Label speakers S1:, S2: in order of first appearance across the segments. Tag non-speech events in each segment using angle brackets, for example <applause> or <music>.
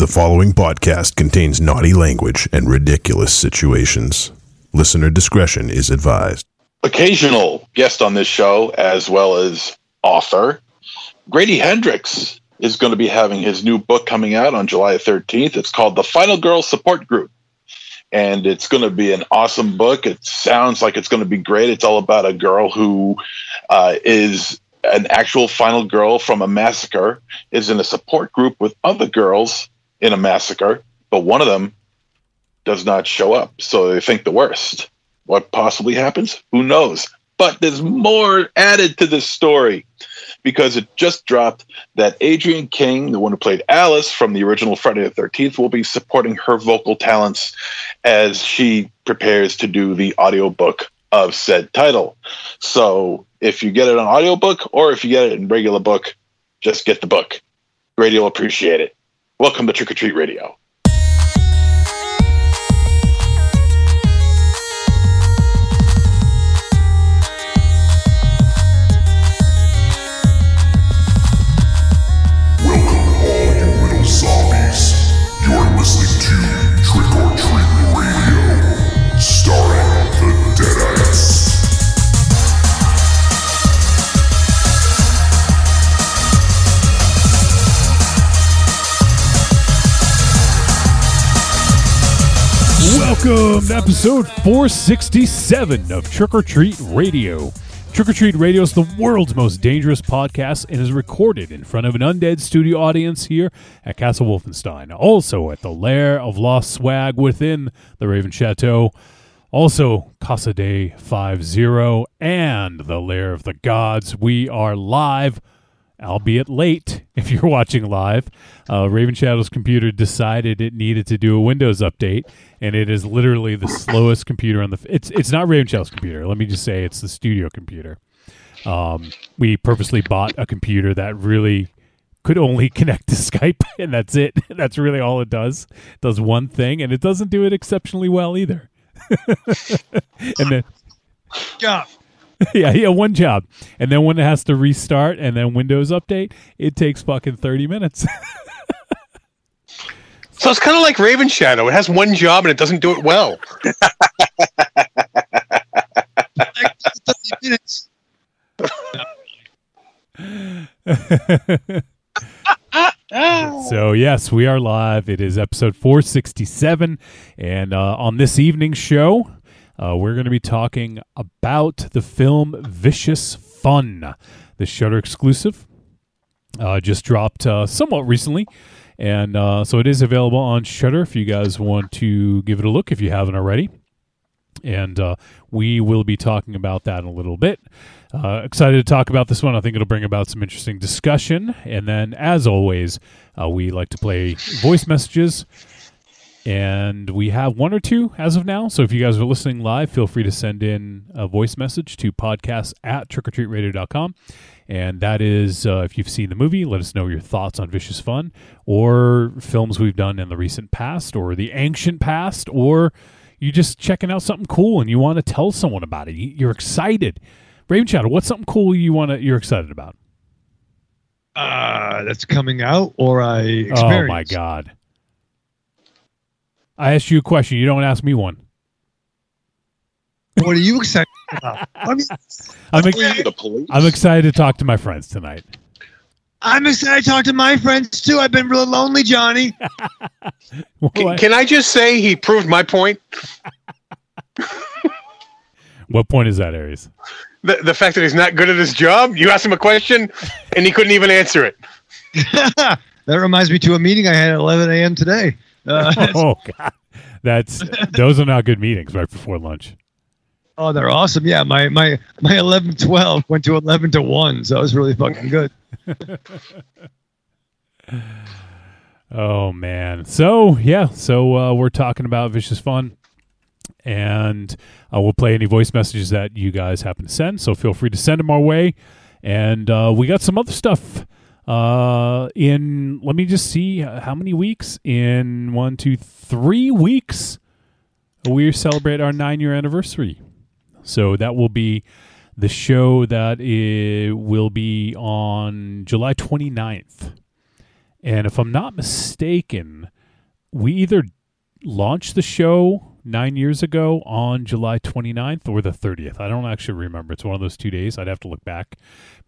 S1: The following podcast contains naughty language and ridiculous situations. Listener discretion is advised.
S2: Occasional guest on this show, as well as author, Grady Hendrix is going to be having his new book coming out on July 13th. It's called The Final Girl Support Group. And it's going to be an awesome book. It sounds like it's going to be great. It's all about a girl who uh, is an actual final girl from a massacre, is in a support group with other girls in a massacre, but one of them does not show up. So they think the worst. What possibly happens? Who knows? But there's more added to this story because it just dropped that Adrienne King, the one who played Alice from the original Friday the 13th, will be supporting her vocal talents as she prepares to do the audiobook of said title. So if you get it on audiobook or if you get it in regular book, just get the book. Grady will appreciate it. Welcome to Trick or Treat Radio.
S3: Welcome to
S4: episode 467 of Trick or Treat Radio. Trick or Treat Radio is the world's most dangerous podcast and is recorded in front of an undead studio audience here at Castle Wolfenstein. Also at the Lair of Lost Swag within the Raven Chateau. Also Casa Day 50 and the Lair of the Gods. We are live albeit late <laughs> if you're watching live. Uh, Raven Shadow's computer decided it needed to do a Windows update, and it is literally the slowest computer on the. F- it's it's not Raven Shadow's computer. Let me just say it's the studio computer. Um, we purposely bought a computer that really could only <laughs> connect to Skype, <laughs> and that's it. That's really all it does. It does one thing, and it doesn't do it exceptionally well either. and then
S5: job. <laughs>
S4: yeah, yeah, one job. And then when it has to restart and then Windows update, it takes fucking 30 minutes. <laughs>
S5: So it's kind of like Raven Shadow. It has one job and it doesn't do it well. <laughs>
S4: so, yes, we are live. It is episode 467. And uh, on this evening's show, uh, we're going to be talking about the film Vicious Fun, the Shudder exclusive. Uh, just dropped uh, somewhat recently. And uh, so it is available on Shudder if you guys want to give it a look if you haven't already. And uh, we will be talking about that in a little bit. Uh, excited to talk about this one. I think it'll bring about some interesting discussion. And then, as always, we like to play voice messages. And we have one or two as of now. So if you guys are listening live, feel free to send in a voice message to podcast at trickortreatradio.com. And that is, uh, if you've seen the movie, let us know your thoughts on Vicious Fun or films we've done in the recent past or the ancient past, or you're just checking out something cool and you want to tell someone about it. You- You're excited. Raven Shadow, what's something cool you want to, you're excited about?
S6: uh, that's coming out or I experienced.
S4: Oh my God. I asked you a question. You don't ask me one.
S6: What are you excited about? I mean,
S4: I'm, ex-
S2: The police.
S4: I'm excited to talk to my friends tonight.
S6: I'm excited to talk to my friends too. I've been real lonely, Johnny. <laughs>
S4: Well,
S5: Can,
S4: I-
S5: can I just say he proved my point? <laughs>
S4: what point is that, Aries?
S5: The, the fact that he's not good at his job. You asked him a question and he couldn't even answer it. <laughs>
S6: that reminds me to a meeting I had at 11 a.m. today. Uh, <laughs>
S4: oh God, that's those are not good meetings right before lunch.
S6: oh, they're awesome. Yeah, my my my 11 12 went to 11 to one, so it was really fucking good. <laughs>
S4: Oh man. So yeah, so uh, we're talking about vicious fun, and uh, we'll play any voice messages that you guys happen to send. So feel free to send them our way, and uh, we got some other stuff. Uh, in let me just see how many weeks. In one, two, three weeks, we celebrate our nine year anniversary. So that will be the show that i- will be on July 29th. And if I'm not mistaken, we either launched the show nine years ago on July 29th or the 30th. I don't actually remember. It's one of those two days. I'd have to look back,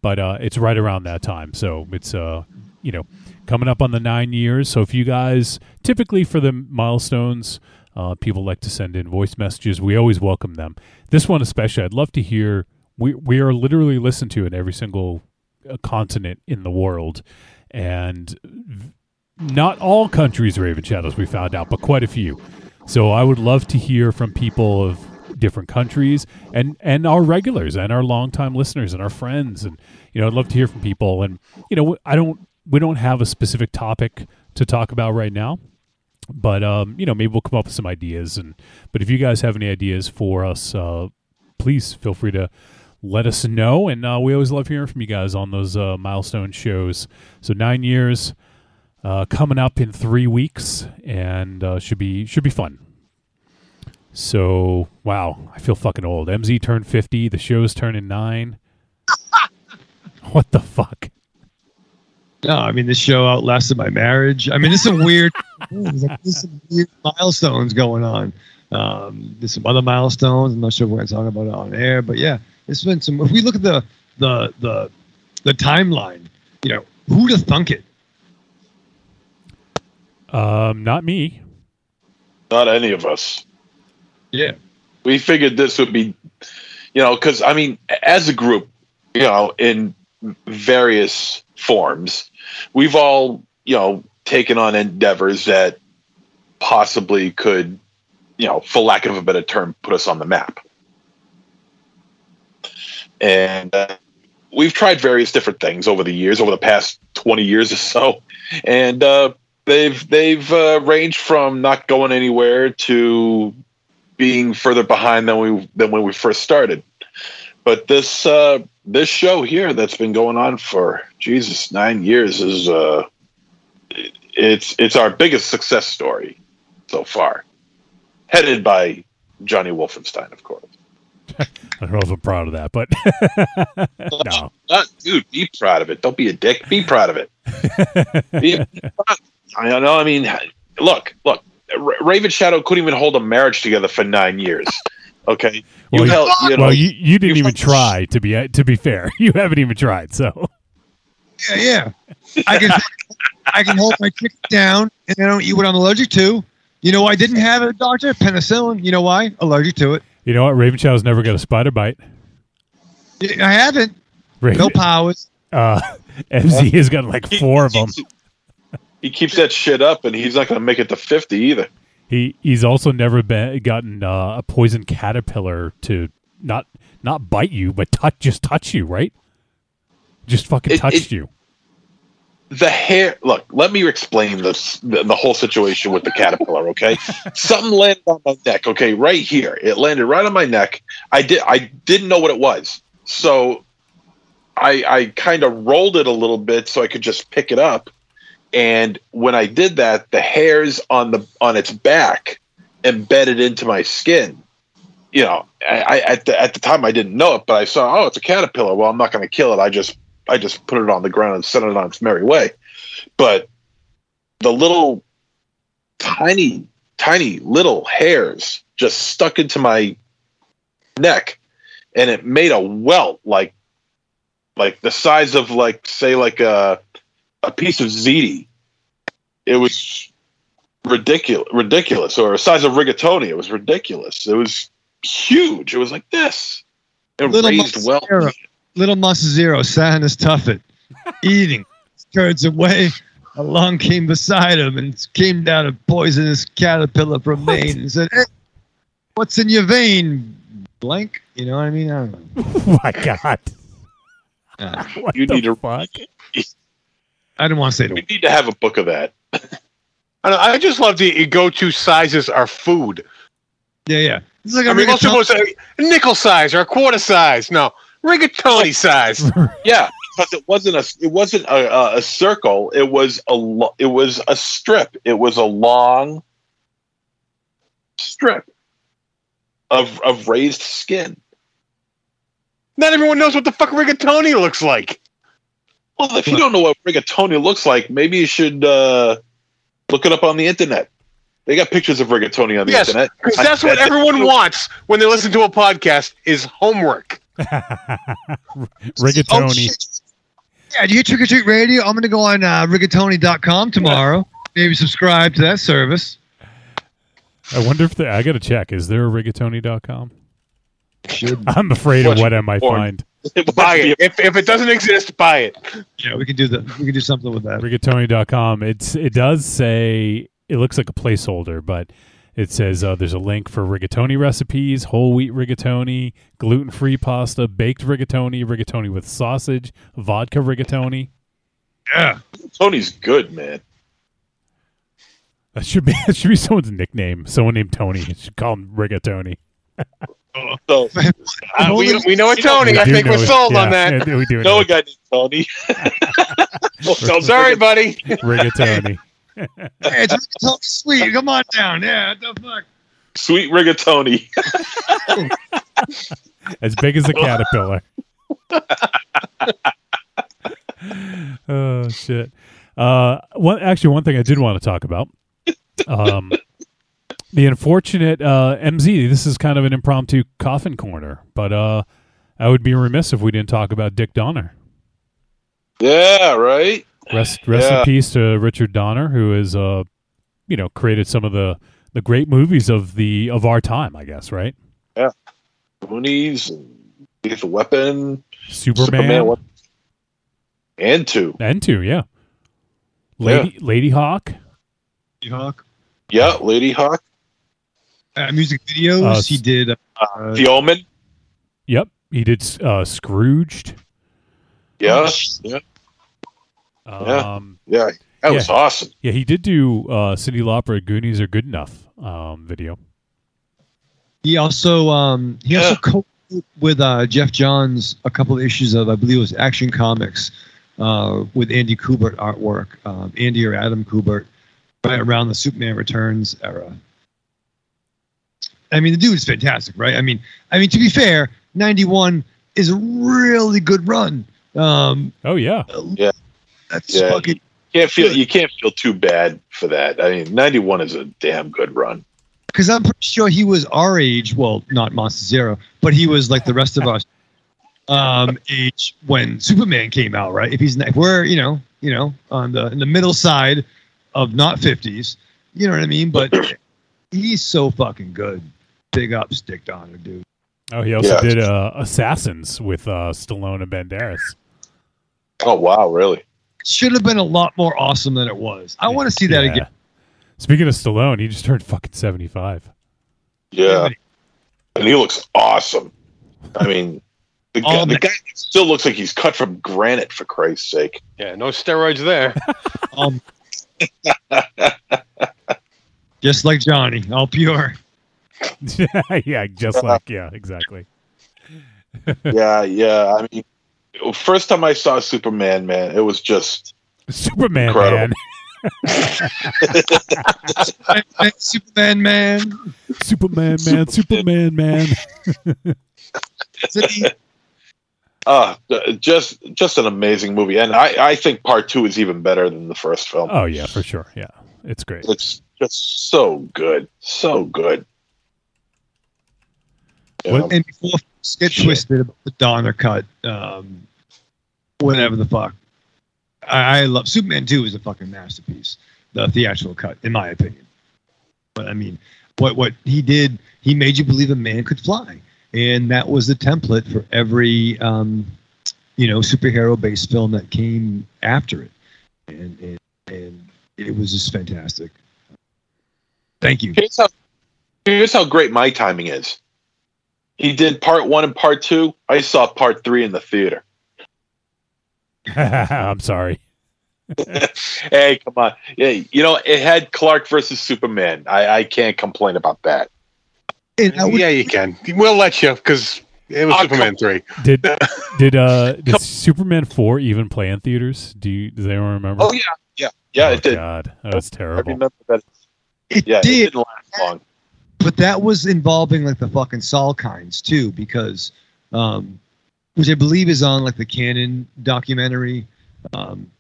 S4: but uh, it's right around that time. So it's uh, you know, coming up on the nine years. So if you guys typically for the milestones, uh, people like to send in voice messages. We always welcome them. This one especially, I'd love to hear. We we are literally listened to in every single uh, continent in the world, and not all countries are Raven Shadows. We found out, but quite a few. So I would love to hear from people of different countries and and our regulars and our longtime listeners and our friends. And you know I'd love to hear from people. And you know I don't we don't have a specific topic to talk about right now but um you know maybe we'll come up with some ideas. And but if you guys have any ideas for us uh please feel free to let us know. And uh, we always love hearing from you guys on those uh, milestone shows. So nine years uh, coming up in three weeks, and uh, should be should be fun. So wow, I feel fucking old. MZ turned fifty. The show's turning nine. <laughs> what the fuck?
S6: No, I mean this show outlasted my marriage. I mean, there's some weird, <laughs> there's some weird milestones going on. Um, there's some other milestones. I'm not sure if we're going to talk about it on air, but yeah, it's been some. If we look at the the the the timeline, you know, who'd have thunk it?
S4: Um, not me.
S2: Not any of us.
S6: Yeah,
S2: We figured this would be, you know, because I mean, as a group, you know, in various forms, we've all, you know, taken on endeavors that possibly could, you know, for lack of a better term, put us on the map. And uh, we've tried various different things over the years, over the past 20 years or so. And uh, they've they've uh, ranged from not going anywhere to being further behind than we than when we first started. But this uh, this show here that's been going on for Jesus nine years is uh, it's it's our biggest success story so far, headed by Johnny Wolfenstein, of course.
S4: I don't know if I'm proud of that, but <laughs> no.
S2: Dude, be proud of it. Don't be a dick. Be proud of it. Be- <laughs> be proud. I don't know. I mean, look, look. Ra- Raven Shadow couldn't even hold a marriage together for nine years. Okay, you
S4: Well,
S2: held, you know,
S4: well, you, you didn't
S2: you
S4: even
S2: fucking-
S4: try to be to be fair. <laughs> You haven't even tried. So
S6: yeah, yeah. I can I can hold my chicken down, and I don't eat what I'm allergic to. You know, why I didn't have a doctor. Penicillin. You know why? Allergic to it.
S4: you know what? Raven Shadow's never got a spider bite.
S6: I haven't.
S4: Raven,
S6: No powers.
S4: uh, <laughs> MZ has got like four of them. <laughs>
S2: He keeps that shit up, and he's not going to make it to fifty either.
S4: He he's also never been gotten uh, a poison caterpillar to not not bite you, but touch just touch you, right? Just fucking
S2: It-
S4: touched
S2: it-
S4: you.
S2: the hair look let me explain this the, the whole situation with the caterpillar okay <laughs> something landed on my neck okay right here it landed right on my neck i did i didn't know what it was so i i kind of rolled it a little bit so i could just pick it up and when i did that the hairs on the on its back embedded into my skin. You know i, I at the at the time i didn't know it but i saw oh it's a caterpillar. Well i'm not going to kill it. I just I just put it on the ground and sent it on its merry way. But the little tiny, tiny little hairs just stuck into my neck and it made a welt like like the size of like say like a a piece of ziti. It was ridiculous ridiculous or a size of rigatoni. It was ridiculous. It was huge. It was like this. It
S6: Little
S2: raised well.
S6: mascara. Little Mus Zero sat in his tuffet, <laughs> eating turds away. Along came beside him and came down a poisonous caterpillar from Maine and said, hey, "What's in your vein?" Blank. You know what I mean? I don't know. <laughs>
S4: Oh my god!
S6: Uh, <laughs>
S4: What
S2: You
S4: the
S2: need to-
S4: fuck?
S6: I didn't want to say
S2: that.
S6: We
S2: need to have a book of that. <laughs>
S5: I, don't I just love the go-to sizes are food.
S6: Yeah, yeah. It's like
S5: I
S6: a
S5: mean, most people
S6: rigatoni.
S5: say nickel size or a quarter size. No, rigatoni size. <laughs>
S2: Yeah, because it wasn't a it wasn't a, a, a circle. It was a lo- it was a strip. It was a long strip of of raised skin.
S5: Not everyone knows what the fuck rigatoni looks like.
S2: Well, if you don't know what rigatoni looks like, maybe you should uh, look it up on the internet. They got pictures of rigatoni on the
S5: Yes,
S2: internet.
S5: because
S2: I
S5: that's what
S2: bet
S5: everyone
S2: you-
S5: wants when they listen to a podcast is homework. <laughs>
S6: Oh,
S4: Rigatoni.
S6: shit. yeah, do you hear Trick or Treat Radio? I'm going to go on uh, rigatoni.com tomorrow. Maybe subscribe to that service.
S4: I wonder if there, I got to check. Is there a rigatoni.com?
S6: Should. <laughs>
S4: I'm afraid of what I might
S2: porn.
S4: find. <laughs>
S5: Buy it. If, if it doesn't exist, buy it.
S6: Yeah, we can do the. We can do something with that.
S4: rigatoni.com. It's it does say it looks like a placeholder, but it says uh, there's a link for rigatoni recipes, whole wheat rigatoni, gluten-free pasta, baked rigatoni, rigatoni with sausage, vodka rigatoni.
S6: Yeah.
S2: Tony's good, man.
S4: That should be <laughs> that should be someone's nickname. Someone named Tony. You should call him rigatoni.
S2: So, <laughs>
S5: Uh, we, we know a Tony. I think we're sold on that.
S4: yeah, we do
S2: know a guy named Tony. <laughs> <laughs>
S5: So sorry, buddy.
S4: rigatoni.
S6: Hey, it's rigatoni sweet. Come on down. Yeah, what the fuck?
S2: Sweet rigatoni.
S4: as big as a caterpillar. oh shit! Uh, one actually, one thing I did want to talk about, um, the unfortunate uh, MZ. This is kind of an impromptu coffin corner, but uh, I would be remiss if we didn't talk about Dick Donner.
S2: Yeah, right.
S4: Rest, rest
S2: Yeah.
S4: in peace to Richard Donner, who has, uh, you know, created some of the the great movies of the of our time. I guess, right?
S2: Goonies and Lethal Weapon,
S4: Superman,
S2: Superman, what- and two.
S4: and two, yeah. Lady Ladyhawke. Hawk.
S2: Yeah, Ladyhawke,
S6: Uh, music videos.
S4: Uh,
S6: he did. Uh,
S2: The Omen.
S4: Yep, he did uh, Scrooged.
S2: Yeah,
S4: Um,
S2: yeah, that was awesome.
S4: yeah, he did do uh, Cyndi Lauper. Goonies are good enough. Um, video.
S6: He also um, he also co with uh, Geoff Johns a couple of issues of I believe it was Action Comics uh, with Andy Kubert artwork. Um, Andy or Adam Kubert, right around the Superman Returns era. I mean, the dude is fantastic, right? I mean, I mean to be fair, '91 is a really good run. Um,
S4: Oh yeah, yeah,
S6: that's
S2: Yeah.
S6: fucking
S2: Can't feel you can't feel too bad for that. I mean, ninety one is a damn good run.
S6: because I'm pretty sure he was our age. Well, not Monster Zero, but he was like the rest of us um, age when Superman came out, right? If he's if we're you know you know on the in the middle side of not 50s, you know what I mean? But <clears throat> he's so fucking good. Big up, Stick Donner, dude.
S4: oh he also
S2: Yeah.
S4: did uh, Assassins with uh, Stallone and Banderas.
S2: Oh wow, really?
S6: Should have been a lot more awesome than it was. I want to see that
S4: Yeah.
S6: again.
S4: Speaking of Stallone, he just turned fucking seventy five.
S2: Yeah, and he looks awesome. I mean, the <laughs> guy, the guy still looks like he's cut from granite. For Christ's sake.
S5: Yeah, no steroids there. <laughs>
S6: Um, <laughs> just like Johnny, all pure. <laughs>
S4: yeah, just like yeah, exactly. <laughs>
S2: yeah, yeah. I mean, first time I saw Superman, man, it was just
S4: Superman
S2: Incredible.
S4: man,
S6: Superman man.
S4: Superman man, Superman man.
S6: City.
S2: uh just just an amazing movie, and I I think part two is even better than the first film.
S4: Oh yeah, for sure. Yeah, it's great.
S2: It's just so good, so good. You
S6: and before things get
S2: Shit.
S6: twisted about the Donner cut, um, whatever the fuck. I, I love Superman 2 is a fucking masterpiece, the theatrical cut, in my opinion. But I mean, what what he did, he made you believe a man could fly, and that was the template for every um, you know superhero based film that came after it, and and, and it was just fantastic. Thank you.
S2: Here's how here's how great my timing is. He did part one and part two. I saw part three in the theater. <laughs>
S4: I'm sorry. <laughs>
S2: Hey, come on. Yeah, you know, it had Clark versus Superman. I, I can't complain about that.
S6: And would,
S5: yeah, you can. We'll let you because it was
S2: Oh,
S5: Superman three.
S4: Did <laughs> did uh did Superman four even play in theaters? Do you does anyone remember?
S2: Oh yeah, yeah, yeah.
S4: Oh,
S2: it did.
S4: God, that was
S2: I
S4: terrible.
S2: remember that.
S6: it
S2: Yeah, it
S6: did.
S2: didn't last long.
S6: But that was involving like the fucking Salkinds too, because um, which I believe is on like the Cannon documentary um,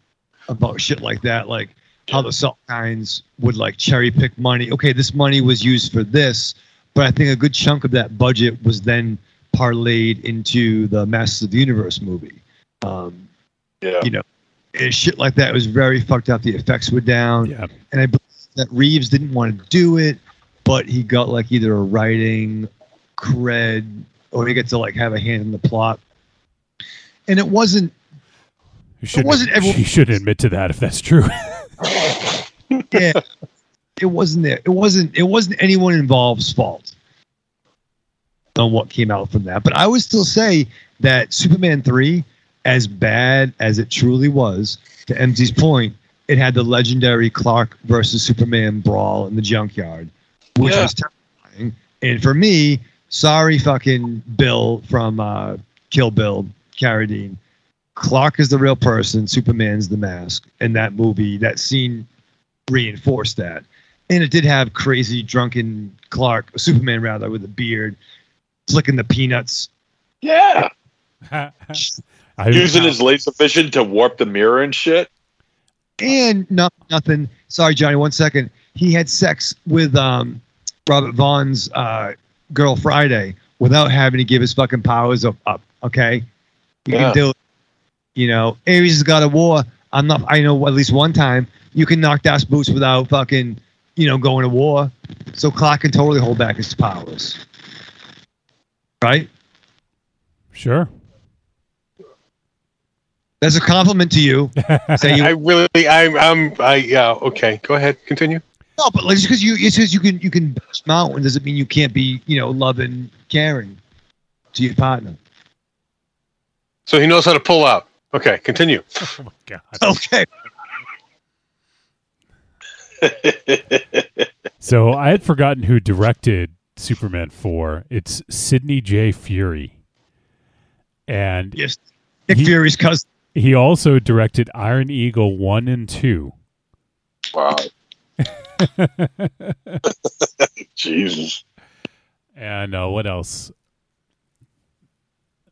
S6: about shit like that, like how the Salkinds would like cherry pick money. Okay, this money was used for this, but I think a good chunk of that budget was then parlayed into the Masters of the Universe movie. Um,
S2: Yeah.
S6: you know, and shit like that was very fucked up. The effects were down
S4: Yeah.
S6: and I believe that Reeves didn't want to do it, but he got like either a writing cred or he got to like have a hand in the plot. And it wasn't
S4: You shouldn't,
S6: wasn't everyone-
S4: you shouldn't admit to that if that's true. <laughs>
S6: yeah, it wasn't there. It wasn't it wasn't anyone involved's fault on what came out from that. But I would still say that Superman 3, as bad as it truly was, to MZ's point, it had the legendary Clark versus Superman brawl in the junkyard, which
S2: Yeah.
S6: was terrifying. And for me, sorry fucking Bill from uh, Kill Bill, Carradine. Clark is the real person, Superman's the mask. And that movie, that scene reinforced that. And it did have crazy drunken Clark, Superman rather, with a beard, flicking the peanuts.
S2: Yeah. <laughs> Using his laser vision to warp the mirror and shit.
S6: And not nothing. Sorry, Johnny, one second. He had sex with um, Robert Vaughn's uh, girl Friday without having to give his fucking powers up. up okay, you
S2: Yeah.
S6: can do it. You know, Ares has got a war. I'm not. I know at least one time you can knock Das boots without fucking, you know, going to war. So Clark can totally hold back his powers. Right?
S4: Sure.
S6: That's a compliment to you. <laughs> Say you
S5: I really, I'm, I'm, I, yeah, okay. Go ahead, continue.
S6: No, but like, just because you it's just you can you can bust mountain doesn't mean you can't be you know loving, caring to your partner.
S5: So he knows how to pull out. Okay, continue. <laughs>
S4: Oh my god.
S6: Okay. <laughs>
S4: So I had forgotten who directed Superman 4. It's Sidney J. Furie. And
S6: Yes. Nick
S4: He-
S6: Fury's cousin.
S4: he also directed Iron Eagle 1 and 2.
S2: Wow. <laughs> Jesus.
S4: And uh, what else?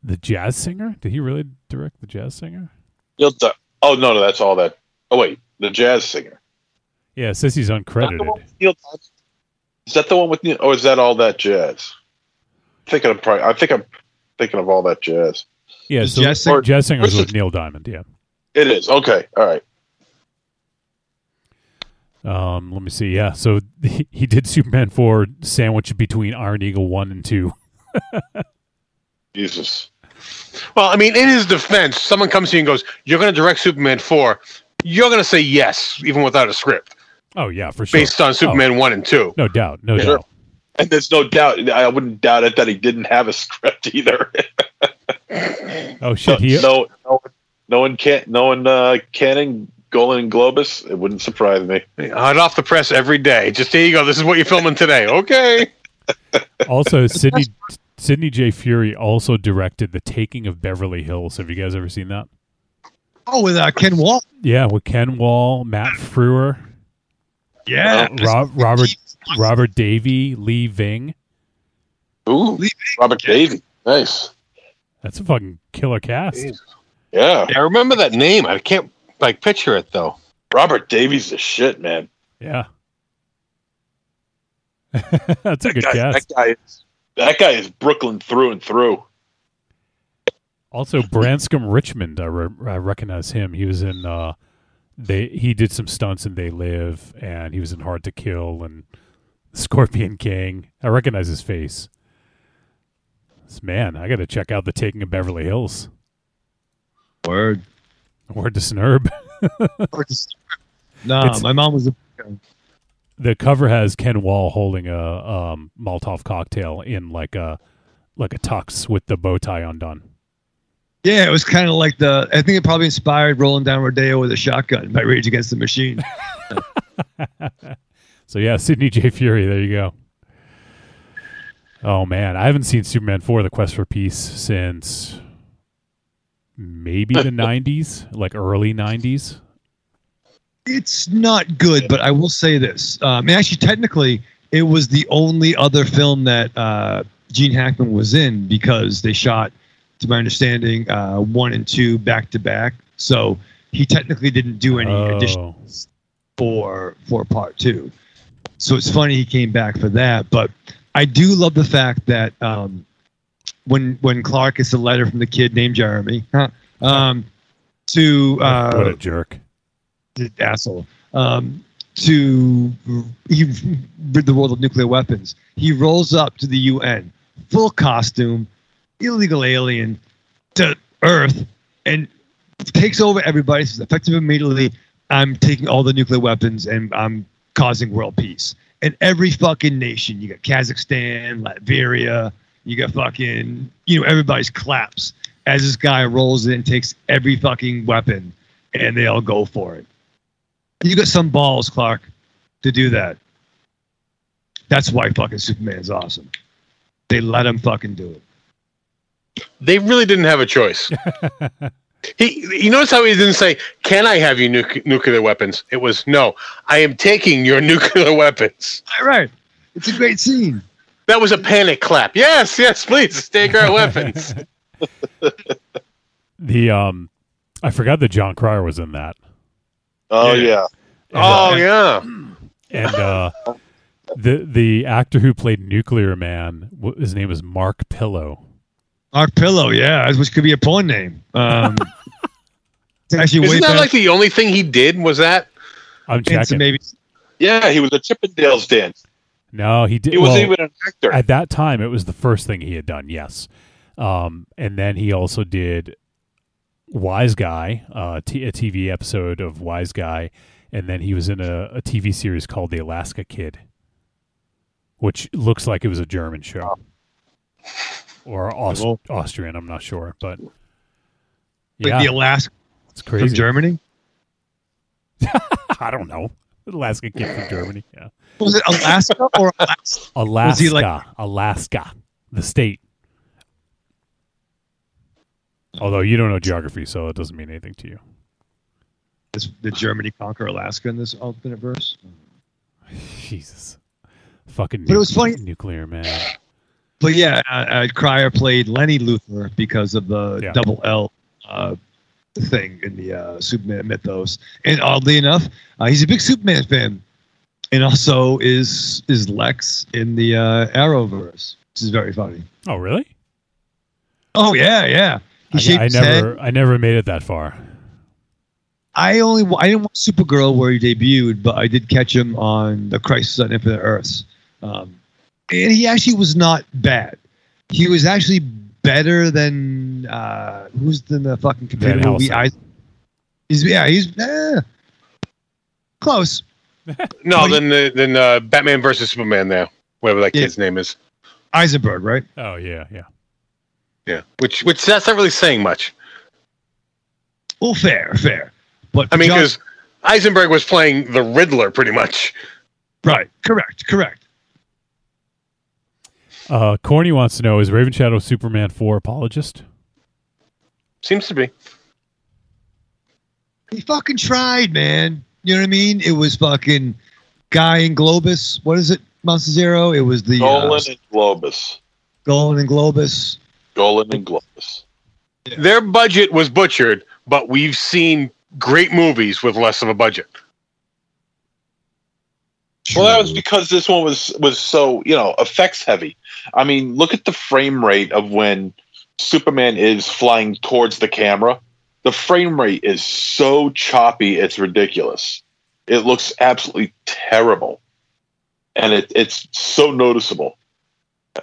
S4: The Jazz Singer? Did he really direct The Jazz Singer?
S2: You'll di- oh no, no, that's all that. Oh wait, the jazz singer.
S4: Yeah, it says he's
S2: Is that the one
S4: uncredited.
S2: with Neil Diamond? Is that the one with Neil? Or is that all that jazz? I'm thinking of probably. I think I'm thinking of all that jazz.
S4: Yeah, so
S6: Jazz Singer-
S4: Jazz Singer was with Neil Diamond, yeah.
S2: It is okay. All right.
S4: Um, let me see. Yeah, so <laughs> he, he did Superman 4 sandwich between Iron Eagle 1 and 2. <laughs>
S2: Jesus.
S5: Well, I mean, in his defense, someone comes to you and goes, "You're going to direct Superman 4. You're going to say yes, even without a script,
S4: Oh, yeah, for sure.
S5: based on Superman 1 and 2.
S4: No doubt. No
S2: Sure.
S4: doubt.
S2: And there's no doubt. I wouldn't doubt it that he didn't have a script either.
S4: Oh, shit. <laughs> He,
S2: no, no, no one can't. No one uh, canning Golan and Globus. It wouldn't surprise me.
S5: Hot off the press every day. Just here you go. This is what you're filming today. Okay. <laughs>
S4: also, Sidney, Sidney J. Furie also directed The Taking of Beverly Hills. Have you guys ever seen that?
S6: Oh, with uh, Ken Wahl.
S4: Yeah, with Ken Wahl, Matt Frewer,
S6: Yeah.
S4: Rob, Robert Robert Davi, Lee Ving.
S2: Ooh, Robert Davi. Nice.
S4: That's a fucking killer cast.
S5: Jesus.
S2: Yeah,
S5: I remember that name. I can't like picture it though.
S2: Robert Davi's the shit, man.
S4: Yeah. <laughs> That's a good
S2: Guy-
S4: cast.
S2: that guy is that guy is Brooklyn through and through.
S4: Also, Branscombe Richmond, I, re- I recognize him. He was in uh, they. He did some stunts in They Live, and he was in Hard to Kill and Scorpion King. I recognize his face. This man, I got to check out the Taking of Beverly Hills.
S6: Word.
S4: Word to Snurb. <laughs>
S6: No,
S4: It's-
S6: my mom was a.
S4: the cover has Ken Wahl holding a um, Molotov cocktail in like a like a tux with the bow tie undone.
S6: Yeah, it was kind of like the. I think it probably inspired "Rolling Down Rodeo with a Shotgun" by Rage Against the Machine. <laughs>
S4: So yeah, Sidney J. Furie. There you go. Oh man, I haven't seen Superman four: The Quest for Peace since maybe the <laughs> '90s, like early '90s.
S6: it's not good, but I will say this. Um, and actually, technically, it was the only other film that uh, Gene Hackman was in because they shot, to my understanding, uh, one and two back to back. So he technically didn't do any
S4: Oh.
S6: additions for for part two. So it's funny he came back for that. But I do love the fact that um, when when Clark gets a letter from the kid named Jeremy huh, um, to uh,
S4: what a jerk.
S6: asshole um, to he rid the world of nuclear weapons. He rolls up to the UN, full costume, illegal alien, to Earth, and takes over everybody. Says effective immediately. I'm taking all the nuclear weapons and I'm causing world peace. And every fucking nation, you got Kazakhstan, Latveria, you got fucking, you know, everybody's claps as this guy rolls in and takes every fucking weapon and they all go for it. You got some balls, Clark, to do that. That's why fucking Superman's awesome. They let him fucking do it.
S5: They really didn't have a choice. <laughs> he, you notice how he didn't say, "Can I have your nuc- nuclear weapons?" It was, "No, I am taking your <laughs> nuclear weapons."
S6: All right. It's a great scene.
S5: That was a panic clap. Yes, yes, please take our weapons. <laughs>
S4: The um, I forgot that Jon Cryer was in that.
S2: Oh
S5: Yeah.
S2: yeah.
S5: oh yeah,
S4: and uh, the the actor who played Nuclear Man, wh- his name is Mark Pillow.
S6: Mark Pillow, yeah, which could be a porn name. Um, <laughs> it's actually
S5: isn't that
S6: better.
S5: like the only thing he did? Was that?
S4: I'm
S6: into
S4: checking.
S6: maybe
S2: Yeah, he was a Chippendales dance.
S4: No, he did.
S2: He was
S4: well,
S2: even an actor.
S4: at that time. It was the first thing he had done. Yes, um, and then he also did Wise Guy, uh, t- a TV episode of Wise Guy, and then he was in a, a TV series called The Alaska Kid, which looks like it was a German show or Aus-
S6: Cool.
S4: Austrian. I'm not sure, but
S6: like
S4: yeah,
S6: the Alaska
S4: it's
S6: from
S4: crazy.
S6: Germany. <laughs>
S4: I don't know. Alaska Kid from Germany. Yeah.
S6: Was it Alaska or Alaska? <laughs>
S4: Alaska,
S6: he like-
S4: Alaska, the state. Although you don't know geography, so it doesn't mean anything to you.
S6: Did Germany conquer Alaska in this alternate verse?
S4: Jesus, fucking.
S6: But it was funny-
S4: Nuclear man.
S6: But yeah, uh, uh, Cryer played Lenny Luthor because of the
S4: Yeah.
S6: double L uh, thing in the uh, Superman mythos. And oddly enough, uh, he's a big Superman fan, and also is is Lex in the uh, Arrowverse, which is very funny.
S4: Oh, really?
S6: Oh yeah, yeah. He
S4: I, I
S6: his head.
S4: never, I never made it that far.
S6: I only I didn't watch Supergirl where he debuted, but I did catch him on the Crisis on Infinite Earths, um, and he actually was not bad. He was actually better than uh, who's in the fucking computer
S4: Van
S6: movie? I, he's yeah, he's eh, close. <laughs>
S5: No, then the, then uh, Batman versus Superman. There, whatever that
S6: Yeah.
S5: kid's name is.
S6: Eisenberg, right?
S4: Oh yeah, yeah.
S5: Yeah, which which that's not really saying much.
S6: Well, fair, fair. But
S5: I mean, because Eisenberg was playing the Riddler pretty much.
S6: right, correct, correct.
S4: Uh, Corny wants to know: Is Raven Shadow Superman four apologist?
S5: Seems to be.
S6: He fucking tried, man. You know what I mean? It was fucking Guy and Globus. What is it? Monster Zero. It was the uh,
S2: Golan and Globus.
S6: Golan and Globus.
S2: Golan and Globus.
S5: Their budget was butchered, but we've seen great movies with less of a budget.
S2: Well, that was because this one was was so you know effects heavy. I mean, look at the frame rate of when Superman is flying towards the camera. The frame rate is so choppy, it's ridiculous. It looks absolutely terrible, and it, it's so noticeable.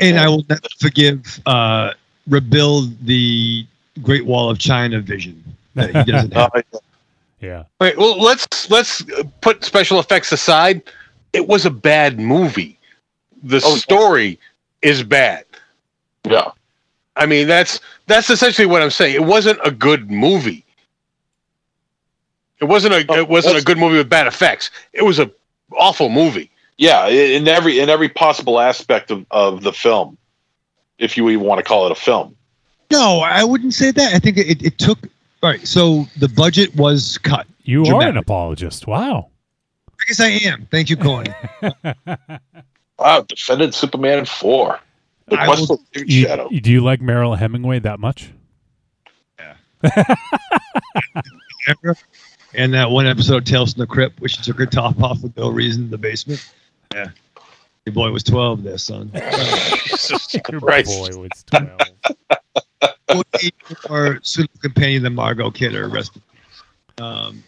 S6: and I will never forgive uh, rebuild the Great Wall of China vision that he doesn't <laughs> have.
S2: Uh,
S4: Yeah.
S5: Wait, well, let's let's put special effects aside. It was a bad movie. The
S2: Oh,
S5: story is bad.
S2: yeah,
S5: I mean, that's that's essentially what I'm saying. It wasn't a good movie. It wasn't a
S2: Oh,
S5: it wasn't a good movie with bad effects. It was a awful movie.
S2: yeah. In every in every possible aspect of, of the film, if you even want to call it a film.
S6: No, I wouldn't say that. I think it, it took. All right, so the budget was cut.
S4: You are an apologist. Wow.
S6: I guess I am. Thank you, Corny. <laughs>
S2: Wow, defended Superman four. The
S6: I
S2: quest
S6: will-
S2: for
S4: You,
S2: Shadow.
S4: do you like Mariel Hemingway that much?
S6: Error, and that one episode of Tales from the Crypt, where she took her top off with no reason in the basement. Yeah, your boy was twelve there, son. <laughs>
S4: Your boy was 12.
S6: or suitable companion than Margot Kidder. Rest. Um,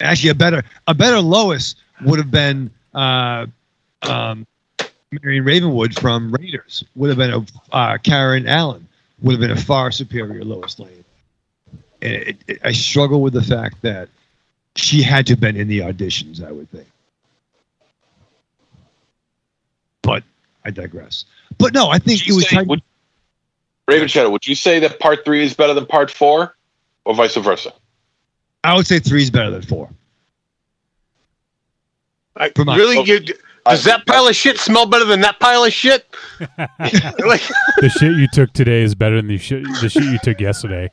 S6: actually, a better a better Lois would have been uh, um, Marion Ravenwood from Raiders. Would have been a uh, Karen Allen. Would have been a far superior Lois Lane. And it, it, I struggle with the fact that she had to have been in the auditions. I would think. But I digress. But no, I think it was.
S2: say- would- Raven Shadow, would you say that part three is better than part four, or vice versa?
S6: I would say three is better than four.
S5: I,
S6: For my-
S5: really?
S2: Oh,
S5: You, does that pile of shit smell better than that pile of shit? like, <laughs> <laughs>
S4: the shit you took today is better than the shit, the shit you took yesterday.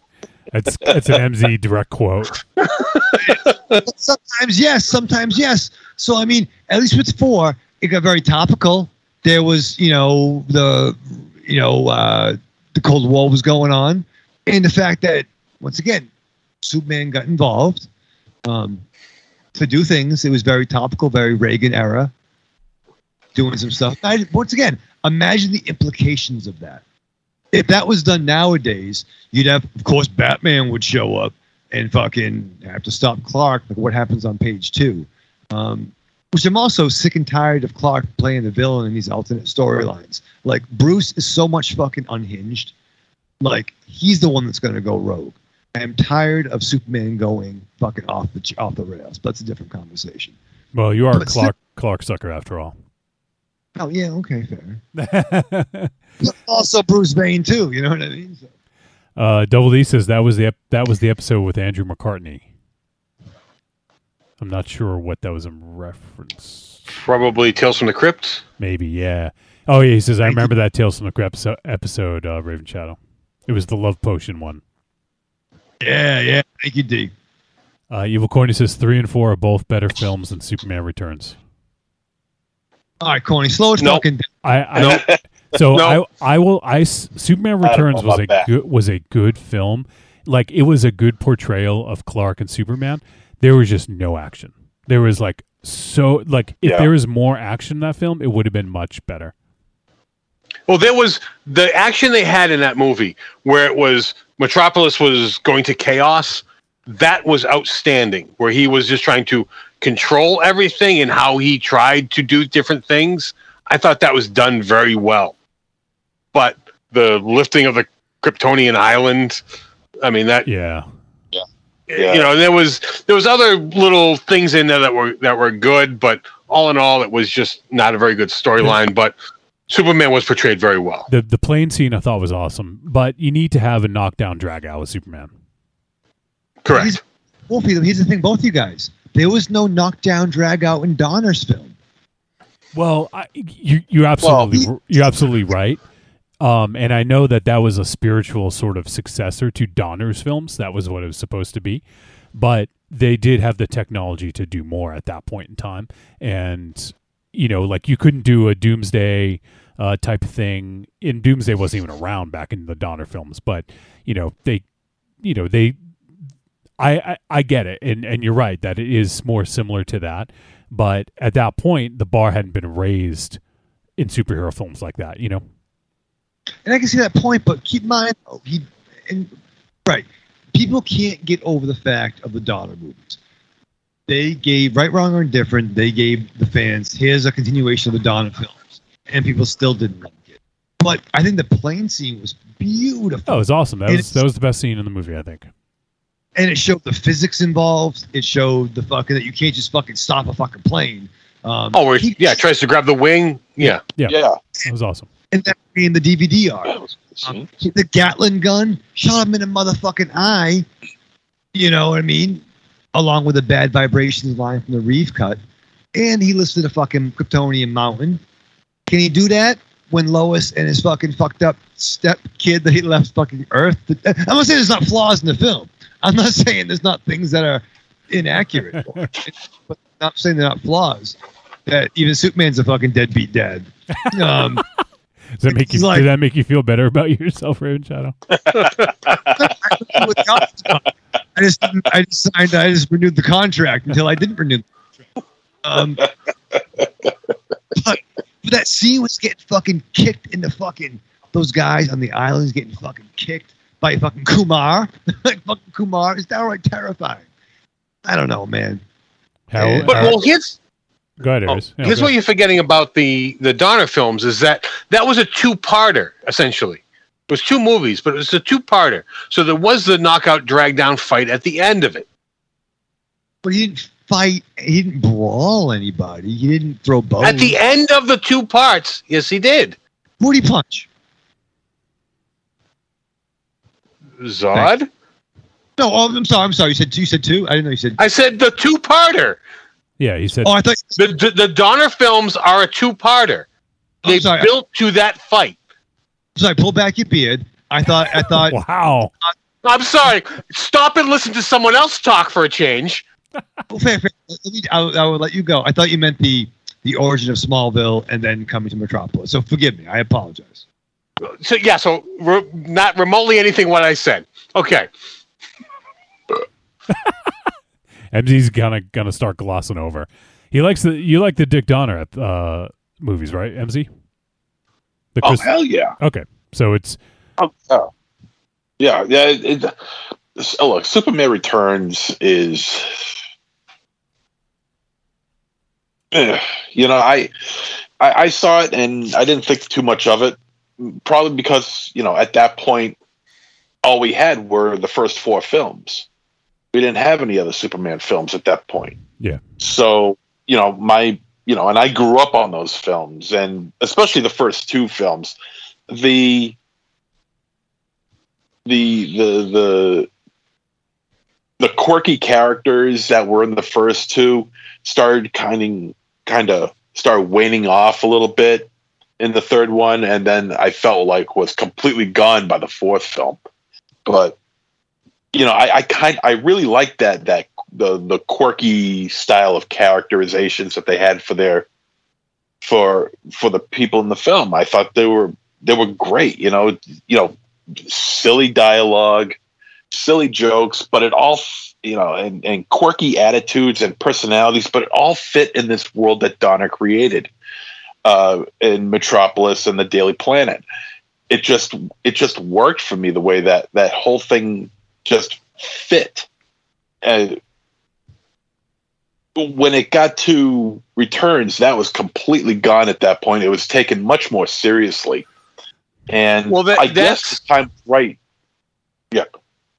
S4: That's that's an MZ direct quote. <laughs>
S6: sometimes yes, sometimes yes. So I mean, at least with four, it got very topical. There was, you know, the, you know, uh, the Cold War was going on, and the fact that once again, Superman got involved um, to do things. It was very topical, very Reagan era, doing some stuff. I, once again, imagine the implications of that. If that was done nowadays, you'd have, of course, Batman would show up and fucking have to stop Clark, like what happens on page two. Um, which I'm also sick and tired of Clark playing the villain in these alternate storylines. Like Bruce is so much fucking unhinged. Like he's the one that's going to go rogue. I am tired of Superman going fucking off the off the rails. But that's a different conversation.
S4: Well, you are
S6: But still-
S4: Clark Clark sucker after all.
S6: Oh yeah, okay, fair. <laughs> also Bruce Wayne too. You know what I mean? So,
S4: uh, Double D says that was the ep- that was the episode with Andrew McCarthy. I'm not sure what that was in reference.
S5: probably Tales from the Crypt.
S4: Maybe, yeah. Oh yeah, he says I remember that Tales from the Crypt episode, episode uh, Raven Shadow. It was the Love Potion one.
S6: Yeah, yeah. Thank you, D.
S4: Uh, Evil Corny says three and four are both better films than Superman Returns.
S6: All right, Corny, slow it
S5: Nope.
S6: fucking down.
S4: I, I so <laughs>
S5: No.
S4: I I will I Superman Returns
S2: know
S4: was a
S2: that.
S4: good was a good film. Like it was a good portrayal of Clark and Superman. There was just no action. There was like so like if
S2: Yeah.
S4: there was more action in that film, it would have been much better.
S5: Well, there was the action they had in that movie where it was Metropolis was going to chaos. That was outstanding, where he was just trying to control everything and how he tried to do different things. I thought that was done very well. But the lifting of the Kryptonian island, I mean that
S4: Yeah.
S2: Yeah.
S5: you know there was there was other little things in there that were that were good, but all in all, it was just not a very good storyline. But Superman was portrayed very well.
S4: The the plane scene I thought was awesome, but you need to have a knockdown drag out with Superman.
S5: Correct.
S6: He's- Wolfie, here's the thing, both you guys. There was no knockdown drag out in Donner's film.
S4: Well, I, you you absolutely you're absolutely right. Um, and I know that that was a spiritual sort of successor to Donner's films. That was what it was supposed to be, but they did have the technology to do more at that point in time. And you know, like you couldn't do a Doomsday uh, type of thing. In Doomsday wasn't even around back in the Donner films, but you know they, you know they. I, I, I get it, and, and you're right that it is more similar to that. But at that point, the bar hadn't been raised in superhero films like that. You know,
S6: And I can see that point, but keep in mind, though, he and right, people can't get over the fact of the Donner movies. They gave right, wrong, or indifferent. They gave the fans here's a continuation of the Donner films, and people still didn't like it. But I think the plane scene was beautiful.
S4: oh, it was awesome. That
S6: And
S4: was that was the best scene in the movie, I think.
S6: and it showed the physics involved. It showed the fucking that you can't just fucking stop a fucking plane. Um,
S5: Oh, where
S6: he-
S5: yeah, tries to grab the wing. Yeah,
S4: Yeah.
S2: Yeah.
S4: It was awesome.
S6: and that being the DVD art.
S2: That was a good scene.
S6: Um, the Gatling gun shot him in the motherfucking eye. You know what I mean? Along with the bad vibrations line from the Reeve cut, and he listed a fucking Kryptonian mountain. Can he do that when Lois and his fucking fucked up step kid that he left fucking Earth? I'm not saying there's not flaws in the film. I'm not <laughs> saying there's not things that are inaccurate, <laughs> but I'm not saying they're not flaws. That even Superman's a fucking deadbeat dad. Um, <laughs>
S4: Does that make you?
S6: Like-
S4: did that make you feel better about yourself, Raven Shadow?
S6: With God's gun. I just I just signed. I just renewed the contract until I didn't renew. The contract. Um, but, but that scene was getting fucking kicked in the fucking those guys on the islands getting fucking kicked by fucking Kumar. <laughs> like fucking Kumar is downright terrifying. I don't know, man.
S4: How,
S5: But
S4: how-
S5: well, here's
S4: go ahead,
S5: oh,
S4: Yeah,
S5: here's
S4: go
S5: what you're forgetting about the the Donner films is that that was a two-parter essentially. It was two movies, but it was a two-parter. So there was the knockout drag down fight at the end of it.
S6: But he didn't fight. He didn't brawl anybody. He didn't throw bones.
S5: At the end of the two parts, yes, he did.
S6: Who'd he punch?
S5: Zod.
S6: No, oh, I'm sorry. I'm sorry. You said two. You said two. I didn't know you said.
S5: I said the two-parter.
S4: yeah, he said.
S6: Oh, I thought.
S5: The, the the Donner films are a two-parter. They built to that fight.
S6: Sorry. Pull back your beard. I thought. I thought.
S4: wow.
S5: I'm sorry. Stop and listen to someone else talk for a change.
S6: Well, fair, fair. Let me, I, I will let you go. I thought you meant the the origin of Smallville and then coming to Metropolis. So forgive me. I apologize.
S5: So yeah, so re- not remotely anything what I said. Okay. <laughs>
S4: MZ's gonna gonna start glossing over. He likes the you like the Dick Donner uh, movies, right? MZ. The
S2: Oh hell yeah!
S4: okay, so it's
S2: Oh, yeah. yeah, yeah. It, it, oh, look, Superman Returns is, Eh, you know, I, I I saw it and I didn't think too much of it, probably because you know at that point, all we had were the first four films. We didn't have any other Superman films at that point.
S4: Yeah.
S2: So you know my you know, and I grew up on those films, and especially the first two films. The the the the the quirky characters that were in the first two started kind of kind of start waning off a little bit in the third one and then i felt like was completely gone by the fourth film but you know i i kind i really liked that that the the quirky style of characterizations that they had for their for for the people in the film i thought they were they were great you know you know silly dialogue, silly jokes, but it all, you know, and, and quirky attitudes and personalities, but it all fit in this world that Donner created uh, in Metropolis and the Daily Planet. It just, it just worked for me the way that that whole thing just fit. Uh, when it got to returns, that was completely gone at that point. It was taken much more seriously. And
S5: Well, that-
S2: I guess the time right. Yeah.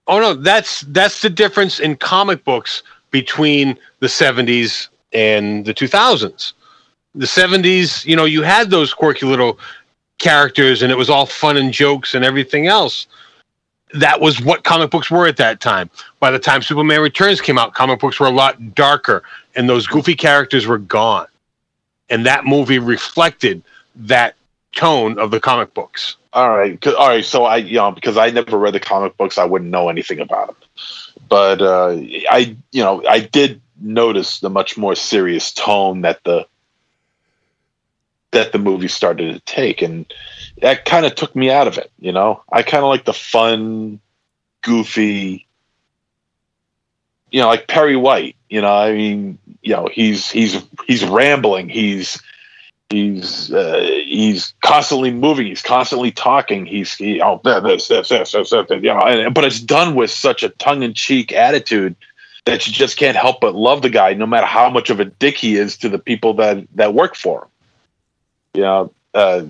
S5: Oh no, that's that's the difference in comic books between the 70s and the 2000s. The 70s, you know, you had those quirky little characters and it was all fun and jokes and everything else. That was what comic books were at that time. By the time Superman Returns came out, comic books were a lot darker and those goofy characters were gone. And that movie reflected that tone of the comic books.
S2: All right, all right. So I, you know, because I never read the comic books, I wouldn't know anything about them. But uh, I, you know, I did notice the much more serious tone that the that the movie started to take, and that kind of took me out of it. You know, I kind of like the fun, goofy. You know, like Perry White. You know, I mean, you know, he's he's he's rambling. He's he's uh, he's constantly moving he's constantly talking he's he, oh this this this this, this, you know and, but it's done with such a tongue-in-cheek attitude that you just can't help but love the guy no matter how much of a dick he is to the people that that work for him you know uh,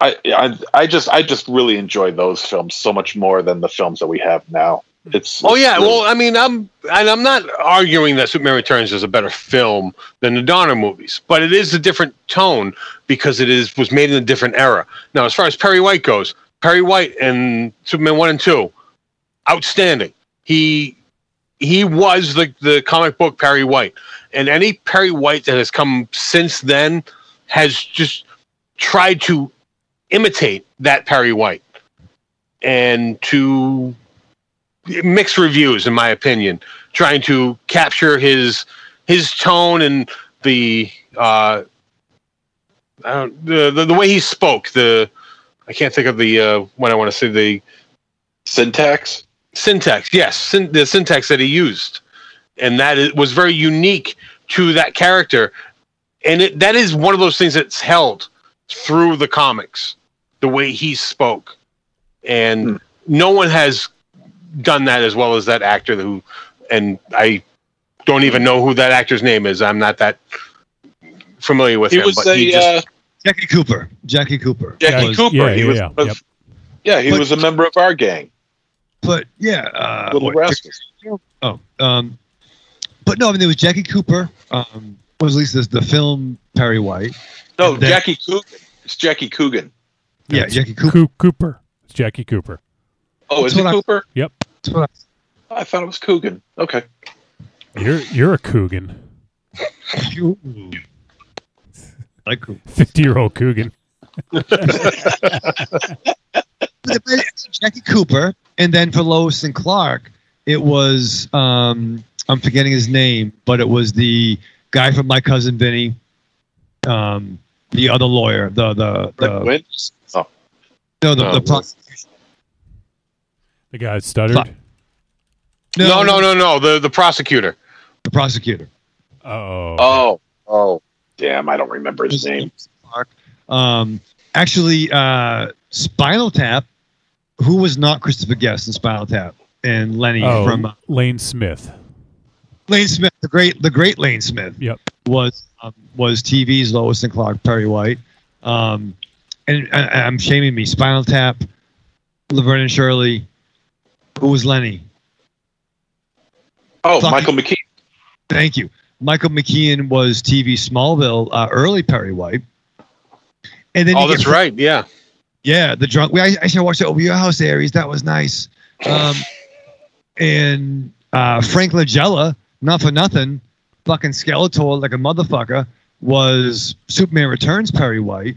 S2: I, I I just I just really enjoy those films so much more than the films that we have now. It's
S5: Oh
S2: it's
S5: yeah, well, I mean, I'm and I'm not arguing that Superman Returns is a better film than the Donner movies, but it is a different tone because it is was made in a different era. Now, as far as Perry White goes, Perry White and Superman one and two, outstanding. He he was the the comic book Perry White, and any Perry White that has come since then has just tried to imitate that Perry White and to mixed reviews in my opinion trying to capture his his tone and the uh I don't, the, the the way he spoke the I can't think of the uh what I want to say the
S2: syntax.
S5: syntax. Yes, syn- the syntax that he used, and that is, was very unique to that character. And it, that is one of those things that's held through the comics, the way he spoke, and
S2: Hmm.
S5: no one has done that as well as that actor who. And I don't even know who that actor's name is. I'm not that familiar with
S2: He
S5: him.
S2: was
S5: but
S2: a
S5: he just,
S2: uh,
S6: Jackie Cooper. Jackie Cooper.
S2: Jackie
S6: Was-
S2: Cooper.
S4: yeah,
S2: he
S4: yeah,
S2: was
S4: yeah,
S2: one of-
S4: yep.
S2: yeah, he
S6: But-
S2: was a member of our gang,
S6: But yeah, uh,
S2: Little
S6: what-
S2: Rascals.
S6: Oh, um, but no, I mean there was Jackie Cooper. Um, was at least this, the film Perry White.
S2: No,
S6: then-
S2: Jackie Coogan. It's Jackie Coogan.
S6: Yeah,
S4: That's
S6: Jackie Cooper.
S4: Cooper. It's Jackie Cooper.
S2: Oh, is it
S6: Cooper? I-
S2: Cooper?
S6: That's what
S2: I thought it was Coogan. Okay.
S4: You're you're a Coogan.
S6: I- Ooh. like
S4: Fifty year old Coogan.
S6: Jackie Cooper, and then for Lois and Clark, it was um, I'm forgetting his name, but it was the guy from My Cousin Vinny, um, the other lawyer, the the,
S2: Rick
S6: the
S2: Oh,
S6: no the,
S5: Oh,
S6: the
S5: well.
S6: prosecution.
S4: The guy that stuttered.
S6: Fuck.
S5: no, no, no, no. The the prosecutor.
S6: the prosecutor.
S4: Oh.
S2: oh, oh, damn! I don't remember his name.
S6: Um, actually, uh, Spinal Tap, who was not Christopher Guest in Spinal Tap, and Lenny
S4: Oh,
S6: from uh,
S4: Lane Smith.
S6: Lane Smith, the great, the great Lane Smith.
S4: Yep.
S6: Was um, was TV's Lois and Clark, Perry White, um, and I, I'm shaming me. Spinal Tap, Laverne and Shirley. Who was Lenny?
S2: Oh,
S6: Fucking-
S2: Michael McKean.
S6: Thank you. Michael McKean was TV Smallville, uh, early Perry White. And then
S5: Oh,
S6: you get
S5: that's right. Yeah.
S6: Yeah, the drunk. We I, I should watch the over your house, Aries. That was nice. Um, and uh, Frank Langella, not for nothing, fucking Skeletor like a motherfucker, was Superman Returns Perry White,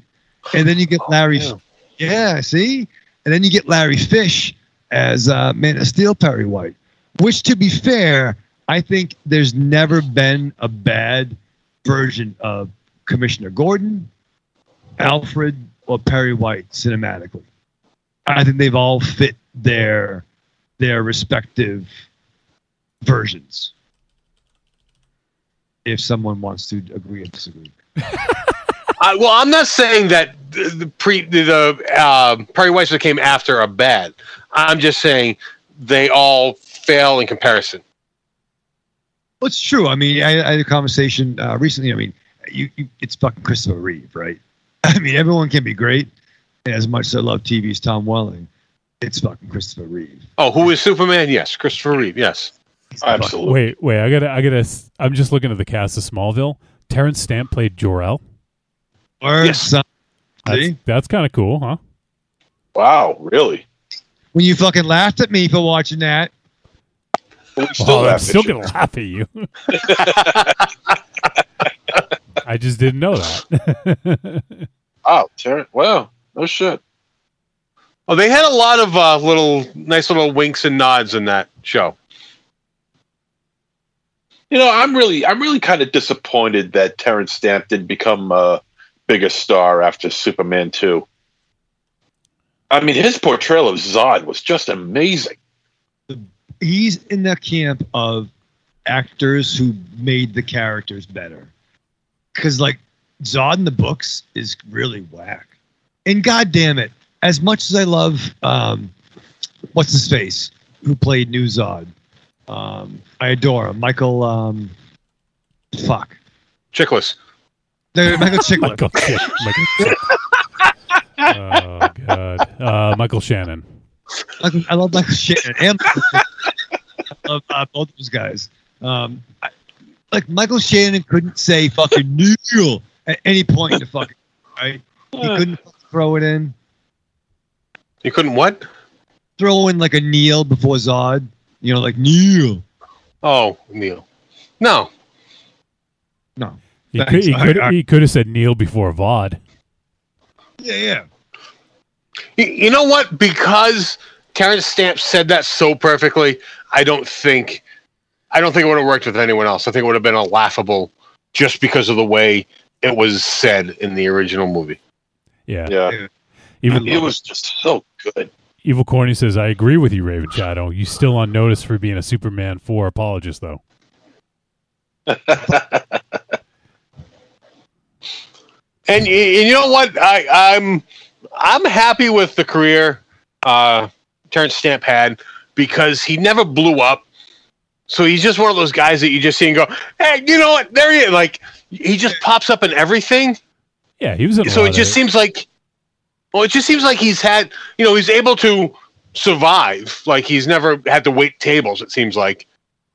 S6: and then you get Larry.
S5: yeah.
S6: yeah. see, and then you get Larry Fish as uh, Man of Steel Perry White. Which, to be fair, I think there's never been a bad version of Commissioner Gordon, Alfred, or Perry White cinematically. I think they've all fit their their respective versions. If someone wants to agree or disagree. <laughs>
S5: I, well, I'm not saying that the, the pre the, the uh, Perry White that came after a bad. I'm just saying they all fail in comparison.
S6: Well, it's true. I mean, I, I had a conversation uh, recently. I mean, you, you, it's fucking Christopher Reeve, right? <laughs> I mean, everyone can be great. As much as I love TV's Tom Welling, it's fucking Christopher Reeve.
S5: Oh, who is Superman? Yes, Christopher Reeve. Yes.
S6: He's fucking-
S2: Absolutely.
S4: Wait, wait. I gotta, I gotta. I'm just looking at the cast of Smallville. Terence Stamp played Jor El.
S5: Yes.
S4: That's,
S6: See?
S4: that's kind of cool, huh?
S2: Wow, really?
S6: When you fucking laughed at me for watching that,
S2: We still
S4: oh, I'm still
S2: to-
S4: gonna laugh at you. <laughs> I just didn't know that.
S2: Oh, Terence. Wow. No shit.
S5: Oh, they had a lot of uh, little nice little winks and nods in that show.
S2: You know, I'm really, I'm really kind of disappointed that Terence Stamp didn't become a bigger star after Superman 2. I mean, his portrayal of Zod was just amazing.
S6: he's in the camp of actors who made the characters better. Because like Zod in the books is really whack. And god damn it, as much as I love um what's his face who played New Zod. Um I adore him. Michael um fuck.
S5: Chickless.
S6: No, Michael Chiklis. <laughs>
S4: Michael, Chick, Michael Chick. Oh god, uh, Michael Shannon.
S6: Michael- I love Michael Shannon and Michael Shannon. <laughs> I love uh, both those guys. Um, I, like Michael Shannon couldn't say fucking Neil at any point in the fucking right. He couldn't throw it in,
S5: You couldn't what?
S6: throw in like a Neil before Zod. You know, like Neil.
S5: Oh, Neil. No.
S6: No.
S4: He
S6: Thanks.
S4: could, he
S6: I-
S4: could,
S6: I-
S4: he could have said Neil before Vod.
S6: Yeah, yeah.
S5: You, you know what? Because Terence Stamp said that so perfectly, I don't think I don't think it would have worked with anyone else. I think it would have been a laughable just because of the way it was said in the original movie.
S4: Yeah,
S2: Yeah.
S4: even
S2: It was just so good.
S4: Evil Corny says, "I agree with you, Raven Shadow. You still on notice for being a Superman four apologist, though." <laughs>
S5: And, and you know what? I, I'm I'm happy with the career uh, Terence Stamp had because he never blew up. So he's just one of those guys that you just see and go, "Hey, you know what? There he is!" Like he just pops up in everything.
S4: Yeah, he was.
S5: So it just seems like well it just seems like he's had you know he's able to survive like he's never had to wait tables it seems like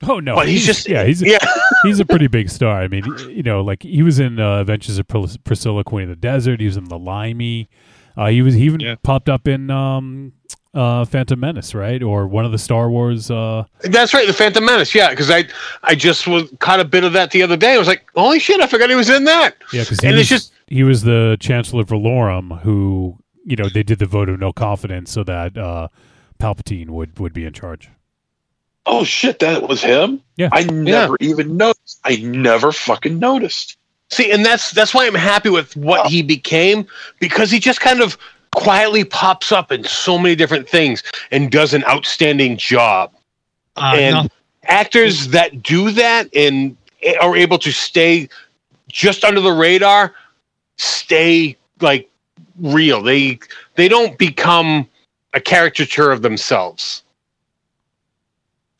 S4: Oh no,
S5: but he's just
S4: yeah, he's
S5: yeah <laughs>
S4: he's a pretty big star. I mean, you know, like he was in uh, Adventures of Pris- Priscilla, Queen of the Desert. He was in The Limey. Uh, he was he even
S6: Yeah.
S4: popped up in um, uh, Phantom Menace, right, or one of the Star Wars. Uh,
S5: that's right the phantom menace yeah because i i just was caught a bit of that the other day i was like holy shit i forgot he was in that
S4: yeah, because he
S5: And
S4: was,
S5: it's just-
S4: he was the Chancellor Valorum, who you know they did the vote of no confidence so that uh, Palpatine would would be in charge.
S2: Oh shit, that was him.
S4: Yeah.
S2: I never even noticed. I never fucking noticed.
S5: See and that's that's why i'm happy with what he became because he just kind of quietly pops up in so many different things and does an outstanding job.
S6: Uh,
S5: and
S6: no-
S5: actors that do that and are able to stay just under the radar stay like real. They they don't become a caricature of themselves.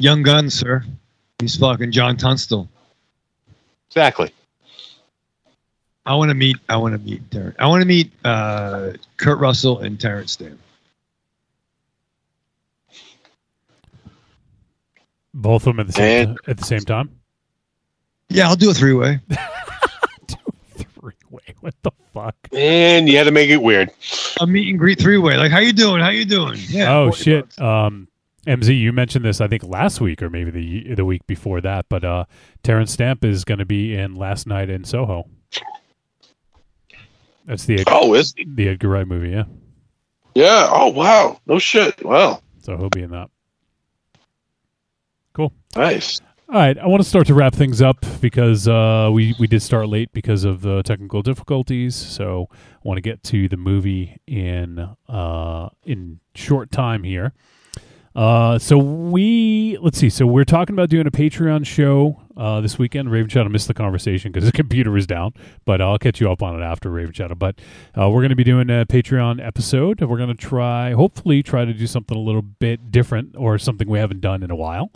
S6: Young Guns, sir. He's fucking John Tunstall.
S5: exactly
S6: I want to meet. I want to meet Terence. I want to meet uh, Kurt Russell and Terence Stamp.
S4: Both of them at the same
S2: And-
S4: at the same time.
S6: Yeah, I'll do a three way. <laughs>
S4: Three way. What the fuck?
S5: and you had to make it weird
S6: A meet and greet three way. Like, how you doing? How you doing? Yeah.
S4: oh shit.
S6: bucks.
S4: Um, MZ, you mentioned this I think last week or maybe the the week before that, but uh, Terence Stamp is going to be in Last Night in Soho. That's the
S2: Oh, is he?
S4: the Edgar Wright movie, yeah.
S2: Yeah. Oh wow. No shit. Wow.
S4: So he'll be in that. Cool.
S2: Nice.
S4: All right, I want to start to wrap things up because uh, we we did start late because of the technical difficulties. So I want to get to the movie in uh, in short time here. Uh, so we let's see. So we're talking about doing a Patreon show uh, this weekend. Raven Shadow missed the conversation because his <laughs> computer was down, but I'll catch you up on it after Raven Shadow. But uh, we're going to be doing a Patreon episode. We're going to try, hopefully, try to do something a little bit different or something we haven't done in a while.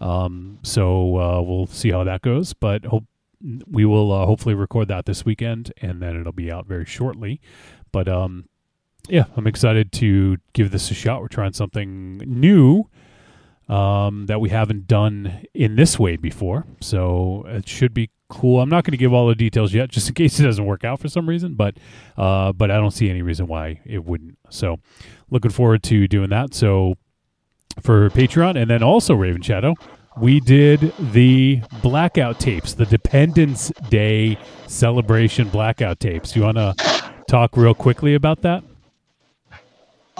S4: Um, so uh, we'll see how that goes, but hope we will uh, hopefully record that this weekend, and then it'll be out very shortly. But um, yeah, I'm excited to give this a shot. We're trying something new um, that we haven't done in this way before, so it should be cool. I'm not going to give all the details yet, just in case it doesn't work out for some reason. But uh, but I don't see any reason why it wouldn't. So looking forward to doing that. So for Patreon, and then also Raven Shadow, we did the blackout tapes, the Dependence Day celebration blackout tapes. You want to talk real quickly about that?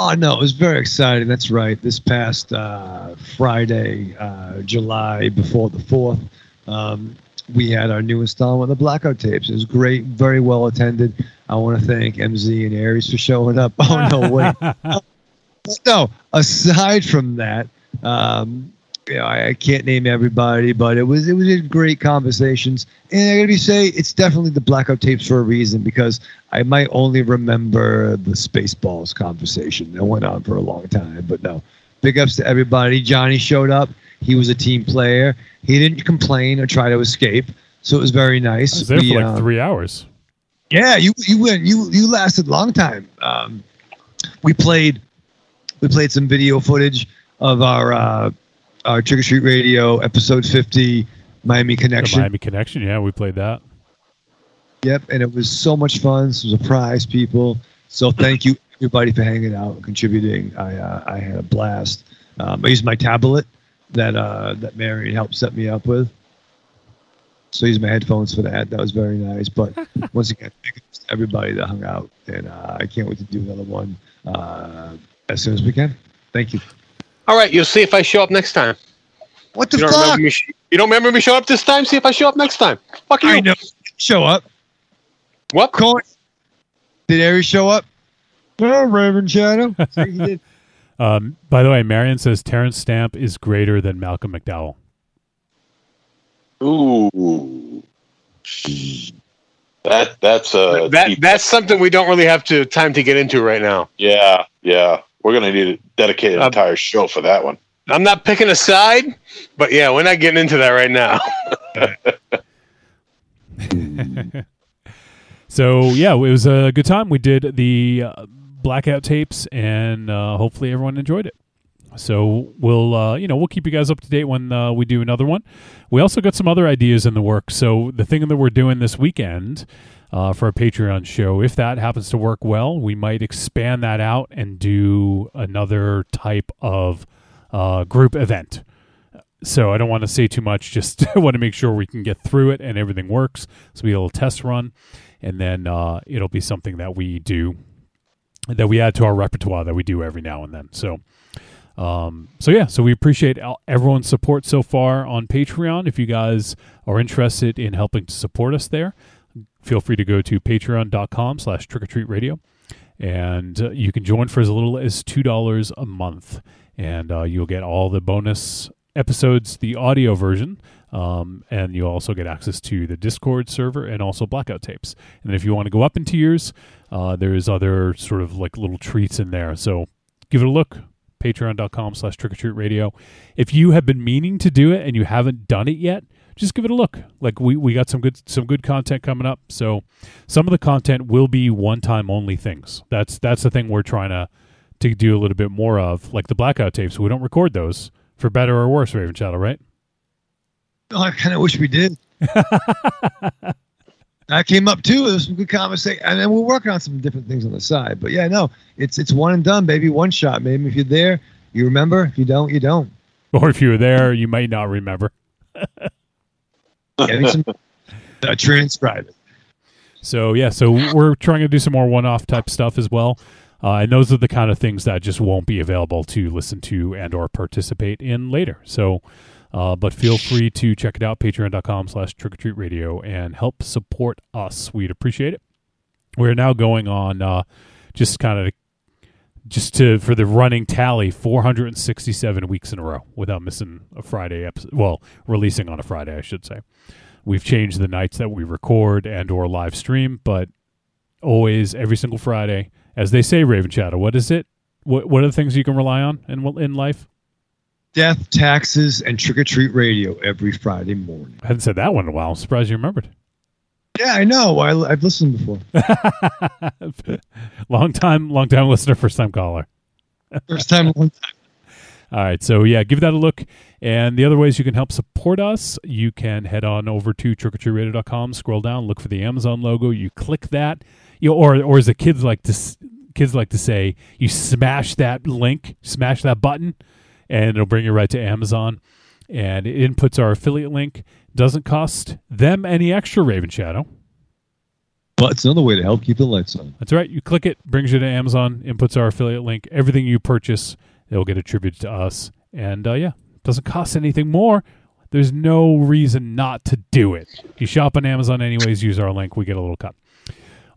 S6: Oh no, it was very exciting. That's right. This past uh, Friday, uh, July before the fourth, um, we had our new installment of the Blackout tapes. It was great, very well attended. I want to thank MZ and Aries for showing up. <laughs> Oh no, wait, no. <laughs> Aside from that, um, you know, I, I can't name everybody, but it was it was great conversations. And I gotta be say, it's definitely the blackout tapes for a reason because I might only remember the Spaceballs conversation that went on for a long time. But no, big ups to everybody. Johnny showed up. He was a team player. He didn't complain or try to escape, so it was very
S4: I
S6: nice.
S4: was there
S6: We,
S4: for like
S6: um,
S4: three hours.
S6: yeah, you you went you you lasted a long time. Um, we played we played some video footage of our uh, our Trick or Treat Radio episode fifty Miami
S4: The
S6: Connection.
S4: Miami Connection. Yeah, we played that.
S6: Yep, and it was so much fun. Some surprise people. So thank you everybody for hanging out and contributing. I uh, I had a blast. Um, I used my tablet that uh, that Marion helped set me up with. So I used my headphones for that. That was very nice. But <laughs> once again, big thanks to everybody that hung out, and uh, I can't wait to do another one uh, as soon as we can. Thank you.
S5: All right you'll see if i show up next time
S6: What the
S5: you don't
S6: fuck?
S5: remember me sh- you don't remember me show up this time see if i show up next time fuck you
S6: I know. Show up.
S5: what
S6: Coin. Did Aries show up? No, Reverend Shadow. <laughs> See, he did.
S4: Um, by the way, Marion says Terence Stamp is greater than Malcolm McDowell.
S2: Ooh. That that's a
S5: that, that's something we don't really have to time to get into right now.
S2: yeah yeah. We're gonna need to dedicate an
S5: Uh,
S2: entire show for that one.
S5: I'm not picking a side, but yeah, we're not getting into that right now. <laughs> <laughs>
S4: So yeah, it was a good time. We did the uh, blackout tapes, and uh, hopefully everyone enjoyed it. So we'll uh, you know we'll keep you guys up to date when uh, we do another one. We also got some other ideas in the works. So the thing that we're doing this weekend uh, for a Patreon show, if that happens to work well, we might expand that out and do another type of uh, group event. So I don't want to say too much. Just <laughs> want to make sure we can get through it and everything works. So we a little test run, and then uh, it'll be something that we do that we add to our repertoire that we do every now and then. So. Um, so yeah, so we appreciate everyone's support so far on Patreon. If you guys are interested in helping to support us there, feel free to go to patreon.com slash trick or treat radio and uh, you can join for as little as $2 a month and uh, you'll get all the bonus episodes, the audio version, um, and you'll also get access to the Discord server and also blackout tapes. And if you want to go up in tiers, uh, there's other sort of like little treats in there. So give it a look. Patreon.com slash trick or treat radio. If you have been meaning to do it and you haven't done it yet, just give it a look. Like we, we got some good some good content coming up. So some of the content will be one time only things. That's that's the thing we're trying to to do a little bit more of, like the blackout tapes. We don't record those for better or worse, Raven Shadow, right?
S6: Oh, I kind of wish we did. <laughs> I came up too. There's some good conversation, and then we're working on some different things on the side. But yeah, no, it's it's one and done, baby. One shot, baby. If you're there, you remember. If you don't, you don't.
S4: Or if you were there, you might not remember. <laughs>
S6: Getting some <laughs> uh, transcribe it.
S4: So yeah, so we're trying to do some more one-off type stuff as well, uh, and those are the kind of things that just won't be available to listen to and or participate in later. So, uh, but feel free to check it out, Patreon.com/slash Trick or Treat Radio, and help support us. We'd appreciate it. We're now going on uh, just kind of just to for the running tally 467 weeks in a row without missing a Friday episode. Well, releasing on a Friday, I should say. We've changed the nights that we record and or live stream, but always every single Friday, as they say, Raven Shadow. What is it? What What are the things you can rely on in in life?
S6: Death, taxes, and trick or treat radio every Friday morning.
S4: I hadn't said that one in a while. I'm surprised you remembered.
S6: Yeah, I know. I, I've listened before. <laughs>
S4: long time, long time listener, first time caller.
S6: First time, one time.
S4: All right, so yeah, give that a look. And the other ways you can help support us, you can head on over to trickortreatradio.com, scroll down, look for the Amazon logo. You click that, you or or as the kids like to kids like to say, you smash that link, smash that button, and it'll bring you right to Amazon. And it inputs our affiliate link. Doesn't cost them any extra Raven Shadow.
S6: Well, it's another way to help keep the lights on.
S4: That's right. You click it, brings you to Amazon, inputs our affiliate link. Everything you purchase, it'll get attributed to us. And uh, yeah, doesn't cost anything more. There's no reason not to do it. You shop on Amazon anyways, use our link, we get a little cut.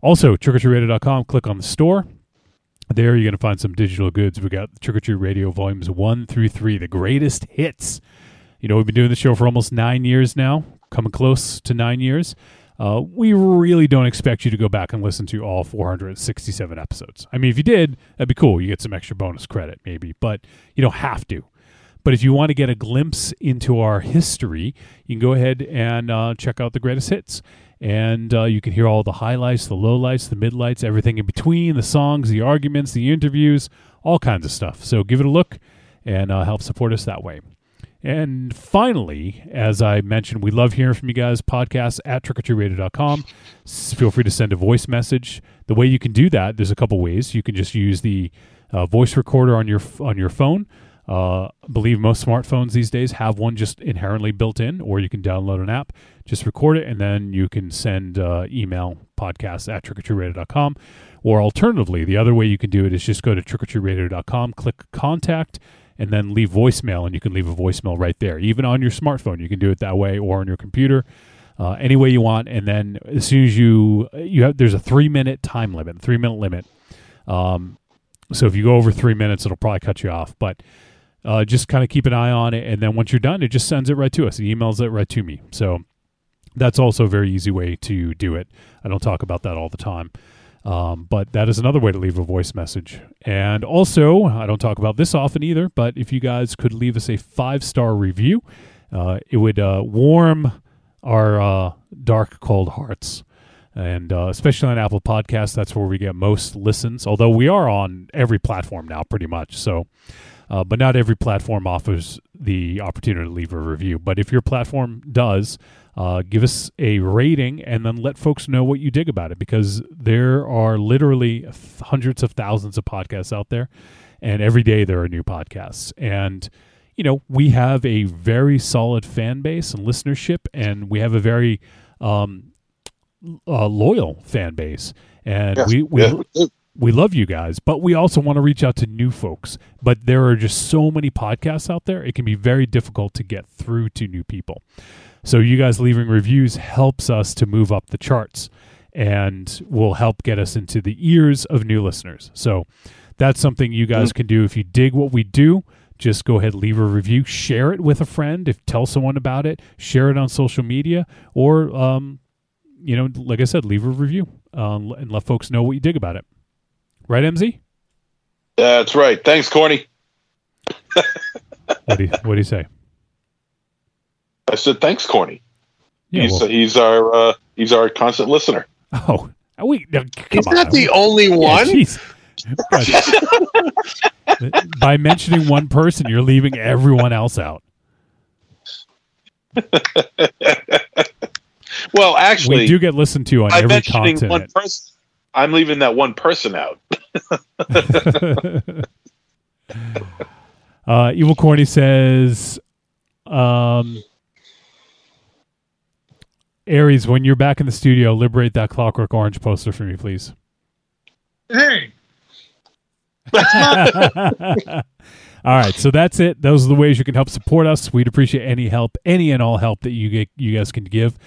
S4: Also, trickortreatradio.com, click on the store. There you're going to find some digital goods. We got Trick or Treat Radio volumes one through three, the greatest hits. You know, we've been doing the show for almost nine years now, coming close to nine years. Uh, we really don't expect you to go back and listen to all 467 episodes. I mean, if you did, that'd be cool. You get some extra bonus credit, maybe, but you don't have to. But if you want to get a glimpse into our history, you can go ahead and uh, check out the greatest hits. And uh, you can hear all the highlights, the lowlights, the midlights, everything in between, the songs, the arguments, the interviews, all kinds of stuff. So give it a look and uh, help support us that way. And finally, as I mentioned, we love hearing from you guys. Podcasts at trickortreatradio.com. Feel free to send a voice message. The way you can do that, there's a couple ways. You can just use the uh, voice recorder on your on your phone. Uh, I believe most smartphones these days have one just inherently built in, or you can download an app. Just record it, and then you can send uh, email podcasts at trickortreatradio.com. Or alternatively, the other way you can do it is just go to trickortreatradio.com, click contact, and then leave voicemail, and you can leave a voicemail right there. Even on your smartphone, you can do it that way, or on your computer, uh, any way you want. And then as soon as you you have, there's a three minute time limit, three minute limit. Um, so if you go over three minutes, it'll probably cut you off. But uh, just kind of keep an eye on it, and then once you're done, it just sends it right to us. It emails it right to me. So that's also a very easy way to do it. I don't talk about that all the time. Um, but that is another way to leave a voice message. And also, I don't talk about this often either, but if you guys could leave us a five star review, uh, it would uh, warm our uh, dark, cold hearts. And uh, especially on Apple Podcasts, that's where we get most listens. Although we are on every platform now, pretty much. So, uh, but not every platform offers the opportunity to leave a review. But if your platform does, uh, give us a rating and then let folks know what you dig about it because there are literally hundreds of thousands of podcasts out there, and every day there are new podcasts. And you know, we have a very solid fan base and listenership, and we have a very um, uh, loyal fan base, and
S2: Yes,
S4: we we.
S2: yeah, we.
S4: We love you guys, but we also want to reach out to new folks. But there are just so many podcasts out there; it can be very difficult to get through to new people. So you guys leaving reviews helps us to move up the charts and will help get us into the ears of new listeners. So that's something you guys can do if you dig what we do. Just go ahead, leave a review, share it with a friend, if tell someone about it, share it on social media, or um, you know, like I said, leave a review um, and let folks know what you dig about it. Right, MZ?
S2: That's right. Thanks, Corny.
S4: What do you, what do you say?
S2: I said thanks, Corny.
S4: Yeah,
S2: he's
S4: well,
S2: he's our uh, he's our constant listener.
S4: oh, we no, come
S5: He's
S4: on.
S5: not the only one.
S4: jeez. But <laughs> by mentioning one person, you're leaving everyone else out. <laughs>
S2: Well, actually,
S4: we do get listened to on
S2: by
S4: every
S2: mentioning one
S4: continent.
S2: person, I'm leaving that one person out. <laughs>
S4: uh, Evil Corny says, um, Aries, when you're back in the studio, liberate that Clockwork Orange poster for me, please.
S6: Hey, <laughs> <laughs>
S4: all right, so that's it. Those are the ways you can help support us. We'd appreciate any help, any and all help that you get, you guys can give.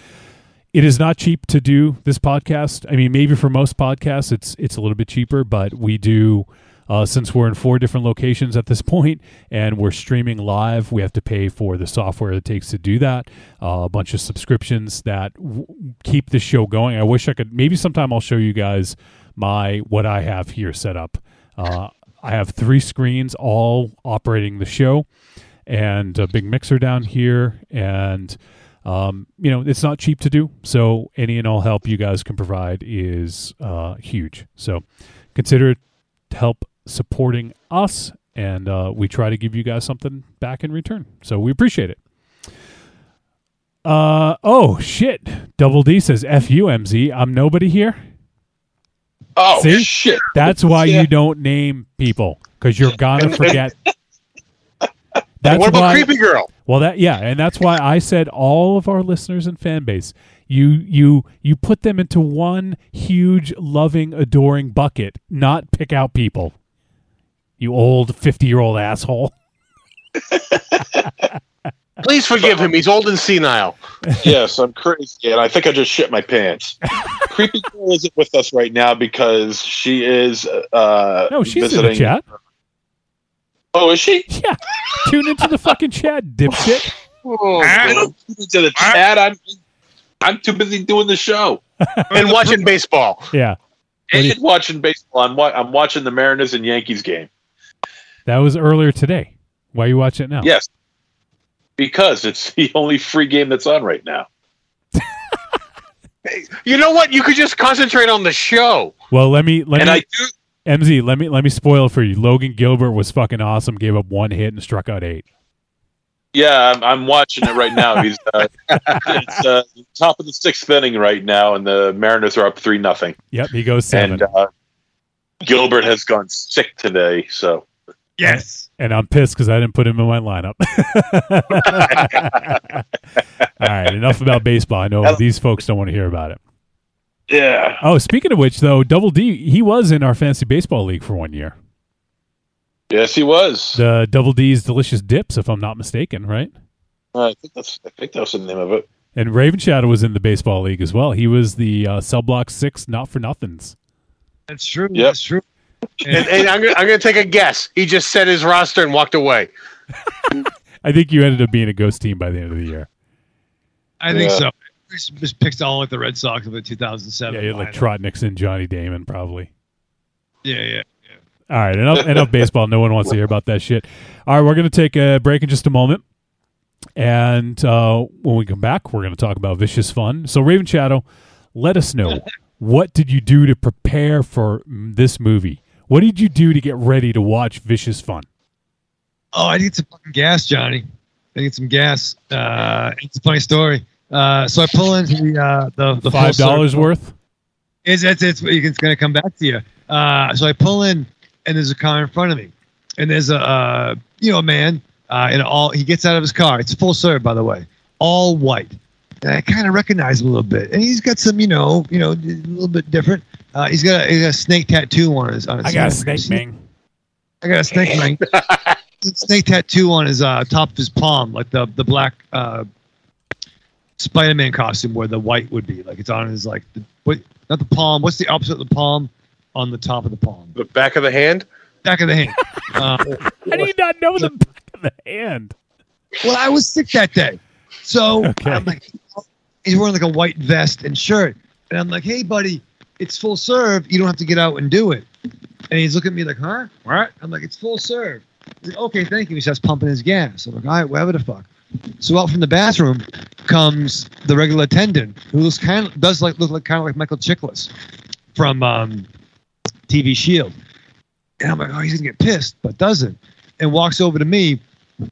S4: It is not cheap to do this podcast. I mean, maybe for most podcasts, it's it's a little bit cheaper, but we do uh, since we're in four different locations at this <laughs> point and we're streaming live. We have to pay for the software it takes to do that. Uh, a bunch of subscriptions that w- keep the show going. I wish I could. Maybe sometime I'll show you guys my what I have here set up. Uh, I have three screens all operating the show, and a big mixer down here, and um, you know it's not cheap to do. So any and all help you guys can provide is uh, huge. So consider it help supporting us, and uh, we try to give you guys something back in return. So we appreciate it. Uh oh shit! Double D says "F you, MZ." I'm nobody here.
S2: Oh
S4: See?
S2: shit!
S4: That's why
S2: Yeah.
S4: you don't name people because you're gonna forget. <laughs> That's
S5: what about
S4: why,
S5: Creepy Girl?
S4: Well, that yeah, and that's why I said all of our listeners and fan base. You you you put them into one huge, loving, adoring bucket, not pick out people. You old fifty-year-old asshole. <laughs>
S5: Please forgive him. He's old and senile. <laughs>
S2: yes, I'm crazy, and I think I just shit my pants. Creepy girl isn't with us right now because she is. Uh,
S4: No, she's
S2: visiting.
S4: in the chat.
S2: Oh, is she?
S4: Yeah, tune into the fucking chat, dipshit.
S2: I don't tune into the chat. I'm I'm too busy doing the show <laughs>
S5: and watching baseball.
S4: Yeah, What you-
S2: and watching baseball. I'm wa- I'm watching the Mariners and Yankees game.
S4: That was earlier today. Why you watch it now?
S2: Yes, because it's <laughs> the only free game that's on right now.
S5: You know what? You could just concentrate on the show.
S4: Well, let me let
S2: and
S4: me
S2: I do.
S4: MZ, let me let me spoil it for you. Logan Gilbert was fucking awesome. Gave up one hit and struck out eight.
S2: Yeah, I'm, I'm watching it right now. <laughs> He's uh, it's uh, top of the sixth inning right now, and the Mariners are up three nothing.
S4: Yep, he goes seven.
S2: And uh, Gilbert has gone sick today, so
S6: yes.
S4: and I'm pissed because I didn't put him in my lineup. <laughs> All right, enough about baseball. I know these folks don't want to hear about it.
S2: yeah.
S4: Oh, speaking of which, though, Double D, he was in our fantasy baseball league for one year.
S2: Yes, he was.
S4: The Double D's Delicious Dips, if I'm not mistaken, right?
S2: Uh, I think that's I think that was the name of it.
S4: And Raven Shadow was in the baseball league as well. He was the uh, cell block six, not for nothings.
S6: That's true.
S2: Yep.
S6: That's true.
S5: And, and I'm, gonna, I'm gonna take a guess. He just set his roster and walked away. <laughs>
S4: I think you ended up being a ghost team by the end of the year.
S6: I think
S2: Yeah.
S6: so. Just, just picked all like the Red Sox of the 2007.
S4: Yeah, you had like. Trot Nixon, Johnny Damon, probably.
S6: Yeah, yeah.
S4: All right, enough enough <laughs> baseball. No one wants to hear about that shit. All right, we're going to take a break in just a moment, and uh, when we come back, we're going to talk about vicious fun. So, Raven Shadow, let us know <laughs> what did you do to prepare for this movie? What did you do to get ready to watch Vicious Fun?
S6: Oh, I need some fucking gas, Johnny. I need some gas. Uh, it's a funny story. Uh, so I pull into the uh, the, the
S4: Five dollars worth.
S6: It's it's it's, it's going to come back to you. Uh, so I pull in, and there's a car in front of me, and there's a uh, you know a man uh, in all. He gets out of his car. It's full serve, by the way, all white. And I kind of recognize him a little bit, and he's got some, you know, you know, a little bit different. Uh, he's got a, he's got a snake tattoo on his on his.
S4: I got a snake, man.
S6: I got a snake <laughs> man. snake tattoo on his uh, top of his palm, like the the black uh, Spider-Man costume where the white would be. Like it's on his like the what not the palm. What's the opposite of the palm? On the top of the palm,
S5: The back of the hand.
S6: back of the hand. <laughs> Uh,
S4: How do you not know the back of the hand?
S6: well, I was sick that day, so
S4: Okay.
S6: I'm like, he's wearing like a white vest and shirt, and I'm like, hey, buddy, it's full serve. You don't have to get out and do it. And he's looking at me like, huh? What? I'm like, it's full serve. Like, okay, thank you. He starts pumping his gas. I'm like, all right, whatever the fuck. So out from the bathroom comes the regular attendant, who looks kind of does like look like kind of like Michael Chiklis from um, TV Shield. And I'm like, oh, he's gonna get pissed, but doesn't. And walks over to me,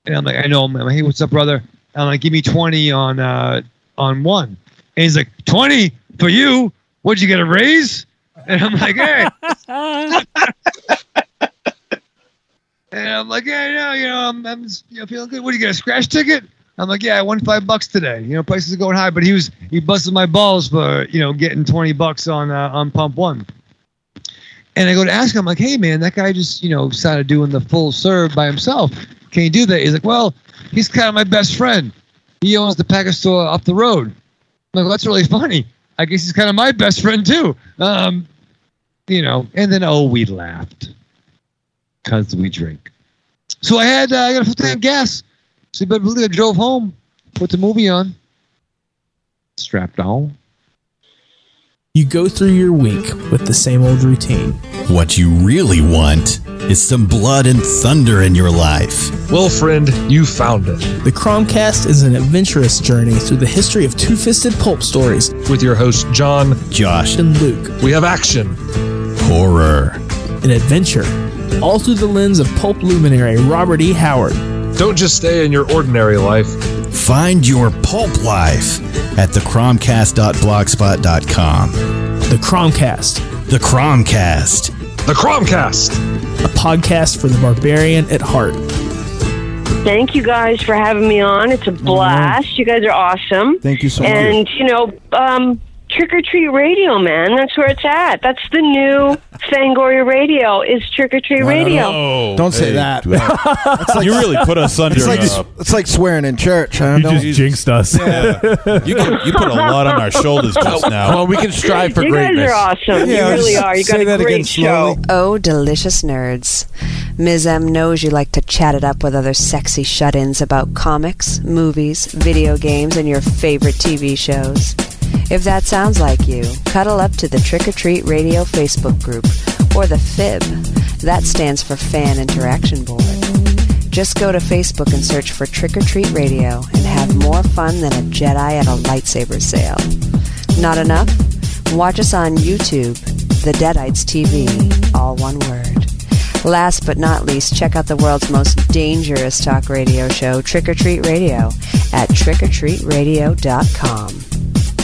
S6: and I'm like, I know. I'm like, hey, what's up, brother? And I'm like, give me 20 on uh, on one. And he's like, 20 for you? What'd you get a raise? And I'm like, hey. <laughs> and I'm like, yeah, yeah, you know, I'm, I'm you know, feeling good. What do you get a scratch ticket? I'm like, yeah, I won five bucks today. You know, prices are going high, but he was he busted my balls for you know getting 20 bucks on uh, on pump one. And I go to ask him, I'm like, hey man, that guy just you know started doing the full serve by himself. Can you do that? He's like, well, he's kind of my best friend. He owns the package store up the road. I'm like, well, that's really funny. I guess he's kind of my best friend too. Um, you know, and then oh, we laughed because we drink. So I had uh, I got a full tank of gas. So you better believe I drove home, put the movie on, strapped on.
S7: You go through your week with the same old routine.
S8: What you really want is some blood and thunder in your life.
S9: Well, friend, you found it.
S7: The Cromcast is an adventurous journey through the history of two fisted pulp stories
S9: With your hosts, John,
S8: Josh,
S7: and Luke.
S9: we have action.
S8: horror,
S7: An adventure, all through the lens of pulp luminary Robert E. Howard.
S9: Don't just stay in your ordinary life.
S8: find your pulp life at thecromcast.blogspot.com.
S7: The Cromcast,
S8: The Cromcast.
S9: The Cromcast.
S7: a podcast for the barbarian at heart.
S10: Thank you guys for having me on. It's a blast. You guys are awesome.
S11: Thank you so much.
S10: And, you know, um, Trick or Treat Radio, man. That's where it's at. That's the new Fangoria Radio is Trick or Treat Radio.
S11: Oh, Don't say that.
S1: well, <laughs>
S11: It's like,
S1: you really put us under.
S11: it's like
S1: uh,
S11: it's like swearing in church. I
S4: You
S11: don't
S4: just jinxed us. <laughs>
S1: yeah. <laughs> you can, you put a lot on our shoulders just now.
S5: Well, we can strive for
S10: you
S5: greatness.
S10: guys are awesome.
S11: Yeah,
S10: you really
S11: just
S10: are. You got
S11: say
S10: a
S11: that
S10: great
S11: again
S10: show.
S11: slowly.
S12: Oh, delicious nerds. Ms. M knows you like to chat it up with other sexy shut ins about comics, movies, video games, and your favorite TV shows. If that sounds like you, cuddle up to the Trick or Treat Radio Facebook group, or the FIB. That stands for Fan Interaction Board. Just go to Facebook and search for Trick or Treat Radio and have more fun than a Jedi at a lightsaber sale. Not enough? Watch us on YouTube, The Deadites TV, all one word. Last but not least, check out the world's most dangerous talk radio show, Trick or Treat Radio, at trickortreatradio.com.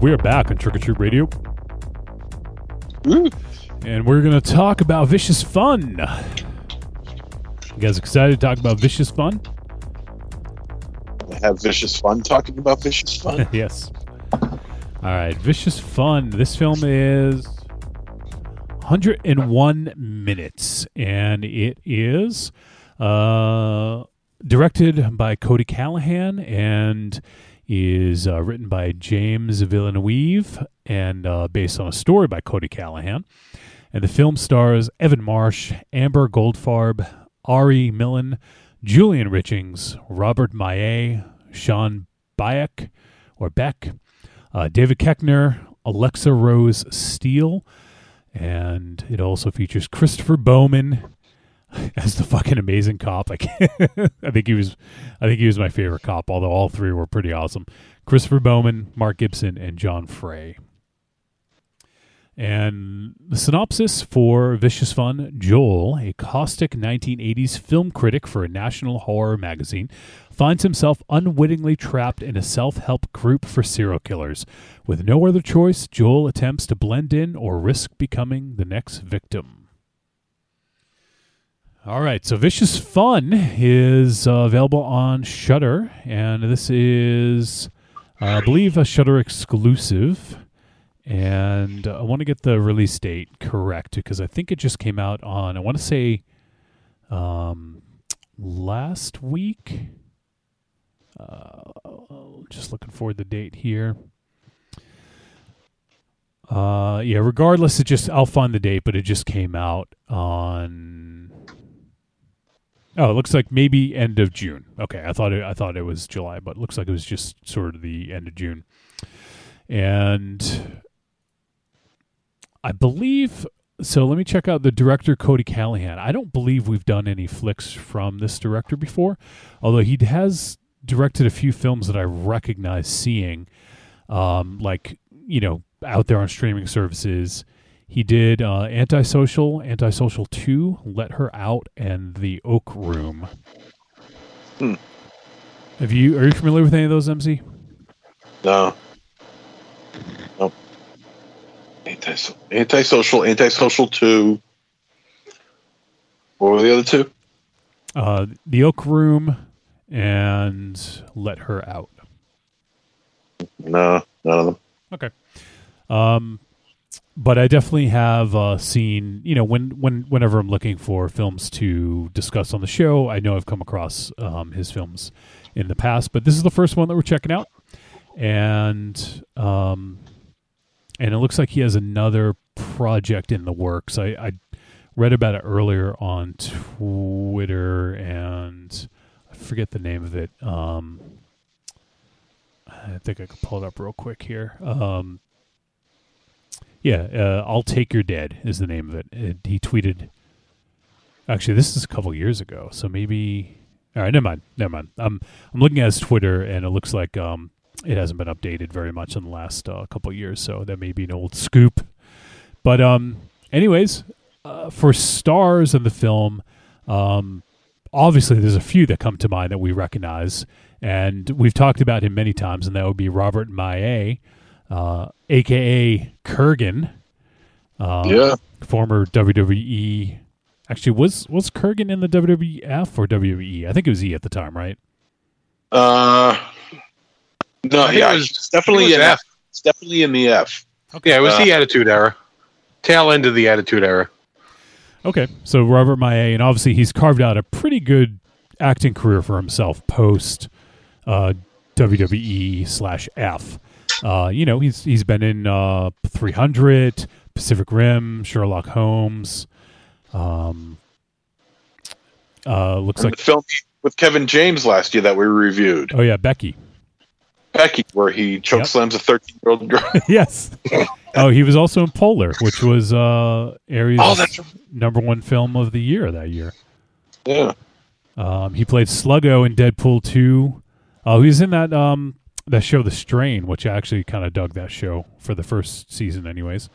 S4: we are back on Trick or Treat Radio. And we're going to talk about Vicious Fun. You guys excited to talk about Vicious Fun?
S2: Have vicious fun talking about vicious fun. <laughs>
S4: yes. All right, Vicious Fun. This film is 101 minutes, and it is uh, directed by Cody Callahan and is uh, written by James Villeneuve and uh, based on a story by Cody Callahan. And the film stars Evan Marsh, Amber Goldfarb, Ari Millen, Julian Richings, Robert Maillet, Sean Bayek or Beck, uh, David Koechner, Alexa Rose Steele, and it also features Christopher Bowman <laughs> as the fucking amazing cop. Like <laughs> I think he was I think he was my favorite cop, although all three were pretty awesome. Christopher Bowman, Mark Gibson, and John Frey. And the synopsis for Vicious Fun Joel, a caustic 1980s film critic for a national horror magazine, finds himself unwittingly trapped in a self help group for serial killers. With no other choice, Joel attempts to blend in or risk becoming the next victim. All right, so Vicious Fun is uh, available on Shudder, and this is, uh, I believe, a Shudder exclusive. And I want to get the release date correct because I think it just came out on, I want to say, um, last week. Uh, just looking for the date here. Uh, yeah. Regardless, it just I'll find the date, but it just came out on. Oh, it looks like maybe end of June. Okay, I thought it, I thought it was July, but looks like it was just sort of the end of June. And I believe so. Let me check out the director Cody Callahan. I don't believe we've done any flicks from this director before, although he has directed a few films that I recognize seeing, um, like you know, out there on streaming services. He did uh, Antisocial, Antisocial Two, Let Her Out, and The Oak Room.
S2: Hmm.
S4: Have you? Are you familiar with any of those, MC?
S2: No. Nope. Antisocial, antisocial, antisocial two. What were the other two?
S4: Uh, the Oak Room and Let Her Out.
S2: No, none of them.
S4: Okay. Um, but I definitely have uh, seen, you know, when, when whenever I'm looking for films to discuss on the show, I know I've come across um, his films in the past, but this is the first one that we're checking out, and um, and it looks like he has another project in the works. I, I read about it earlier on Twitter, and I forget the name of it. Um, I think I could pull it up real quick here. Um, yeah, uh, "I'll Take Your Dead" is the name of it. it. He tweeted. Actually, this is a couple years ago, so maybe. All right, never mind. Never mind. I'm I'm looking at his Twitter, and it looks like um, it hasn't been updated very much in the last uh, couple years, so that may be an old scoop. But um, anyways, uh, for stars in the film, um, obviously there's a few that come to mind that we recognize, and we've talked about him many times, and that would be Robert Maillet, uh, aka Kurrgan. Um,
S2: Yeah.
S4: Former WWE. Actually, was was Kurrgan in the WWF or WWE? I think it was E at the time, right?
S2: Uh, no,
S5: I
S2: yeah,
S5: it was-
S2: it's definitely
S5: I it
S2: in
S5: was
S2: F. It's definitely in the F.
S5: Yeah, it was
S2: Uh,
S5: the Attitude Era. Tail end of the Attitude Era.
S4: Okay, so Robert Maillet, and obviously he's carved out a pretty good acting career for himself post uh, WWE slash F. Uh, you know, he's he's been in uh, 300, Pacific Rim, Sherlock Holmes. Um, uh, looks
S2: And
S4: like
S2: the film with Kevin James last year that we reviewed,
S4: oh yeah, Becky.
S2: Becky, where he choke
S4: Yep.
S2: slams a 13 year old girl. <laughs>
S4: yes. Oh, he was also in Polar, which was uh, Aries'
S2: Oh, that's-
S4: number one film of the year that year.
S2: yeah.
S4: Um, he played Sluggo in Deadpool 2. Oh, he was in that um, that show, The Strain, which I actually kind of dug that show for the first season, anyways.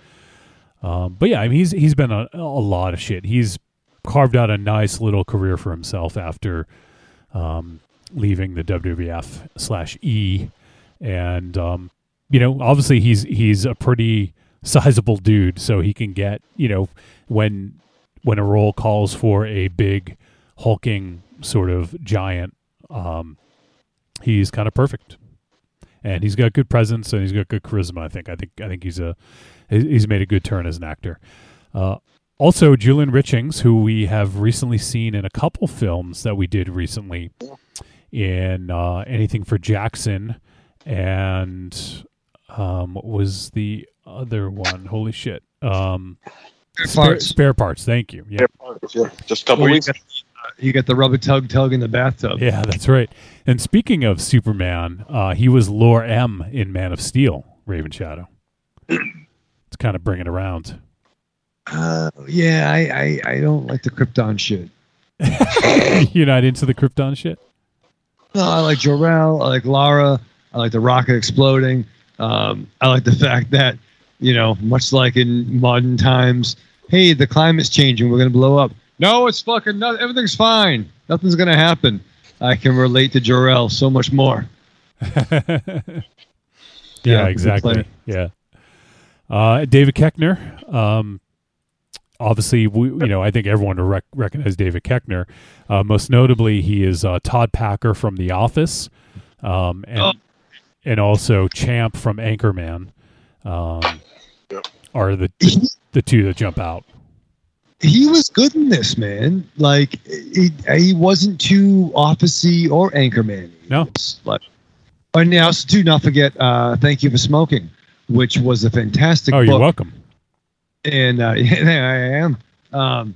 S4: Um, but yeah, I mean, he's he's been a, a lot of shit. He's carved out a nice little career for himself after um, leaving the WWF slash E, and um, you know, obviously he's he's a pretty sizable dude, so he can get you know when when a role calls for a big hulking sort of giant, um, he's kind of perfect, and he's got good presence and he's got good charisma. I think. I think. I think he's a he's made a good turn as an actor. Uh, also, Julian Richings, who we have recently seen in a couple films that we did recently, in uh, anything for Jackson, and um, what was the other one? Holy shit! Um,
S6: Spare
S4: spare,
S6: Parts.
S4: spare parts. Thank you. Yeah,
S2: Yeah, just a couple
S6: Or you
S2: weeks.
S6: You got the rubber tug tug in the bathtub.
S4: yeah, that's right. And speaking of Superman, uh, he was Lor-Em in Man of Steel, Raven Shadow. <clears throat> It's kind of bringing it around.
S6: Uh, yeah, I, I I don't like the Krypton shit. <laughs>
S4: You're not into the Krypton shit.
S6: No, I like Jor-El. I like Lara. I like the rocket exploding. Um, I like the fact that, you know, much like in modern times, hey, the climate's changing. We're going to blow up. No, it's fucking nothing. Everything's fine. Nothing's going to happen. I can relate to Jor-El so much more. <laughs>
S4: yeah,
S6: Yeah,
S4: exactly. Yeah. Uh, David Koechner. Um, obviously, we, you know, I think everyone will rec- recognize David Koechner. Uh, most notably, he is uh, Todd Packer from The Office, um, and
S6: Oh.
S4: and also Champ from Anchorman. Um, are the the two that jump out.
S6: He was good in this, man. Like, he, he wasn't too officey or anchorman.
S4: No.
S6: Like, and also, too, not forget, uh, Thank You for Smoking, which was a fantastic
S4: Oh,
S6: book.
S4: you're welcome.
S6: and uh, <laughs> yeah, I am. Um,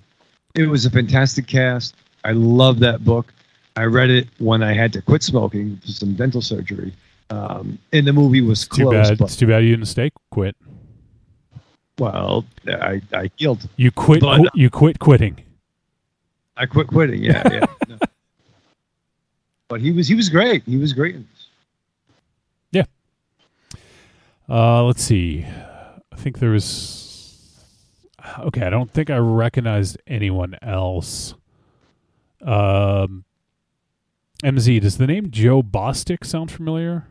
S6: it was a fantastic cast. I love that book. I read it when I had to quit smoking for some dental surgery. Um, and the movie was
S4: Too bad.
S6: but
S4: It's too bad you didn't stay quit.
S6: Well, I, I healed.
S4: You quit.
S6: But-
S4: qu- you quit quitting.
S6: I quit quitting. Yeah, yeah. <laughs> no. But he was he was great. He was great. Yeah.
S4: Uh, let's see. I think there was. Okay, I don't think I recognized anyone else. Um, MZ, does the name Joe Bostick sound familiar?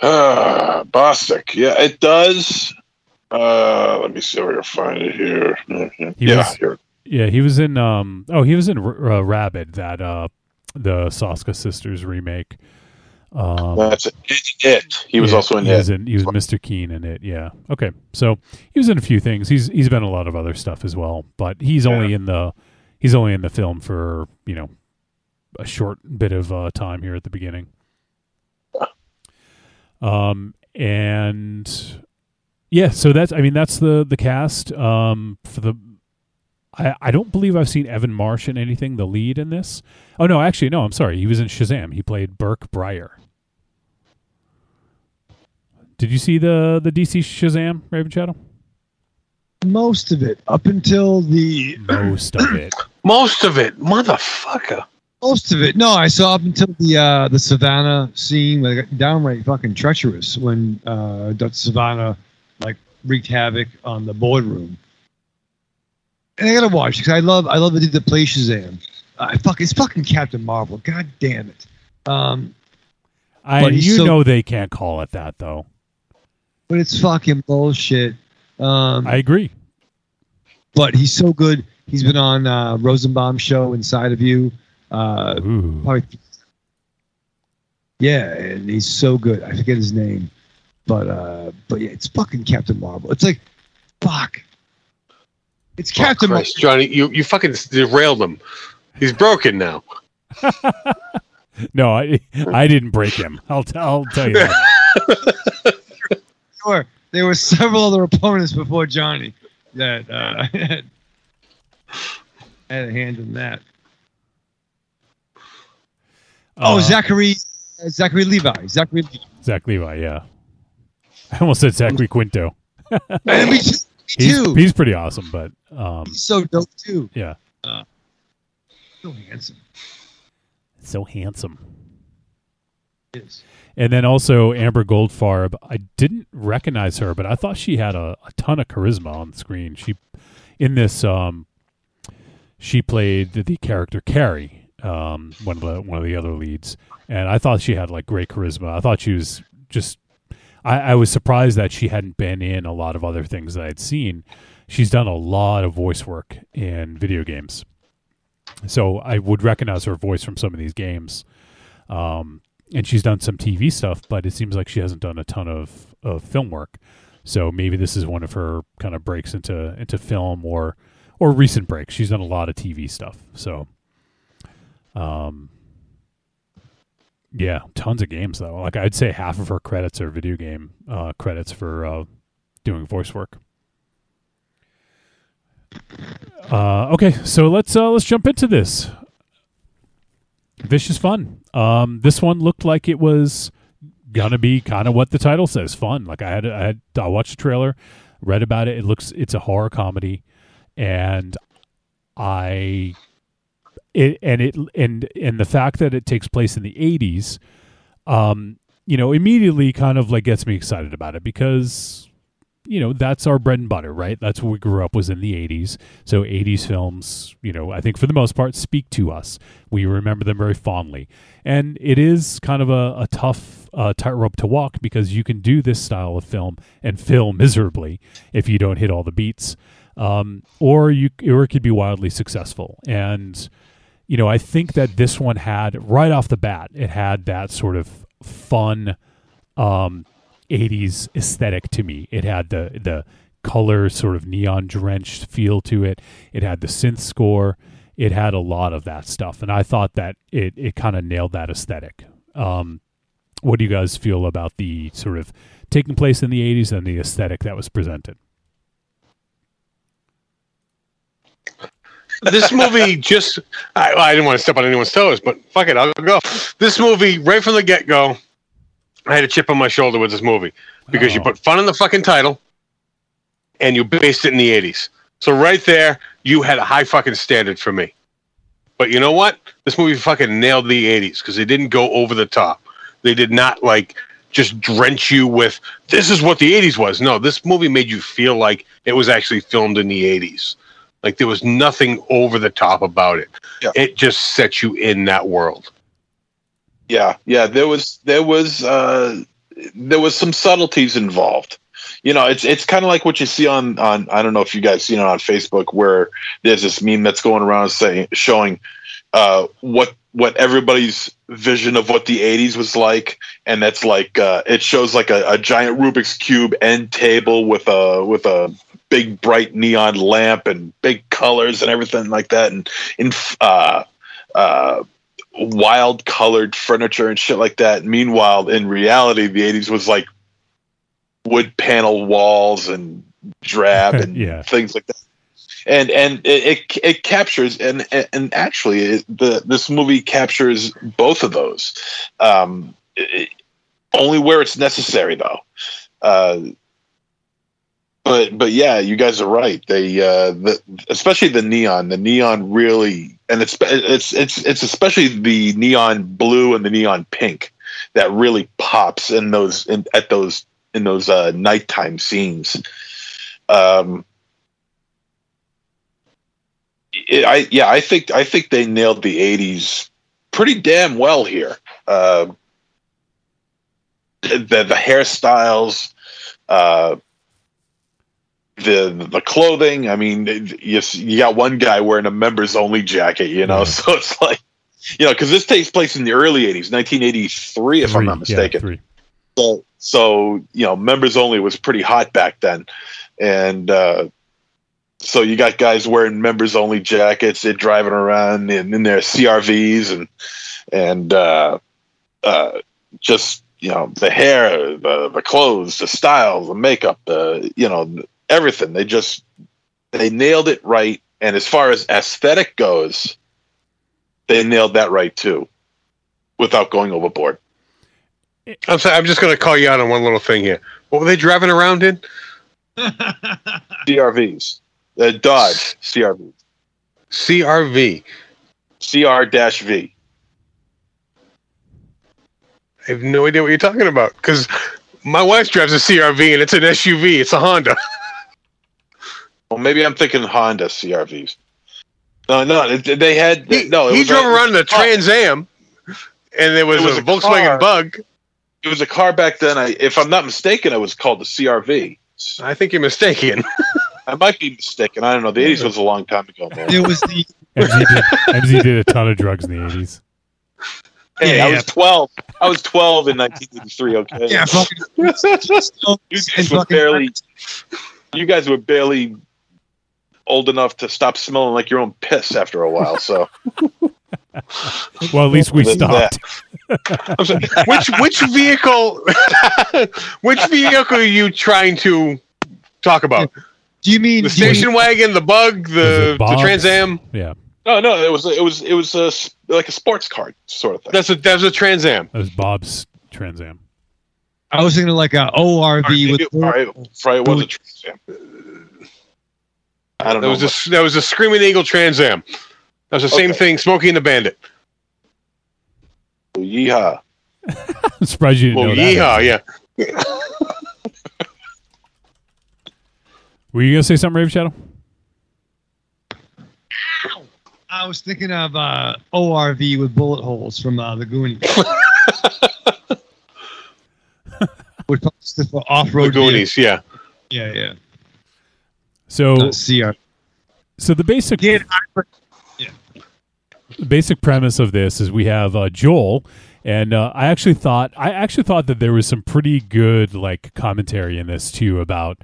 S2: Uh, Bostick. Yeah, it does. Uh, let me see if I can find it here.
S4: He
S2: yeah,
S4: was-
S2: here.
S4: Yeah, he was in. Um, oh, he was in R- uh, Rabid, that uh, the Soska sisters remake. Um,
S2: That's it. it. He was
S4: yeah,
S2: also in
S4: he
S2: it.
S4: Was in, he was Mr. Keen in it. Yeah. Okay. So he was in a few things. He's he's been in a lot of other stuff as well, but he's only in the he's only in the film for you know a short bit of uh, time here at the beginning. Um and yeah, so that's I mean that's the the cast um for the I, I don't believe I've seen Evan Marsh in anything, the lead in this. Oh no, actually no, I'm sorry. He was in Shazam. He played Burke Breyer. Did you see the the DC Shazam, Raven Shadow?
S6: Most of it up until the <coughs>
S4: Most of it. <coughs>
S5: Most of it, motherfucker.
S6: most of it. No, I saw up until the uh, the Sivana scene, where it got downright fucking treacherous when uh, Dr. Sivana like wreaked havoc on the boardroom. And I gotta watch because I love I love the dude that plays Shazam. I fuck it's fucking Captain Marvel. God damn it. Um,
S4: I you
S6: so-
S4: know they can't call it that though.
S6: but it's fucking bullshit. Um,
S4: I agree.
S6: but he's so good. He's been on uh, Rosenbaum's show Inside of You. Uh, probably, yeah, and he's so good. I forget his name, but uh, but yeah, it's fucking Captain Marvel. It's like, fuck, it's Captain Marvel.
S5: Johnny, you, you fucking derailed him. He's broken now. <laughs>
S4: No, I I didn't break him. I'll t- I'll tell you that. <laughs>
S6: Sure, there were several other opponents before Johnny that uh, had, <laughs> had a hand in that. Oh,
S4: Uh,
S6: Zachary, uh, Zachary Levi, Zachary. Levi.
S4: Zach Levi, yeah. I <laughs> almost said Zachary Quinto.
S6: Too.
S4: He's <laughs>
S6: too.
S4: he's pretty awesome, but um
S6: He's so dope too.
S4: yeah.
S6: Uh, so handsome.
S4: So handsome.
S6: Yes.
S4: And then also Amber Goldfarb. I didn't recognize her, but I thought she had a, a ton of charisma on the screen. She in this um she played the character Carrie, um, one of the one of the other leads, and I thought she had like great charisma. I thought she was just I, I was surprised that she hadn't been in a lot of other things that I'd seen. She's done a lot of voice work in video games, so I would recognize her voice from some of these games. Um, and she's done some TV stuff, but it seems like she hasn't done a ton of, of film work. So maybe this is one of her kind of breaks into into film or or recent breaks. She's done a lot of TV stuff. So, um, yeah, tons of games though. Like I'd say half of her credits are video game uh, credits for uh, doing voice work. Uh, okay, so let's uh, let's jump into this. Vicious fun. Um, this one looked like it was gonna be kind of what the title says, fun. Like I had, I had, I watched the trailer, read about it. It looks, it's a horror comedy, and I, it and it and and the fact that it takes place in the '80s, um, you know, immediately kind of like gets me excited about it because you know that's our bread and butter right? That's what we grew up was in the 80s so 80s films you know i think for the most part speak to us. We remember them very fondly. And it is kind of a, a tough uh, tightrope to walk because you can do this style of film and fail miserably if you don't hit all the beats. Um, or you or it could be wildly successful. And you know i think that this one had right off the bat it had that sort of fun um, 80s aesthetic to me. It had the the color sort of neon drenched feel to it. It had the synth score. It had a lot of that stuff, and I thought that it it kind of nailed that aesthetic. Um, what do you guys feel about the sort of taking place in the 80s and the aesthetic that was presented?
S5: This movie just I, I didn't want to step on anyone's toes, but fuck it, I'll go. This movie, right from the get go, I had a chip on my shoulder with this movie because you
S4: Oh.
S5: put fun in the fucking title and you based it in the 80s. So right there, you had a high fucking standard for me. But you know what? This movie fucking nailed the 80s because they didn't go over the top. They did not like just drench you with this is what the 80s was. No, this movie made you feel like it was actually filmed in the 80s. Like there was nothing over the top about it. Yeah. It just set you in that world.
S2: Yeah, yeah. There was there was uh, there was some subtleties involved. You know, it's it's kind of like what you see on on I don't know if you guys seen it on Facebook where there's this meme that's going around saying showing uh, what what everybody's vision of what the 80s was like and that's like uh, it shows like a, a giant rubik's cube end table with a with a big bright neon lamp and big colors and everything like that and in uh, uh, wild colored furniture and shit like that. Meanwhile, in reality, the 80s was like wood panel walls and drab <laughs> and
S4: Yeah.
S2: things like that. And and it it, it captures and and actually it, the this movie captures both of those. Um, it- only where it's necessary though. Uh, but but yeah, you guys are right. They uh, the, especially the neon. The neon really, and it's it's it's it's especially the neon blue and the neon pink that really pops in those in, at those in those uh, nighttime scenes. Um, it, I yeah, I think I think they nailed the '80s pretty damn well here. Uh, the the hairstyles. Uh, the the clothing. I mean, you you got one guy wearing a members only jacket, you know, <laughs> so it's like, you know, because this takes place in the early '80s, 1983, if I'm not mistaken.
S4: three.
S2: So, so you know, members only was pretty hot back then, and uh, so you got guys wearing members only jackets, they're driving around in, in their CRVs and and uh, uh, just you know the hair, the the clothes, the styles, the makeup, the you know everything. They just they nailed it right. And as far as aesthetic goes, they nailed that right too, without going overboard.
S5: I'm sorry, I'm just going to call you out on one little thing here. What were they driving around in? <laughs>
S2: CRVs, uh, Dodge CRV,
S5: CRV,
S2: CR V.
S5: I have no idea what you're talking about because my wife drives a CRV and it's an SUV. It's a Honda. <laughs>
S2: Well, maybe I'm thinking Honda CRVs. No, no, they had
S5: He,
S2: no. It
S5: he
S2: was
S5: drove
S2: a-
S5: around in a Trans Am, and there was,
S2: It was
S5: a,
S2: a
S5: Volkswagen
S2: car.
S5: Bug.
S2: it was a car back then. I, if I'm not mistaken, it was called the CRV.
S5: I think you're mistaken. <laughs>
S2: I might be mistaken. I don't know. The 80s was a long time ago, man.
S6: It was the
S4: MZ did, MZ did a ton of drugs in the eighties.
S2: Hey,
S6: Yeah,
S2: I was 12. I was 12 in 1983. Okay.
S6: yeah, fucking <laughs>
S2: you guys were barely. You guys were barely old enough to stop smelling like your own piss after a while. So <laughs>
S4: Well, at least we stopped.
S5: I'm sorry, which which vehicle? <laughs> which vehicle are you trying to talk about?
S6: Do you mean
S5: The
S6: do you mean-
S5: station wagon, the bug, the, the Trans Am?
S4: Yeah,
S2: no, no, it was it was it was a, s- like a sports car sort of thing.
S5: That's a that's a Trans Am.
S4: that was Bob's Trans Am.
S6: I was thinking like a ORV with
S2: It, right, right, it was a Trans Am. I don't
S5: That
S2: know.
S5: was a that was a Screaming Eagle Trans Am. That was the same
S2: Okay.
S5: thing. Smokey and the Bandit.
S2: Yeehaw. <laughs>
S4: I'm surprised you didn't
S5: Well,
S4: know that.
S5: yeehaw, yeah. <laughs>
S4: Were you gonna say something, Rave Shadow?
S6: I was thinking of uh, ORV with bullet holes from uh, the Goonies. <laughs> Which probably stood for
S5: The
S6: off-road The
S5: Goonies, yeah.
S6: Yeah, yeah.
S4: So,
S6: Uh, CR.
S4: so the basic
S6: Get
S4: the basic premise of this is we have uh, Joel, and uh, I actually thought I actually thought that there was some pretty good like commentary in this too about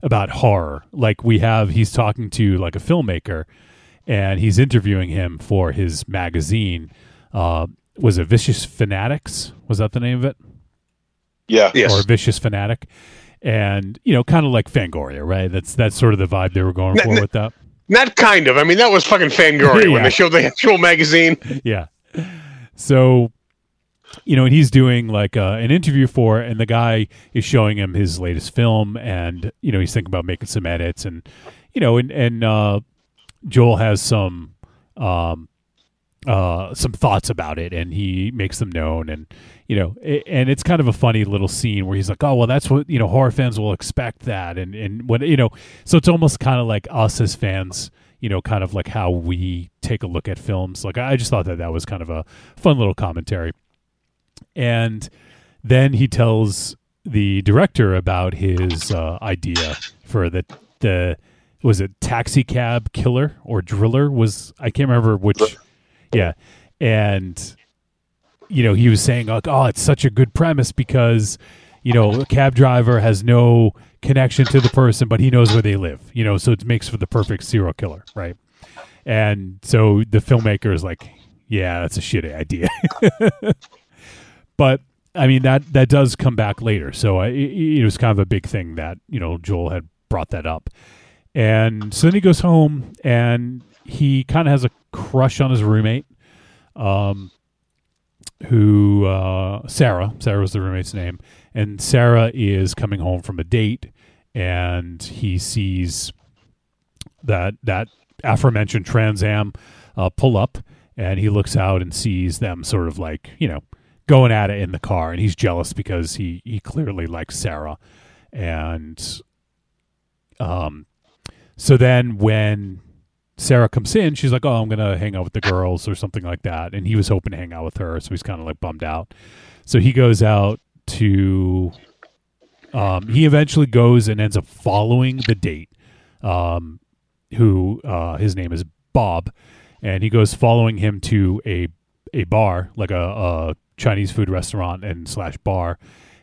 S4: about horror. Like we have he's talking to like a filmmaker, and he's interviewing him for his magazine. Uh, was it Vicious Fanatics? Was that the name of it?
S2: Yeah.
S5: Yes.
S4: Or Vicious Fanatic? And you know, kind of like Fangoria, right? That's that's sort of the vibe they were going
S5: N-
S4: for
S5: n-
S4: with that.
S5: Not kind of. I mean, that was fucking Fangoria
S4: Yeah.
S5: when they <laughs> showed the actual magazine.
S4: yeah. So, you know, and he's doing like uh, an interview for, it, and the guy is showing him his latest film, and you know, he's thinking about making some edits, and you know, and and uh, Joel has some um, uh, some thoughts about it, and he makes them known, and you know, a- and it's kind of a funny little scene where he's like, "Oh, well, that's what you know, horror fans will expect that," and and when you know, so it's almost kind of like us as fans, you know, kind of like how we take a look at films. Like I just thought that that was kind of a fun little commentary, and then he tells the director about his uh, idea for the the was it taxi cab killer or driller was I can't remember which yeah. And you know he was saying like oh it's such a good premise because you know a cab driver has no connection to the person but he knows where they live you know so it makes for the perfect serial killer right? And so the filmmaker is like yeah that's a shitty idea. <laughs> But I mean that that does come back later. So I, it, it was kind of a big thing that you know Joel had brought that up, and so then he goes home and he kind of has a crush on his roommate, um, who uh, Sarah. Sarah was the roommate's name, and Sarah is coming home from a date, and he sees that that aforementioned Trans Am uh, pull up, and he looks out and sees them sort of like you know going at it in the car, and he's jealous because he he clearly likes Sarah, and um, so then when Sarah comes in, she's like, "Oh, I'm gonna hang out with the girls or something like that," and he was hoping to hang out with her, so he's kind of like bummed out. So he goes out to. Um, he eventually goes and ends up following the date, um, who uh, his name is Bob, and he goes following him to a a bar, like a, a Chinese food restaurant and slash bar,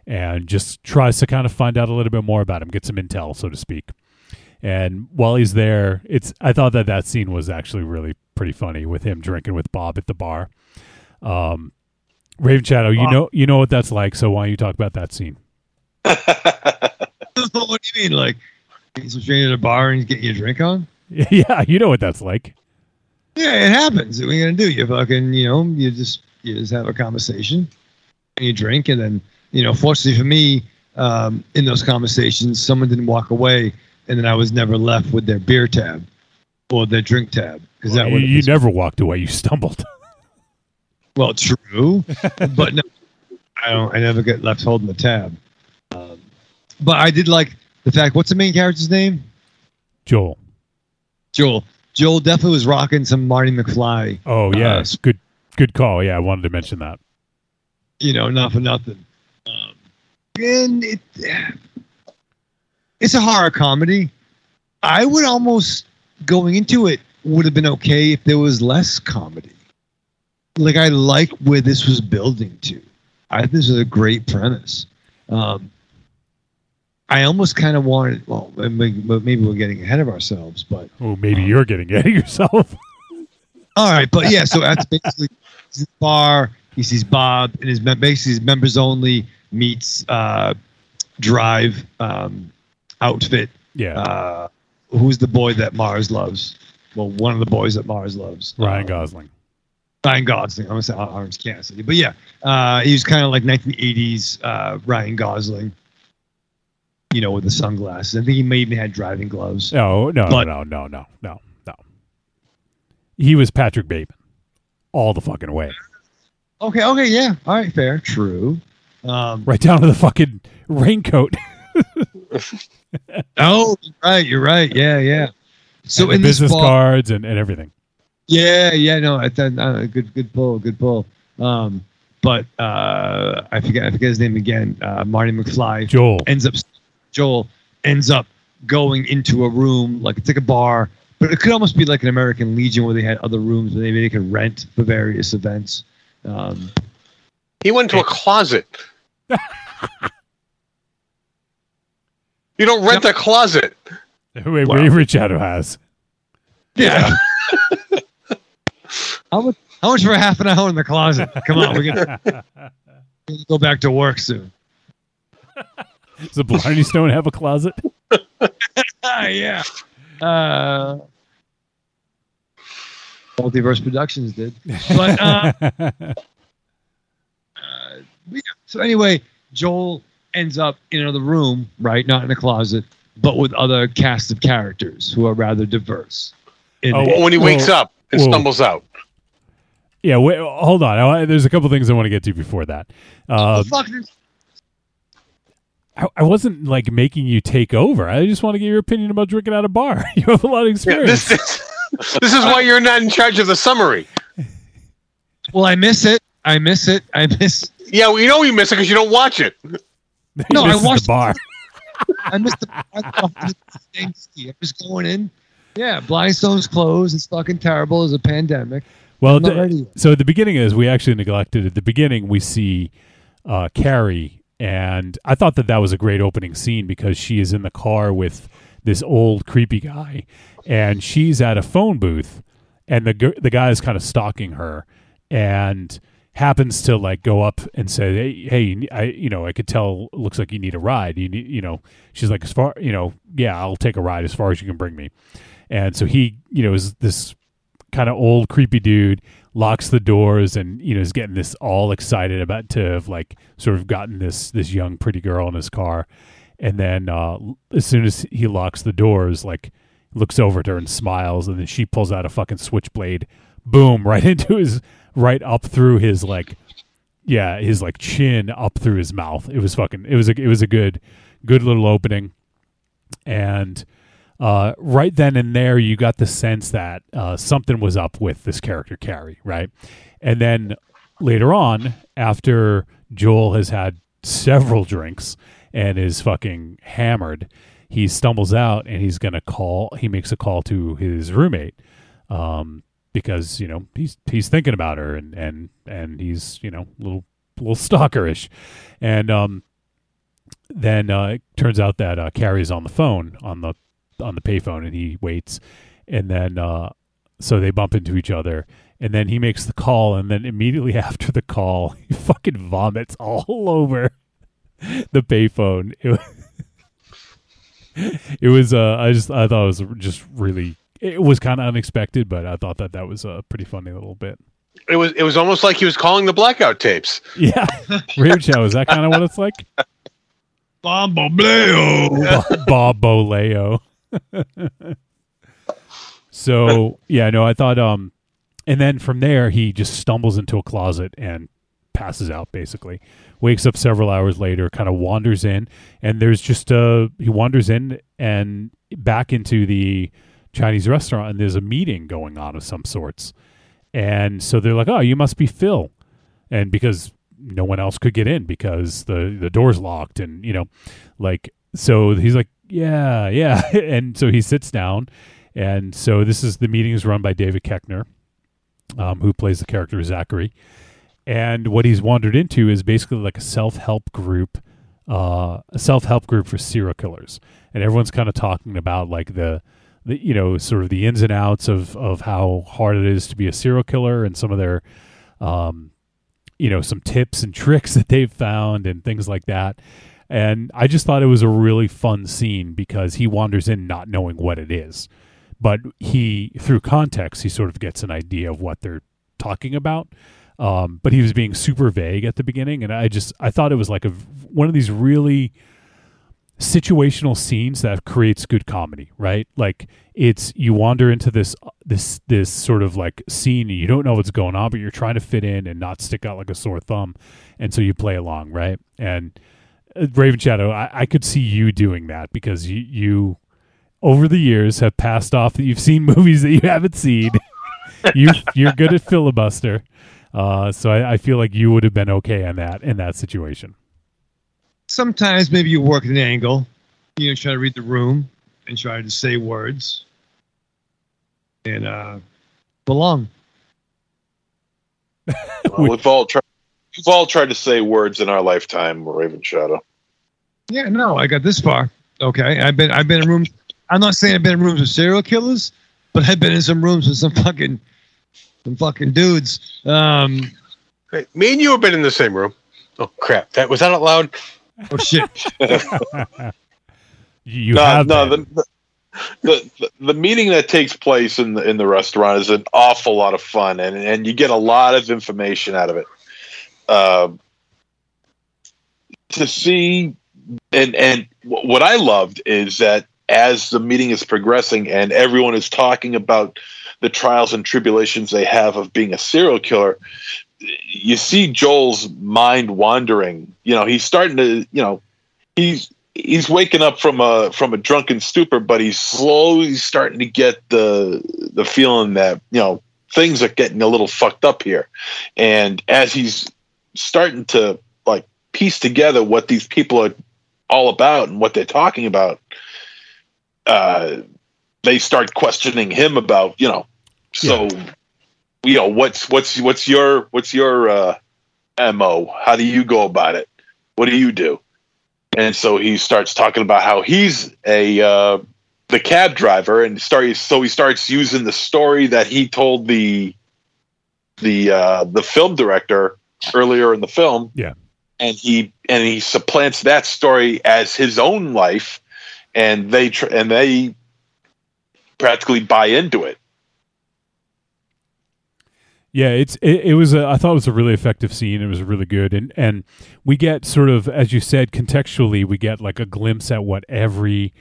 S4: and just tries to kind of find out a little bit more about him, get some intel, so to speak. And while he's there, it's I thought that that scene was actually really pretty funny with him drinking with Bob at the bar. Um, Raven Shadow, you know you know what that's like, so why don't you talk about that scene? <laughs>
S6: what do you mean? Like, he's drinking at a bar and he's getting you a drink on? <laughs>
S4: yeah, you know what that's like.
S6: Yeah, it happens. What are you gonna do? You fucking, you know, you just you just have a conversation, and you drink, and then you know. Fortunately for me, um, in those conversations, someone didn't walk away, and then I was never left with their beer tab or their drink tab because that
S4: you,
S6: would
S4: you never walked away; you stumbled. <laughs>
S6: well true, but no, I don't. I never get left holding the tab. Um, but I did like the fact. What's the main character's name?
S4: Joel.
S6: Joel. Joel definitely was rocking some Marty McFly.
S4: Oh yeah,
S6: Uh,
S4: good good call. Yeah, I wanted to mention that.
S6: you know, not for nothing. Um, and it it's a horror comedy. I would almost going into it would have been okay if there was less comedy. Like I like where this was building to. I think this is a great premise. Um, I almost kind of wanted. Well, maybe, we're getting ahead of ourselves, but
S4: Oh, maybe you're getting ahead of yourself. <laughs>
S6: all right, but yeah. So that's basically <laughs> the bar. He sees Bob, and his basically his members only meets uh, Drive um, outfit.
S4: Yeah.
S6: Uh, who's the boy that Mars loves? Well, one of the boys that Mars loves.
S4: Ryan
S6: Um,
S4: Gosling.
S6: Ryan Gosling. I'm gonna say Orange Cassidy, but yeah, uh, he was kind of like 1980s uh, Ryan Gosling. You know, with the sunglasses. I think he may even had driving gloves.
S4: No, no,
S6: But-
S4: no, no, no, no, no. He was Patrick Bateman all the fucking way.
S6: Okay, okay, yeah. All right, fair. True. Um,
S4: Right down to the fucking raincoat. <laughs> <laughs>
S6: oh, you're right. You're right. Yeah, yeah. So
S4: and the
S6: in this
S4: business
S6: bar-
S4: cards and, and everything.
S6: Yeah, yeah, no, I thought uh, good, good pull, good pull. Um, but uh, I forget, I forget his name again. Uh, Marty McFly.
S4: Joel.
S6: ends up, Joel ends up going into a room like it's like a bar, but it could almost be like an American Legion where they had other rooms where maybe they could rent for various events. Um,
S5: He went to a closet. <laughs> you don't rent a closet.
S4: Wait, Ray Richard has.
S6: yeah. <laughs> how much? How much for half an hour in the closet? Come on, we're gonna, we're go back to work soon.
S4: Does the Blarney Stone have a closet?
S6: Ah, <laughs> <laughs> yeah. Uh, Multiverse Productions did. But uh, uh, yeah. so anyway, Joel ends up in another room, right? Not in a closet, but with other cast of characters who are rather diverse. In
S4: Oh,
S6: it.
S5: when he wakes
S4: Well,
S5: up and
S4: well-
S5: stumbles out.
S4: Yeah, wait, hold on. I, there's a couple things I want to get to before that. Uh,
S6: Fuck
S4: I, I wasn't like making you take over. I just want to get your opinion about drinking at a bar. <laughs> You have a lot of
S5: Yeah,
S4: experience.
S5: this, this, this is why you're not in charge of the summary.
S6: Well, I miss it. I miss it. I miss.
S5: Yeah, well, you know you miss it because you don't watch it.
S6: No, I watched <laughs>
S4: the bar.
S6: I missed the. I thought was going in. Yeah, Blindstone's closed. It's fucking terrible. It's a pandemic.
S4: Well,
S6: I'm not
S4: th-
S6: ready yet.
S4: so at the beginning is we actually neglected. At the beginning, we see uh, Carrie, and I thought that that was a great opening scene because she is in the car with this old creepy guy, and she's at a phone booth, and the the guy is kind of stalking her, and happens to like go up and say, "Hey, hey, I, you know, I could tell. Looks like you need a ride. You need, you know." She's like, "As far, you know, yeah, I'll take a ride as far as you can bring me." And so he, you know, is this kind of old creepy dude locks the doors and you know is getting this all excited about to have like sort of gotten this this young pretty girl in his car and then uh as soon as he locks the doors like looks over at her and smiles and then she pulls out a fucking switchblade boom <laughs> right into his right up through his like yeah his like chin up through his mouth it was fucking it was a it was a good good little opening and uh, right then and there, you got the sense that uh, something was up with this character, Carrie, right? And then later on, after Joel has had several drinks and is fucking hammered, he stumbles out and he's going to call, he makes a call to his roommate. Um, because you know he's he's thinking about her and and and he's you know a little little <laughs> stalkerish, and um, then uh, it turns out that uh, Carrie's on the phone on the on the payphone, and he waits, and then uh, so they bump into each other, and then he makes the call, and then immediately <laughs> after the call, he fucking vomits <laughs> all over the payphone. It was, it was uh, I just I thought it was just really it was kind of unexpected, but I thought that that was a pretty funny little bit.
S5: It was it was almost like he was calling the blackout tapes.
S4: Yeah, <laughs> Rare Show is that kind of what it's like?
S6: Bombo Bleo.
S4: Bob Boleo. <laughs> so yeah, no, I thought um and then from there he just stumbles into a closet and passes out basically. Wakes up several hours later, kind of wanders in, and there's just a he wanders in and back into the Chinese restaurant and there's a meeting going on of some sorts. And so they're like, "Oh, you must be Phil." And because no one else could get in because the the door's locked and you know like so he's like yeah yeah <laughs> and so he sits down and so this is the meeting is run by David Koechner um, who plays the character Zachary and what he's wandered into is basically like a self-help group uh, a self-help group for serial killers and everyone's kind of talking about like the the you know sort of the ins and outs of of how hard it is to be a serial killer and some of their um, you know some tips and tricks <laughs> that they've found and things like that. And i just thought it was a really fun scene because he wanders in not knowing what it is. But he through context he sort of gets an idea of what they're talking about. Um, but he was being super vague at the beginning. And i just i thought it was like a one of these really situational scenes that creates good comedy right? Like it's you wander into this this this sort of like scene and you don't know what's going on but you're trying to fit in and not stick out like a sore thumb and so you play along right? And uh, raven shadow I, I could see you doing that because you you over the years have passed off that you've seen <laughs> movies that you haven't seen. <laughs> You you're good at filibuster. Uh, so I, I feel like you would have been okay in that in that situation
S6: Sometimes maybe you work at an angle, you know, try to read the room and try to say words and uh, belong.
S2: Well, we've all tried. We've all tried to say words in our lifetime, Raven Shadow.
S6: Yeah, no, I got this far. Okay, I've been I've been in rooms. I'm not saying I've been in rooms with serial killers, but I've been in some rooms with some fucking some fucking dudes. Um,
S5: Hey, me and you have been in the same room. Oh crap! That was that out loud.
S6: Oh shit! <laughs>
S4: you
S2: no,
S4: have
S2: no, the, the, the the meeting that takes place in the in the restaurant is an awful lot of fun, and and you get a lot of information out of it. Um to see, and and what I loved is that as the meeting is progressing and everyone is talking about the trials and tribulations they have of being a serial killer, you see Joel's mind wandering. You know, he's starting to, you know, he's he's waking up from a from a drunken stupor, but he's slowly starting to get the the feeling that you know things are getting a little fucked up here. And as he's starting to like piece together what these people are all about and what they're talking about, uh, they start questioning him about you know so you know what's what's what's your what's your uh mo how do you go about it? What do you do? And so he starts talking about how he's a uh the cab driver and start so he starts using the story that he told the the uh the film director earlier in the film.
S4: Yeah.
S2: and he and he supplants that story as his own life. And they tr- and they practically buy into it
S4: Yeah, it's it, it was a, I thought it was a really effective scene. It was really good, and and we get sort of as you said contextually, we get like a glimpse at what every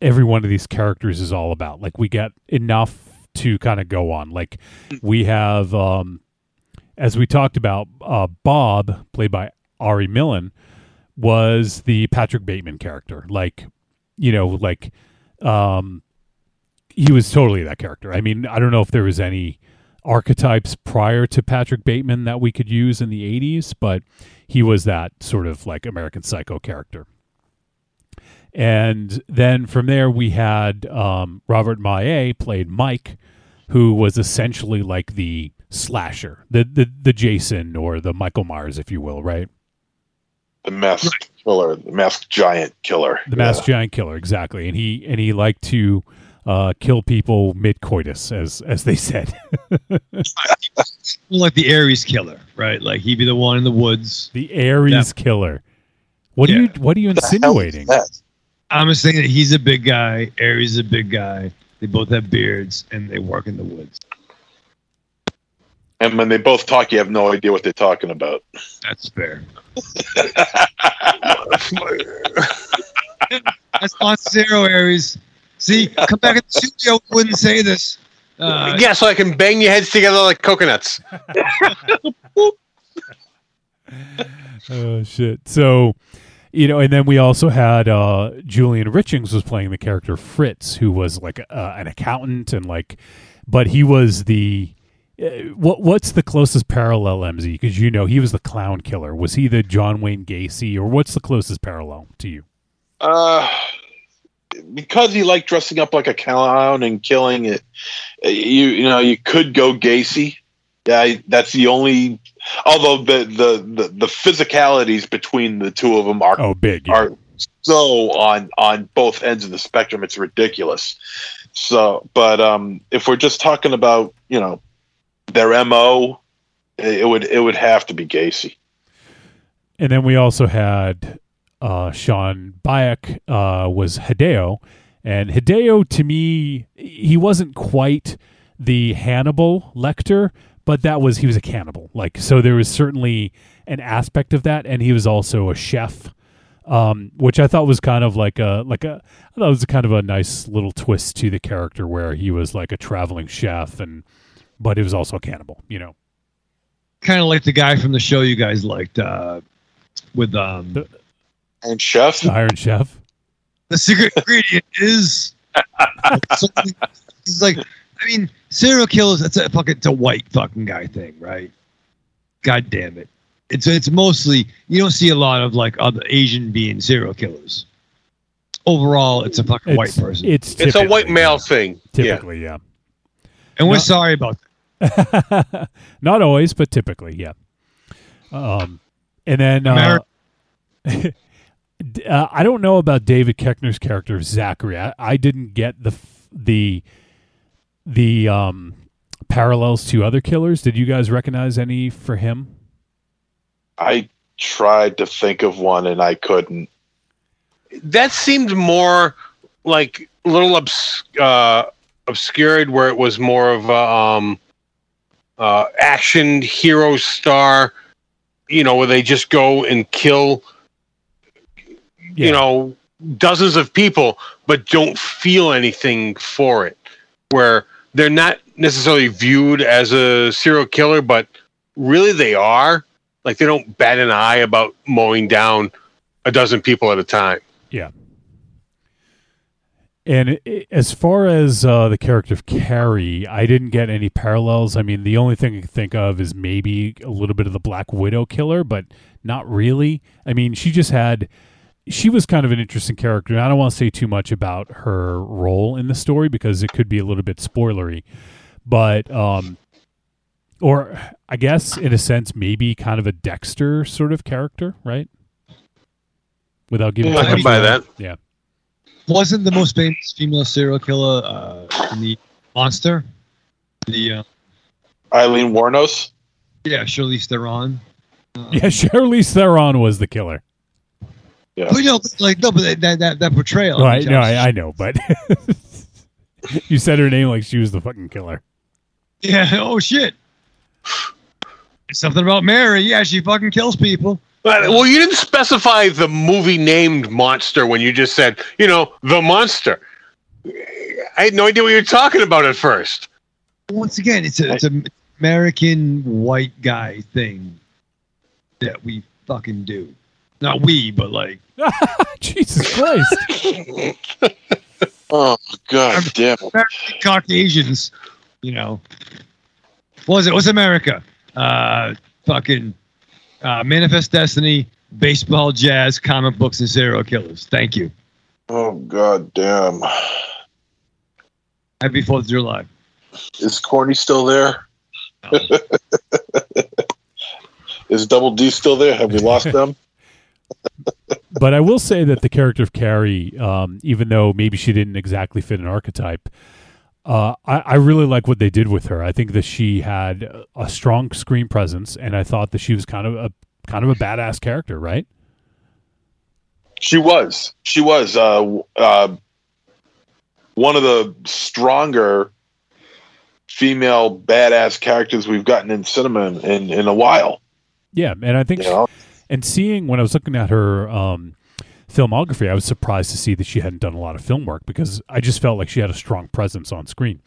S4: every one of these characters is all about. Like we get enough to kind of go on. Like we have, um, as we talked about, uh, Bob, played by Ari Millen, was the Patrick Bateman character. Like you know, like um, he was totally that character. I mean, I don't know if there was any archetypes prior to Patrick Bateman that we could use in the 80s, but he was that sort of like American Psycho character. And then from there, we had um, Robert Maillet played Mike, who was essentially like the slasher, the, the the Jason or the Michael Myers, if you will, right?
S2: the masked killer the masked giant killer
S4: The masked giant killer, exactly. And he and he liked to uh, kill people mid coitus, as as they said.
S6: like the Aries killer, right? Like he'd be the one in the woods.
S4: The Aries killer. What are you What are you insinuating?
S6: I'm just saying that he's a big guy. Aries is a big guy. They both have beards and they work in the woods.
S2: and when they both talk you have no idea what they're talking about
S6: That's fair. <laughs> That's on zero, Aries. See, come back in the studio. Wouldn't say this. Uh,
S5: yeah, so I can bang your heads together like coconuts. <laughs>
S4: oh shit! So, you know, and then we also had uh, Julian Richings was playing the character Fritz, who was like uh, an accountant and like, but he was the uh, what what's the closest parallel, MZ? Because you know he was the clown killer. Was he the John Wayne Gacy, or what's the closest parallel to you?
S2: Uh, because he liked dressing up like a clown and killing it. You you know you could go Gacy. Yeah, that's the only. Although the the the, the physicalities between the two of them are
S4: oh big
S2: are so on on both ends of the spectrum. It's ridiculous. So, but um, if we're just talking about you know their mo, it would it would have to be Gacy.
S4: And then we also had uh, Sean Baek uh, was Hideo, and Hideo to me he wasn't quite the Hannibal Lecter, but that was he was a cannibal. Like so, there was certainly an aspect of that, and he was also a chef, um, which I thought was kind of like a like a I thought it was kind of a nice little twist to the character where he was like a traveling chef, and but he was also a cannibal. You know,
S6: Kind of like the guy from the show you guys liked uh, with um,
S2: And Chef,
S4: Iron Chef.
S6: the secret ingredient is <laughs> something- he's like I mean serial killers that's a fucking it's a white fucking guy thing right god damn it it's it's mostly you don't see a lot of like other Asian being serial killers overall it's a fucking white person
S4: It's
S5: It's a white male
S4: yeah.
S5: thing.
S4: Typically, yeah.
S6: and we're
S4: no.
S6: sorry about that <laughs>
S4: Not always, but typically, yeah. Um, and then uh, d- <laughs> uh, I don't know about David Koechner's character Zachary. I, I didn't get the the the um, parallels to other killers. Did you guys recognize any for him?
S2: I tried to think of one and I couldn't.
S5: that seemed more like a little obs- uh, obscured, where it was more of a um, uh, action hero star. You know, where they just go and kill,
S4: Yeah.
S5: you know, dozens of people, but don't feel anything for it. Where they're not necessarily viewed as a serial killer, but really they are. Like they don't bat an eye about mowing down a dozen people at a time.
S4: Yeah. And as far as uh, the character of Carrie, I didn't get any parallels. I mean, the only thing I can think of is maybe a little bit of the Black Widow killer, but not really. I mean, she just had. She was kind of an interesting character. and I don't want to say too much about her role in the story because it could be a little bit spoilery. But, um, or I guess in a sense, maybe kind of a Dexter sort of character, right? Without giving
S5: Yeah, I can buy
S4: away.
S5: that.
S4: Yeah.
S6: wasn't the most famous female serial killer uh, in the monster the uh,
S2: Aileen Wuornos.
S6: yeah Charlize Theron <laughs>
S4: Yeah, Charlize Theron was the killer.
S2: Yeah.
S6: But, you know, like no, but that that, that portrayal.
S4: No, I, no, I, I know, but <laughs> you said her name like she was the fucking killer.
S6: yeah. <laughs> Oh shit. Something about Mary. Yeah, she fucking kills people.
S5: But, well, you didn't specify the movie named Monster when you just said, you know, the monster. I had no idea what you were talking about at first.
S6: Once again, it's a it's a American white guy thing that we fucking do. Not we, but like <laughs>
S4: Jesus Christ. <laughs>
S2: Oh God damn it!
S6: American Caucasians. You know, what was it? What's America? Uh, fucking uh, Manifest Destiny, baseball, jazz, comic books, and serial killers. Thank you.
S2: Oh God damn!
S6: Happy Fourth of July.
S2: Is Corny still there? <laughs> Is Double D still there? Have we lost them?
S4: But I will say that the character of Carrie, um, even though maybe she didn't exactly fit an archetype, uh, I, I really like what they did with her. I think that she had a strong screen presence, and I thought that she was kind of a kind of a badass character, right?
S2: She was. She was. Uh, uh, one of the stronger female badass characters we've gotten in cinema in, in, in a while.
S4: Yeah, and I think,
S2: You know?
S4: And seeing when I was looking at her um, filmography, I was surprised to see that she hadn't done a lot of film work because I just felt like she had a strong presence on screen,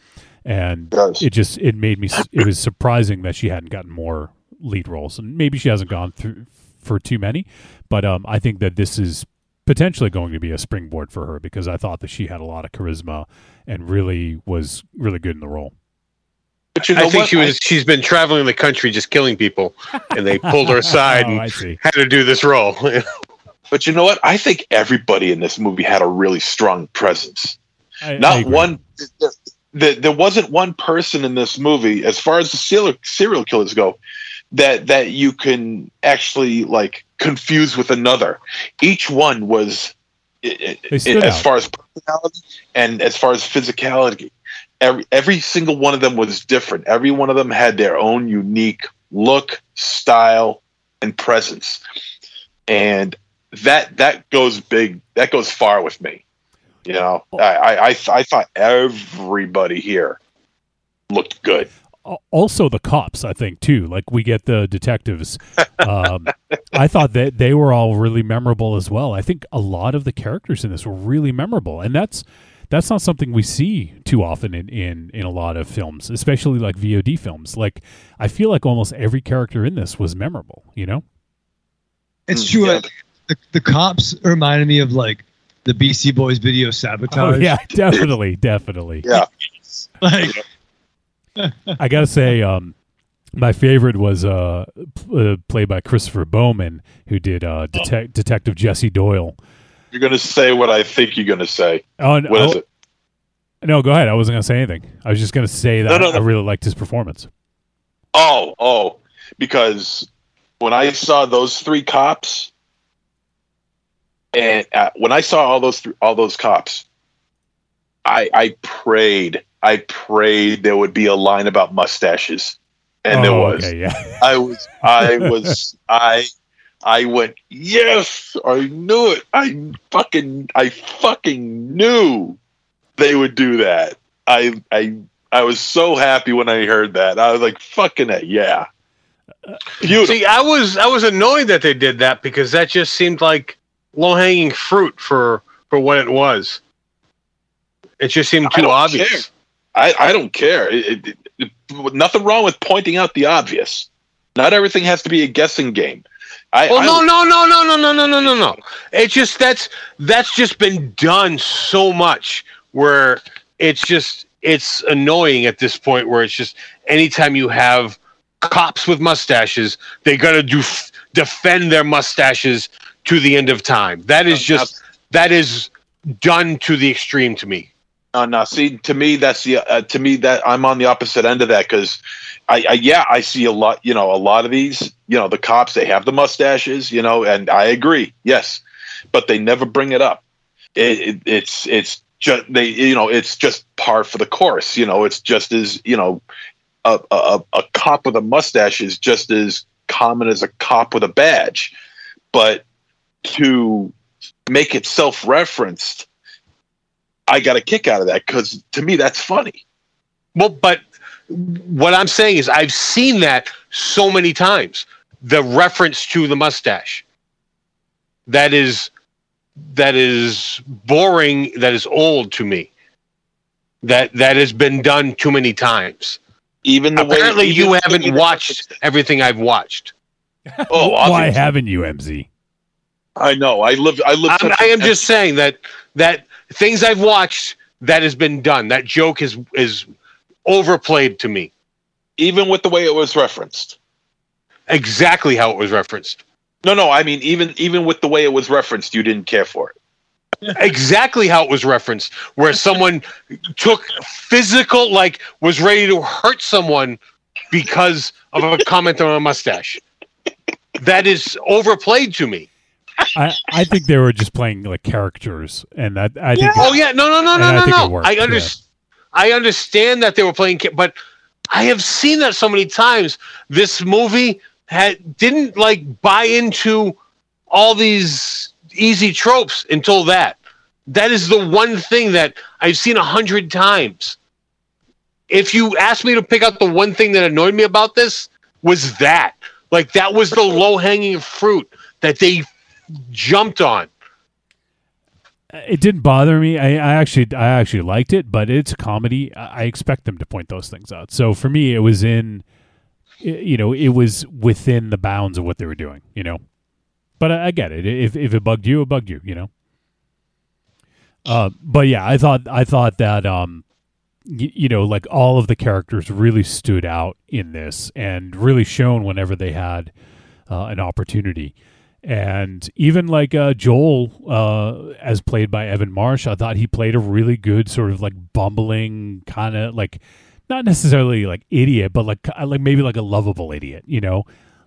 S4: and
S2: Yes.
S4: it just it made me it was surprising that she hadn't gotten more lead roles, and maybe she hasn't gone through for too many, but um, I think that this is potentially going to be a springboard for her because I thought that she had a lot of charisma and really was really good in the role.
S2: But you know
S5: I think
S2: what?
S5: she was. she's been traveling the country just killing people, and they pulled her <laughs> aside
S4: Oh, I
S5: and had her do this role. <laughs>
S2: But you know what? I think everybody in this movie had a really strong presence.
S4: I- I
S2: Not
S4: agree.
S2: one. There, there wasn't one person in this movie, as far as the serial, serial killers go, that that you can actually like confuse with another. Each one was, i- i-
S4: They stood
S2: as
S4: out.
S2: far as personality and as far as physicality, every every single one of them was different. Every one of them had their own unique look, style, and presence, and that that goes big. That goes far with me. You know, I I I, I thought everybody here looked good.
S4: Also the cops i think too like we get the detectives um, i thought that they were all really memorable as well i think a lot of the characters in this were really memorable and that's that's not something we see too often in, in in a lot of films especially like vod films like i feel like almost every character in this was memorable you know
S6: It's
S2: Mm,
S6: true.
S2: yeah.
S6: The, the cops reminded me of like the Beastie Boys video sabotage.
S4: oh yeah <laughs> definitely definitely
S2: Yeah. <laughs>
S6: Like, <laughs>
S4: I gotta say, um, my favorite was uh, p- uh, played by Christopher Bowman, who did uh, detec- Detective Jesse Doyle.
S2: You're gonna say what I think you're gonna say.
S4: Oh,
S2: What is
S4: oh,
S2: it?
S4: No, go ahead. I wasn't gonna say anything. I was just gonna say that
S2: No, no.
S4: I really liked his performance.
S2: Oh, oh, because when I saw those three cops, and uh, when I saw all those th- all those cops, I I prayed, I prayed there would be a line about mustaches, and there
S4: Oh,
S2: was.
S4: Okay, yeah.
S2: I was, I was, <laughs> I, I went, yes, I knew it. I fucking, I fucking knew they would do that. I, I, I was so happy when I heard that. I was like, fucking it, yeah. Beautiful.
S5: See, I was I was annoyed that they did that because that just seemed like low hanging fruit for for what it was. It just seemed too
S2: don't
S5: obvious.
S2: care. I, I don't care. It, it, it, nothing wrong with pointing out the obvious. Not everything has to be a guessing game. I,
S5: Well,
S2: I,
S5: no, no, no, no, no, no, no, no, no, no. It's just that's that's just been done so much where it's just it's annoying at this point where it's just anytime you have cops with mustaches, they got to do defend their mustaches to the end of time. That is oh, just that is done to the extreme to me.
S2: No, no. See, to me, that's the uh, to me that I'm on the opposite end of that because I, I, yeah, I see a lot. You know, a lot of these. You know, the cops they have the mustaches. You know, and I agree. Yes, but they never bring it up. It, it, it's it's just they. You know, it's just par for the course. You know, it's just as you know, a a, a cop with a mustache is just as common as a cop with a badge, but to make it self-referenced I got a kick out of that because to me that's funny.
S5: Well, but what I'm saying is I've seen that so many times. The reference to the mustache. That is that is boring, that is old to me. That that has been done too many times.
S2: Even the
S5: apparently
S2: even
S5: you
S2: the
S5: haven't
S2: way
S5: watched everything I've watched. <laughs>
S2: Oh,
S4: Why haven't you, MZ?
S2: I know. I live. I live.
S5: I am just saying that that things I've watched that has been done. That joke is is overplayed to me.
S2: even with the way it was referenced.
S5: Exactly how it was referenced.
S2: No, no. I mean, even even with the way it was referenced, you didn't care for it. <laughs>
S5: exactly how it was referenced, where someone took physical, like was ready to hurt someone because of a comment on a mustache. That is overplayed to me.
S4: I, I think they were just playing like characters, and that I think.
S5: Oh yeah, no, no, no,
S4: and
S5: no,
S4: I
S5: no, no.
S4: worked,
S5: I
S4: yeah.
S5: understand. I understand that they were playing, but I have seen that so many times. This movie had didn't like buy into all these easy tropes until that. That is the one thing that I've seen a hundred times. If you asked me to pick out the one thing that annoyed me about this, was that like that was the low hanging fruit that they jumped on.
S4: It didn't bother me. I, I actually I actually liked it, but it's comedy. I I expect them to point those things out. So for me, it was in, you know, it was within the bounds of what they were doing. You know, but I, I get it. If if it bugged you, it bugged you. You know. Uh, but yeah, I thought I thought that um, y- you know, like all of the characters really stood out in this and really shone whenever they had uh, an opportunity. And even like uh, Joel, uh, as played by Evan Marsh, I thought he played a really good sort of like bumbling kind of like not necessarily like idiot, but like like maybe like a lovable idiot, you know.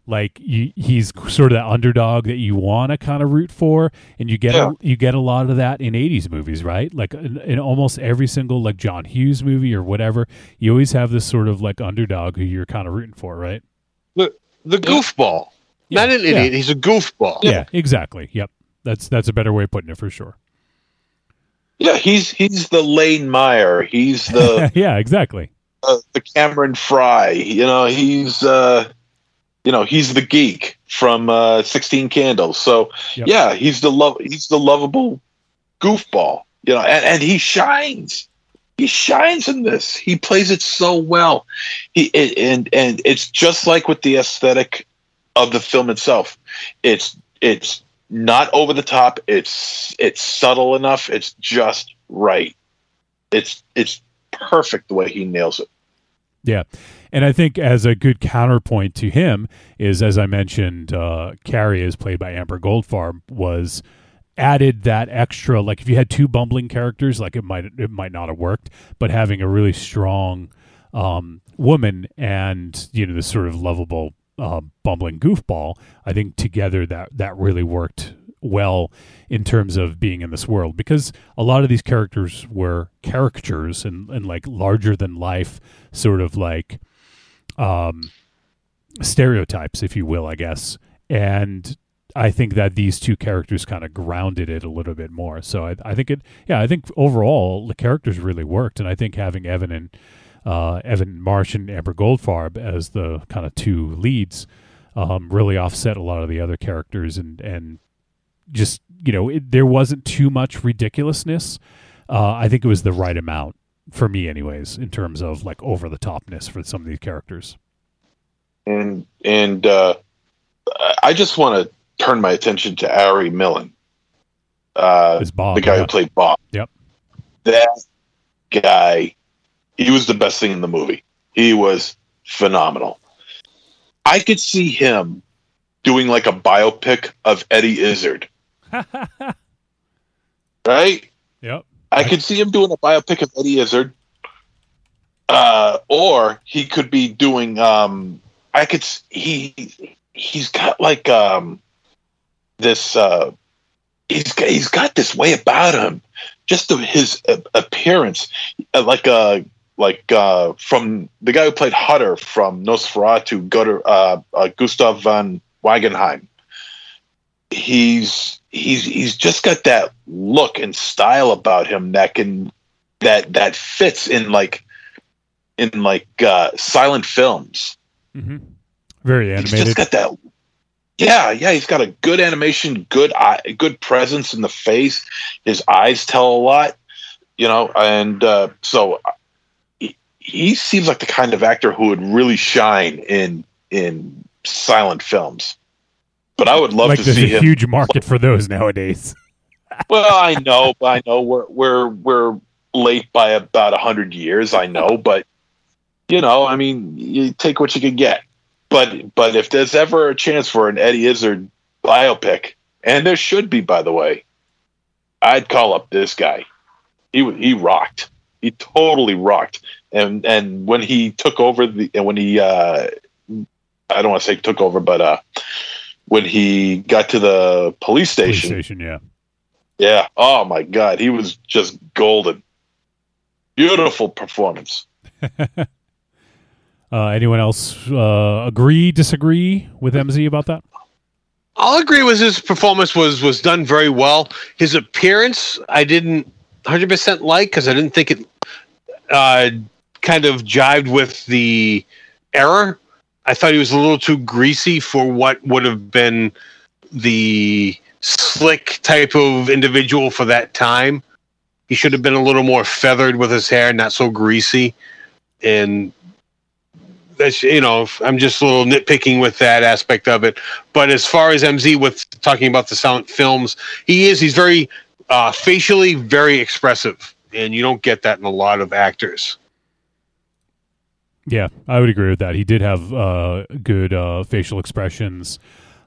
S4: Like you, he's sort of that underdog that you want to kind of root for, and you get
S2: Yeah.
S4: a, you get a lot of that in '80s movies, right? Like in, in almost every single like John Hughes movie or whatever, you always have this sort of like underdog who you're kind of rooting for, right?
S5: The the goofball, not an
S4: Yeah.
S5: idiot. He's a goofball.
S4: Yeah, exactly. Yep, that's that's a better way of putting it for sure.
S2: Yeah, he's he's the Lane Meyer. He's the <laughs>
S4: yeah, exactly.
S2: uh, the Cameron Fry. You know, he's uh, you know he's the geek from uh, Sixteen Candles. So
S4: Yep.
S2: yeah, he's the love. He's the lovable goofball. You know, and, and he shines. He shines in this. He plays it so well. He it, and and it's just like with the aesthetic of the film itself. It's it's not over the top. It's it's subtle enough. It's just right. It's it's perfect the way he nails it.
S4: Yeah. And I think as a good counterpoint to him is, as I mentioned, uh, Carrie, is played by Amber Goldfarb, was added that extra. Like if you had two bumbling characters, like it might it might not have worked, but having a really strong um, woman and you know this sort of lovable uh, bumbling goofball, I think together that that really worked well in terms of being in this world. Because a lot of these characters were caricatures and, and like larger than life sort of like um stereotypes if you will i guess. And i think that these two characters kind of grounded it a little bit more. So I, I think it yeah i think overall the characters really worked. And i think having evan and uh, evan marsh and amber goldfarb as the kind of two leads um, really offset a lot of the other characters and and just you know it, there wasn't too much ridiculousness uh, i think it was the right amount for me anyways in terms of like over the topness for some of these characters
S2: and and uh, I just want to turn my attention to Ari Millen, uh,
S4: Bob,
S2: the guy
S4: yeah.
S2: who played Bob.
S4: Yep.
S2: That guy, he was the best thing in the movie. He was phenomenal. I could see him doing like a biopic of Eddie Izzard, <laughs> right?
S4: Yep.
S2: I could see him doing a biopic of Eddie Izzard. Uh, or he could be doing um I could he he's got like um this uh he's got, he's got this way about him just the, his uh, appearance uh, like uh like uh from the guy who played Hutter from Nosferatu Gutter uh, uh Gustav von Wangenheim. He's he's he's just got that look and style about him that can that that fits in like in like uh silent films.
S4: Mm-hmm. very
S2: he's
S4: animated.
S2: just got that yeah yeah he's got a good animation good eye good presence in the face. His eyes tell a lot you know and uh so he, seems like the kind of actor who would really shine in in silent films but i would love
S4: like
S2: to
S4: there's
S2: see
S4: a
S2: him
S4: huge market for those nowadays <laughs>
S2: well, I know, I know we're we're we're late by about a hundred years. I know, <laughs> but you know, I mean, you take what you can get. But but if there's ever a chance for an Eddie Izzard biopic, and there should be, by the way, I'd call up this guy. He he rocked. He totally rocked. And and when he took over the and when he uh, I don't want to say took over, but uh, when he got to the police
S4: Police
S2: station.
S4: station yeah
S2: Yeah. Oh my God, he was just golden. Beautiful performance. <laughs>
S4: uh, anyone else uh, agree disagree with mz about that
S5: I'll agree with his performance was was done very well. His appearance, I didn't 100% like because I didn't think it uh, kind of jived with the error. I thought he was a little too greasy for what would have been the slick type of individual for that time. He should have been a little more feathered with his hair, not so greasy. And that's you know i'm just a little nitpicking with that aspect of it but as far as mz with talking about the silent films he is he's very uh, facially very expressive and you don't get that in a lot of actors
S4: Yeah, I would agree with that. He did have uh, good uh, facial expressions,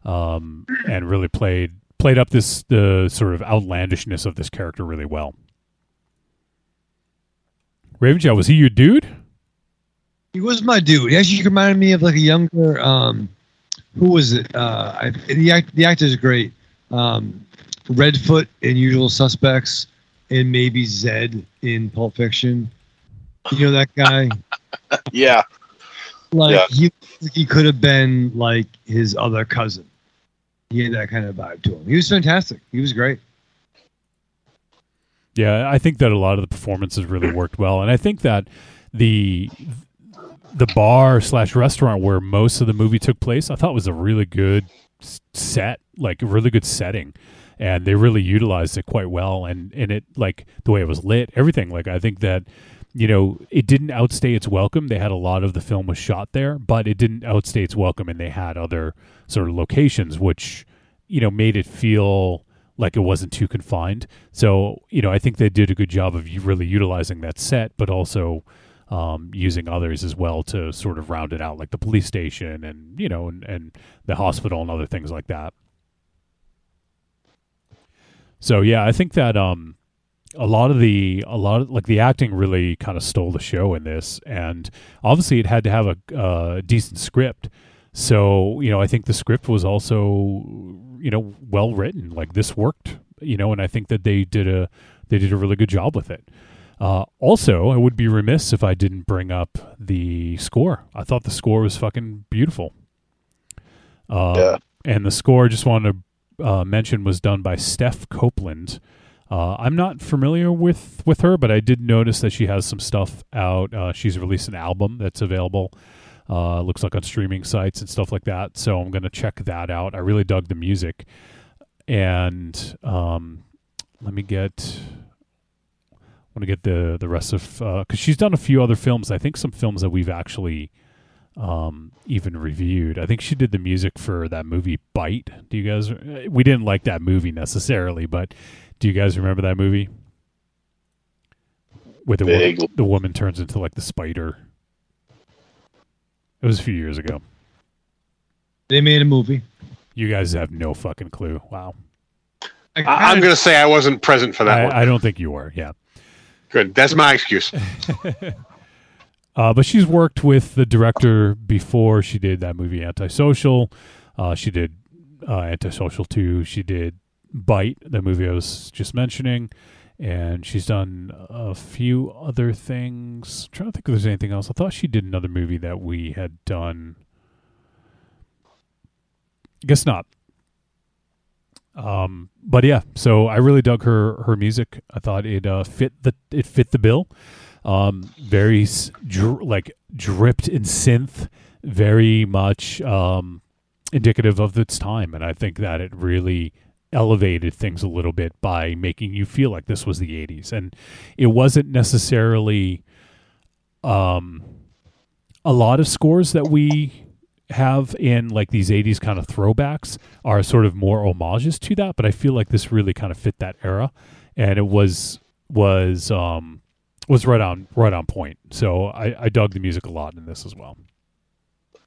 S4: um, and really played played up this the sort of outlandishness of this character really well. Ravenjaw, was he your dude?
S6: He was my dude. He actually reminded me of like a younger. Um, who was it? Uh, I, the act, the actor's great. Um, Redfoot in Usual Suspects, and maybe Zed in Pulp Fiction. You know that guy. <laughs> <laughs>
S2: Yeah.
S6: Like
S2: Yeah.
S6: he he could have been like his other cousin. He had that kind of vibe to him. He was fantastic. He was great.
S4: Yeah, I think that a lot of the performances really worked well, and I think that the the bar slash restaurant where most of the movie took place, I thought was a really good set, like a really good setting, and they really utilized it quite well. And and it like the way it was lit, everything. Like I think that you know it didn't outstay its welcome. They had a lot of the film was shot there, but it didn't outstay its welcome, and they had other sort of locations which you know made it feel like it wasn't too confined. So, you know, I think they did a good job of really utilizing that set, but also um, using others as well to sort of round it out, like the police station and, you know, and, and the hospital and other things like that. So, yeah, I think that um, a lot of the, a lot of, like the acting really kind of stole the show in this. And obviously it had to have a uh, decent script. So, you know, I think the script was also, you know, well written. Like this worked, you know, and I think that they did a they did a really good job with it. Uh, also, I would be remiss if I didn't bring up the score. I thought the score was fucking beautiful. Uh,
S2: Yeah.
S4: And the score, I just wanted to uh, mention, was done by Steph Copeland. Uh, I'm not familiar with with her, but I did notice that she has some stuff out. Uh, she's released an album that's available. Uh, looks like on streaming sites and stuff like that. So I'm gonna check that out. I really dug the music, and um, let me get. I want to get the the rest of because she's done a few other films. I think some films that we've actually um, even reviewed. I think she did the music for that movie Bite. Do you guys? We didn't like that movie necessarily, but do you guys remember that movie? With the woman, the woman turns into like the spider. It was a few years ago.
S6: They made a movie.
S4: You guys have no fucking clue. Wow.
S5: I, I'm going to say I wasn't present for that
S4: I,
S5: one.
S4: I don't think you were. Yeah.
S5: Good. That's my excuse. <laughs>
S4: Uh, but she's worked with the director before. She did that movie Antisocial. Uh, she did uh, Antisocial 2. She did Bite, the movie I was just mentioning. And she's done a few other things. trying to think if there's anything else. I thought she did another movie that we had done. Guess not. Um, but yeah, so I really dug her her music. I thought it uh, fit the it fit the bill. Um, very like dripped in synth, very much um, indicative of its time, and I think that it really elevated things a little bit by making you feel like this was the '80s, and it wasn't necessarily um, a lot of scores that we have in like these 80s kind of throwbacks are sort of more homages to that but i feel like this really kind of fit that era. And it was was um was right on right on point. So i i dug the music a lot in this as well.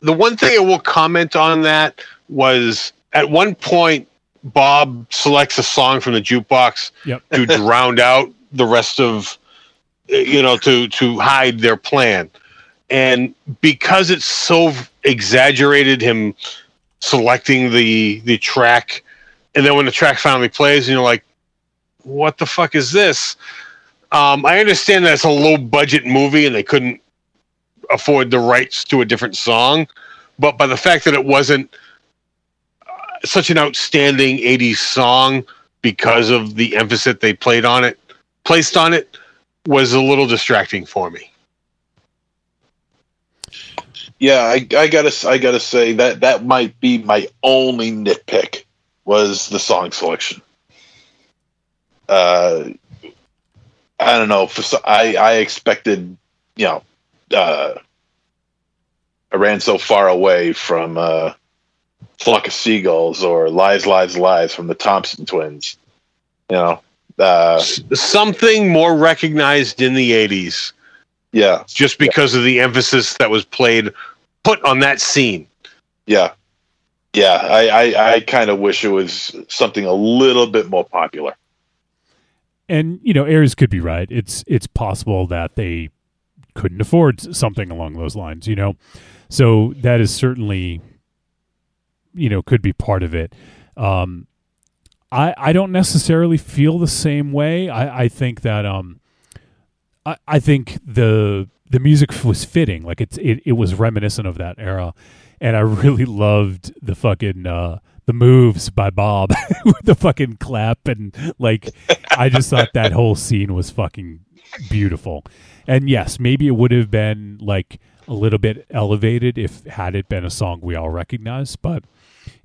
S5: The one thing I will comment on that was at one point Bob selects a song from the jukebox
S4: Yep.
S5: to <laughs> drown out the rest of you know to to hide their plan. And because it's so exaggerated him selecting the the track and then when the track finally plays and you're like what the fuck is this? Um, I understand that it's a low budget movie and they couldn't afford the rights to a different song, but by the fact that it wasn't such an outstanding 80s song because of the emphasis they played on it, placed on it, was a little distracting for me.
S2: Yeah, I, I gotta I gotta say that that might be my only nitpick was the song selection. Uh, I don't know. For I I expected you know uh, I ran so far away from uh, Flock of Seagulls or Lies Lies Lies from the Thompson Twins. You know, uh,
S5: Something more recognized in the 80s
S2: Yeah,
S5: just because of the emphasis that was played put on that scene.
S2: yeah, yeah. I I, I kind of wish it was something a little bit more popular.
S4: and you know Ayers could be right it's it's possible that they couldn't afford something along those lines you know so that is certainly you know could be part of it. Um i i don't necessarily feel the same way. I i think that um i i think the the music was fitting. Like it's it, it was reminiscent of that era. And i really <laughs> loved the fucking uh the moves by Bob <laughs> with the fucking clap. And like I just thought that whole scene was fucking beautiful. And yes, maybe it would have been like a little bit elevated if had it been a song we all recognize, but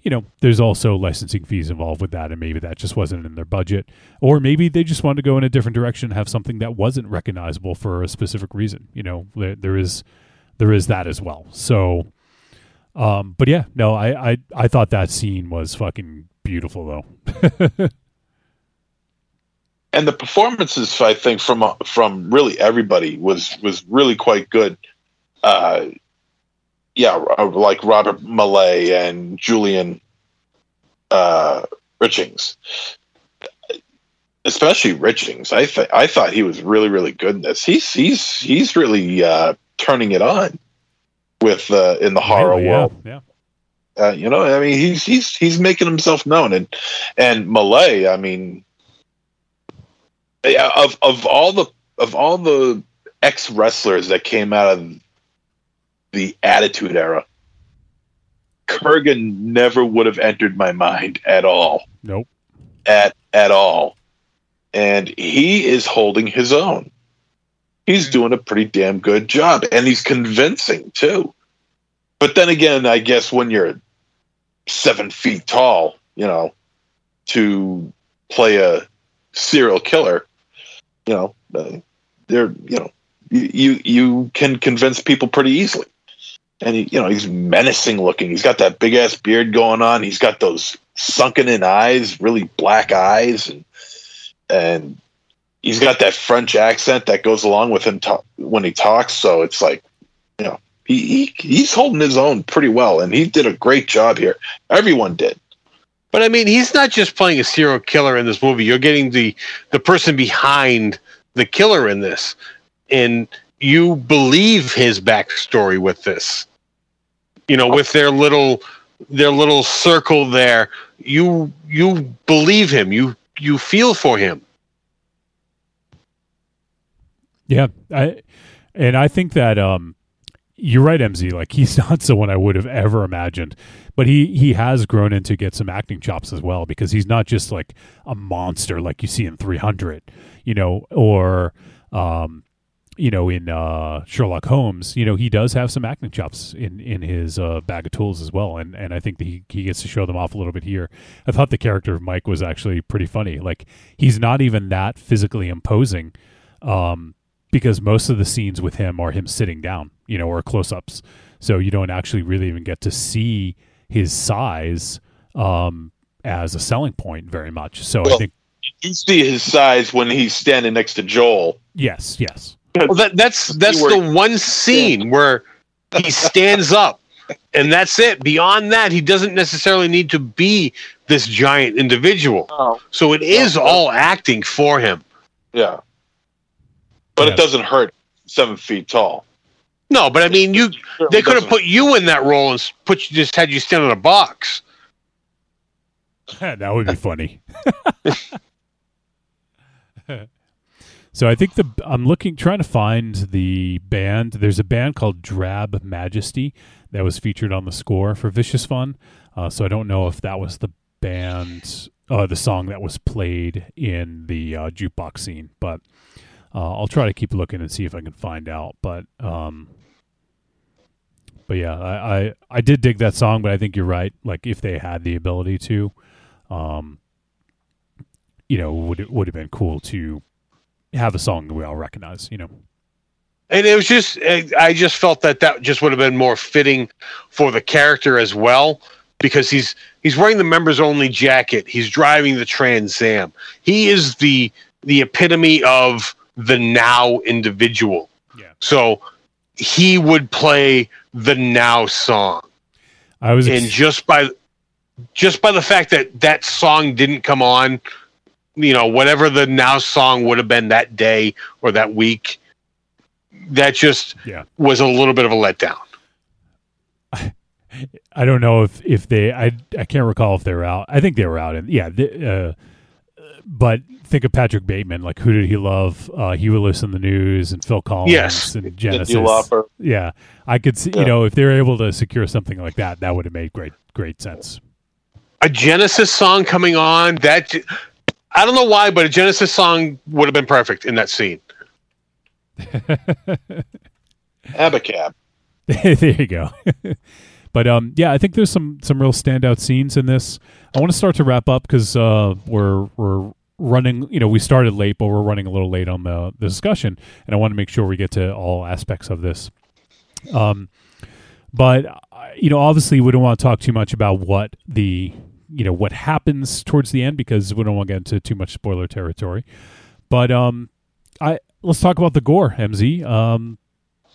S4: you know, there's also licensing fees involved with that and maybe that just wasn't in their budget or maybe they just wanted to go in a different direction and have something that wasn't recognizable for a specific reason. You know, there, there is there is that as well. So um, but yeah, no, I, I I thought that scene was fucking beautiful though. <laughs>
S2: and the performances I think from uh, from really everybody was was really quite good. Uh, yeah, uh, like Robert Maillet and Julian uh, Richings, especially Richings. I th- I thought he was really really good in this. He's he's he's really uh, turning it on with uh, in the horror
S4: Really, yeah,
S2: world.
S4: yeah.
S2: Uh, you know, I mean, he's he's he's making himself known, and and Maillet, I mean, yeah, of of all the of all the ex wrestlers that came out of the Attitude Era, Kurrgan never would have entered my mind at all,
S4: Nope.
S2: at at all, and he is holding his own. He's doing a pretty damn good job, and he's convincing too. But then again, I guess when you're seven feet tall, you know, to play a serial killer, you know, uh, they're you know, you, you you can convince people pretty easily. And he, you know, he's menacing looking. He's got that big ass beard going on. He's got those sunken in eyes, really black eyes, and and he's got that French accent that goes along with him when he talks. So it's like, you know, he, he he's holding his own pretty well, and he did a great job here. Everyone did.
S5: But I mean, he's not just playing a serial killer in this movie. You're getting the the person behind the killer in this, and you believe his backstory with this. You know, with their little their little circle there, you you believe him. You you feel for him.
S4: Yeah, I and I think that um you're right, MZ. Like he's <laughs> not someone I would have ever imagined, but he he has grown into get some acting chops as well because he's not just like a monster like you see in 300, you know, or um you know in uh Sherlock Holmes. You know he does have some acting chops in in his uh, bag of tools as well, and and I think that he he gets to show them off a little bit here. I thought the character of Mike was actually pretty funny. Like he's not even that physically imposing. Um, because most of the scenes with him are him sitting down, you know, or close ups. So you don't actually really even get to see his size um, as a selling point very much. So I
S2: Well-
S4: think,
S2: You see his size when he's standing next to Joel.
S4: yes, yes.
S5: Well, that, that's <laughs> that's the one scene <laughs> where he stands up, and that's it. Beyond that, he doesn't necessarily need to be this giant individual.
S2: Oh.
S5: So it is all acting for him.
S2: Yeah. But
S4: Yeah.
S2: it doesn't hurt seven feet tall.
S5: No, but I mean, you they could have put you in that role and put you just had you stand in a box. <laughs>
S4: that would be funny. So I think the I'm looking trying to find the band. There's a band called Drab Majesty that was featured on the score for Vicious Fun. Uh, so I don't know if that was the band, uh, the song that was played in the uh, jukebox scene, but uh, I'll try to keep looking and see if I can find out. But um, but yeah, I, I I did dig that song, but I think you're right. Like if they had the ability to, um, you know, would it would have been cool to have a song that we all recognize. You know,
S5: And it was just, I just felt that that just would have been more fitting for the character as well, because he's he's wearing the members only jacket. He's driving the Trans Am. He is the the epitome of the now individual.
S4: Yeah.
S5: So he would play the now song.
S4: I was
S5: and just by just by the fact that that song didn't come on, you know, whatever the now song would have been that day or that week, that just
S4: Yeah.
S5: was a little bit of a letdown. <laughs>
S4: I don't know if if they I I can't recall if they were out. I think they were out and yeah, the, uh, but think of Patrick Bateman. Like who did he love? Uh, he would listen to the news and Phil Collins
S5: Yes.
S4: and Genesis. Yeah, I could see. You know, if they were able to secure something like that, that would have made great great sense.
S5: A Genesis song coming on that I don't know why, but a Genesis song would have been perfect in that scene. <laughs>
S2: Abacab. <laughs>
S4: there you go. <laughs> but um, yeah, I think there's some some real standout scenes in this. I want to start to wrap up because uh, we're we're running. You know, we started late, but we're running a little late on the, the discussion, and I want to make sure we get to all aspects of this. Um, but uh, you know, obviously, we don't want to talk too much about what the you know what happens towards the end because we don't want to get into too much spoiler territory. But um, I let's talk about the gore, MZ. Um,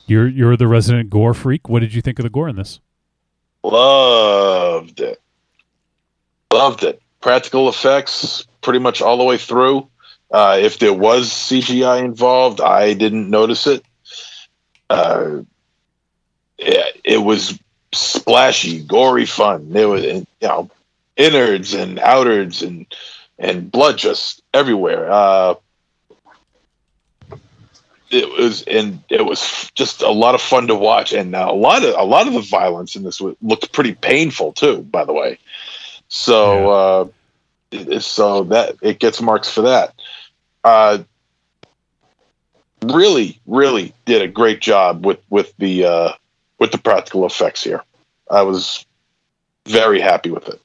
S4: you're you're the resident gore freak. What did you think of the gore in this?
S2: Loved it. Loved it. Practical effects pretty much all the way through. Uh, if there was CGI involved, I didn't notice it. Uh, it, it was splashy, gory fun. There was, you know, innards and outards and and blood just everywhere. Uh, it was and it was just a lot of fun to watch. And uh, a lot of a lot of the violence in this looked pretty painful too by the way. So uh so that it gets marks for that. Uh really really did a great job with with the uh with the practical effects here. I was very happy with it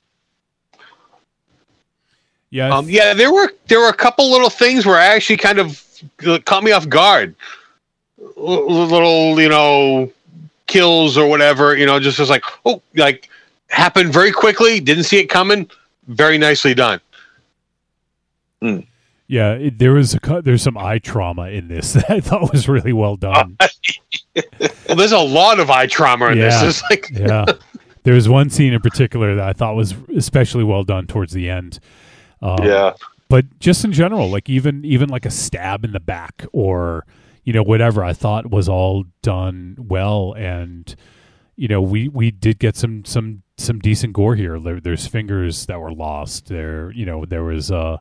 S4: Yeah,
S5: Um, yeah, there were there were a couple little things where I actually kind of uh, caught me off guard. L- little, you know, kills or whatever. You know, just was like, oh, like happened very quickly. Didn't see it coming. Very nicely done.
S4: yeah. It, there was a there's some eye trauma in this <laughs> that I thought was really well done. <laughs>
S5: Well, there's a lot of eye trauma in
S4: Yeah.
S5: this. It's like,
S4: yeah, <laughs> there was one scene in particular that I thought was especially well done towards the end. Um,
S2: yeah
S4: but just in general, like even even like a stab in the back or you know whatever, I thought was all done well, and you know we we did get some some some decent gore here. There, there's fingers that were lost. There, you know, there was uh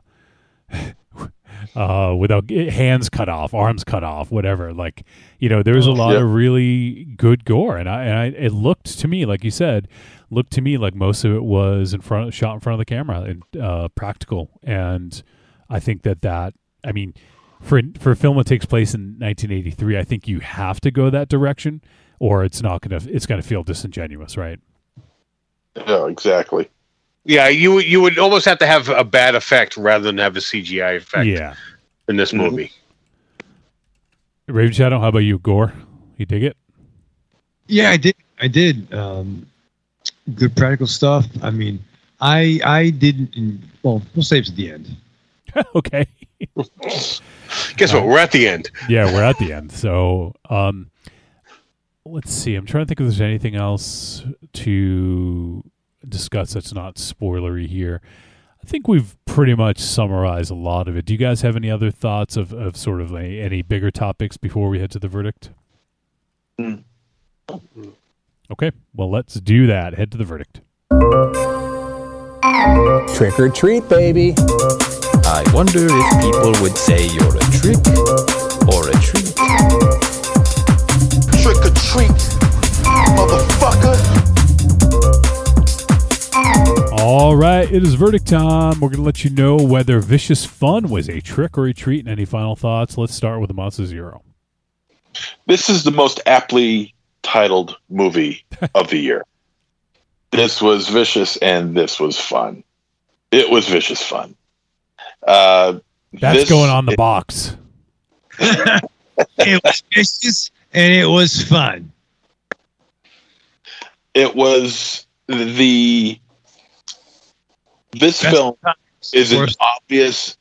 S4: <laughs> uh without hands cut off, arms cut off, whatever. Like you know, there was a lot
S2: Yep.
S4: of really good gore, and I, and I it looked to me like you said looked to me like most of it was in front shot in front of the camera and uh, practical. And i think that that i mean for for a film that takes place in 1983 i think you have to go that direction or it's not gonna it's gonna feel disingenuous right?
S2: Yeah exactly.
S5: Yeah, you would- you would almost have to have a bad effect rather than have a CGI effect
S4: yeah.
S5: in this movie.
S4: raven shadow how about you? Gore? You dig it?
S6: Yeah, I did. I did. Um, good practical stuff. I mean, I I didn't. Well, we'll save it to the end. <laughs>
S4: okay
S5: Guess what? We're at the end.
S4: yeah we're at the end so um let's see i'm trying to think if there's anything else to discuss that's not spoilery here i think we've pretty much summarized a lot of it do you guys have any other thoughts of, of sort of a, any bigger topics before we head to the verdict
S2: Mm.
S4: Okay well let's do that head to the verdict
S13: Trick or treat, baby.
S8: I wonder if people would say you're a trick or a treat.
S3: Trick or treat, motherfucker.
S4: All right, it is verdict time. We're going to let you know whether Vicious Fun was a trick or a treat. And any final thoughts? Let's start with the Monster Zero.
S2: this is the most aptly titled movie <laughs> of the year. This was vicious and this was fun. It was vicious fun. Uh,
S4: That's
S2: this-
S4: going on the box. <laughs>
S6: It was vicious and it was fun.
S2: It was the this
S6: Best
S2: film is an obvious.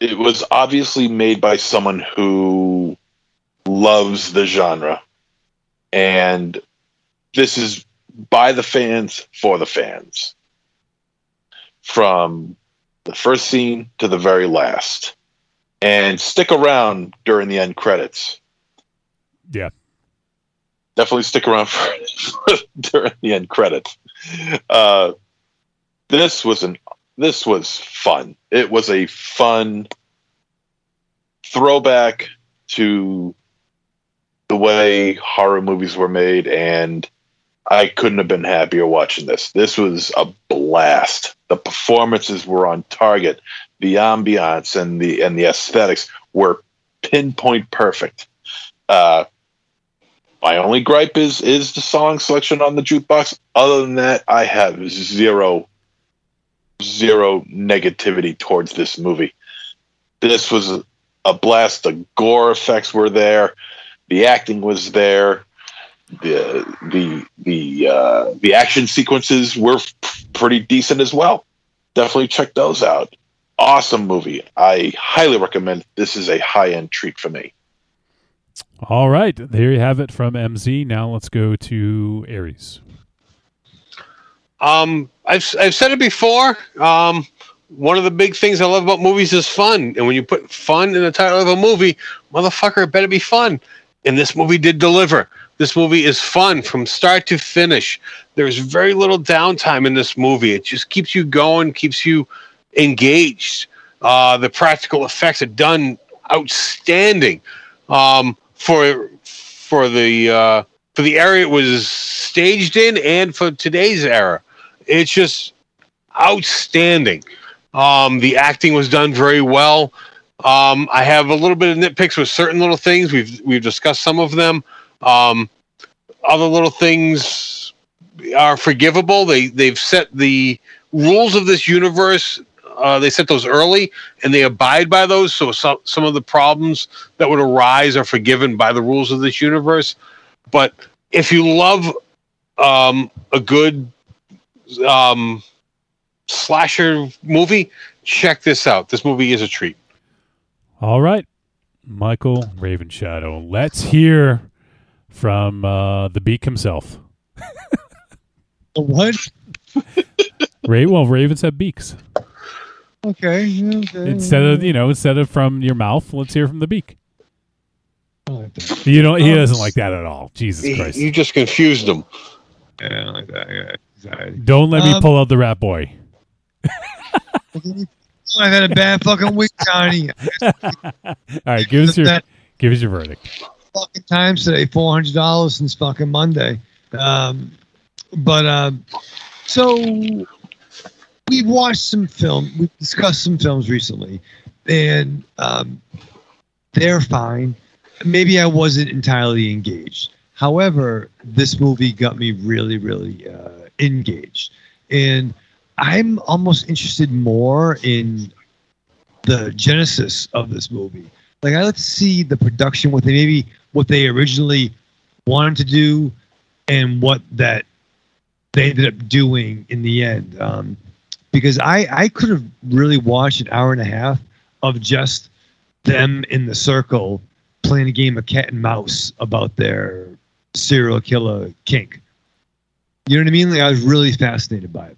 S2: It was obviously made by someone who loves the genre, and this is by the fans for the fans. From the first scene to the very last, and stick around during the end credits.
S4: Yeah.
S2: Definitely stick around for, <laughs> during the end credits. Uh, this was an this was fun. It was a fun throwback to the way horror movies were made, and I couldn't have been happier watching this. This was a blast. The performances were on target. The ambiance and the and the aesthetics were pinpoint perfect. Uh, my only gripe is is the song selection on the jukebox. Other than that, I have zero zero negativity towards this movie. This was a, blast. The gore effects were there. The acting was there. The the the uh, the action sequences were f- pretty decent as well. Definitely check those out. Awesome movie. I highly recommend. This is a high end treat for me.
S4: All right, there you have it from MZ. Now let's go to Aries.
S5: Um, I've I've said it before. Um, one of the big things I love about movies is fun, and when you put fun in the title of a movie, motherfucker, it better be fun. And this movie did deliver. This movie is fun from start to finish. There's very little downtime in this movie. It just keeps you going, keeps you engaged. Uh, the practical effects are done outstanding um, for for the uh, for the era it was staged in, and for today's era. It's just outstanding. Um, the acting was done very well. Um, I have a little bit of nitpicks with certain little things. We've we've discussed some of them. Um, other little things are forgivable. They they've set the rules of this universe. Uh, they set those early, and they abide by those. So some some of the problems that would arise are forgiven by the rules of this universe. But if you love um, a good um, slasher movie, check this out. This movie is a treat.
S4: All right, Michael Raven Shadow. Let's hear from uh, the Beak himself. <laughs>
S6: what? <laughs>
S4: Ray, well, ravens have beaks.
S6: Okay. okay.
S4: Instead of you know, instead of from your mouth, let's hear from the beak. You know, he doesn't like that at all. Jesus
S5: You-
S4: Christ!
S5: You just confused them.
S6: Yeah, I don't like that. Yeah, exactly.
S4: Don't let me
S6: Um,
S4: pull out the rat boy. <laughs>
S6: I've had a bad fucking week, Johnny. <laughs>
S4: All right, give us your
S6: That-
S4: give us your verdict.
S6: fucking times today, four hundred dollars since fucking Monday. Um, but um, so we've watched some film. We've discussed some films recently, and um, they're fine. Maybe I wasn't entirely engaged. However, this movie got me really, really uh, engaged, and I'm almost interested more in the genesis of this movie. Like I like to see the production, what they maybe what they originally wanted to do, and what that they ended up doing in the end. Um, because I I could have really watched an hour and a half of just them in the circle playing a game of cat and mouse about their serial killer kink. You know what I mean? Like I was really fascinated by it.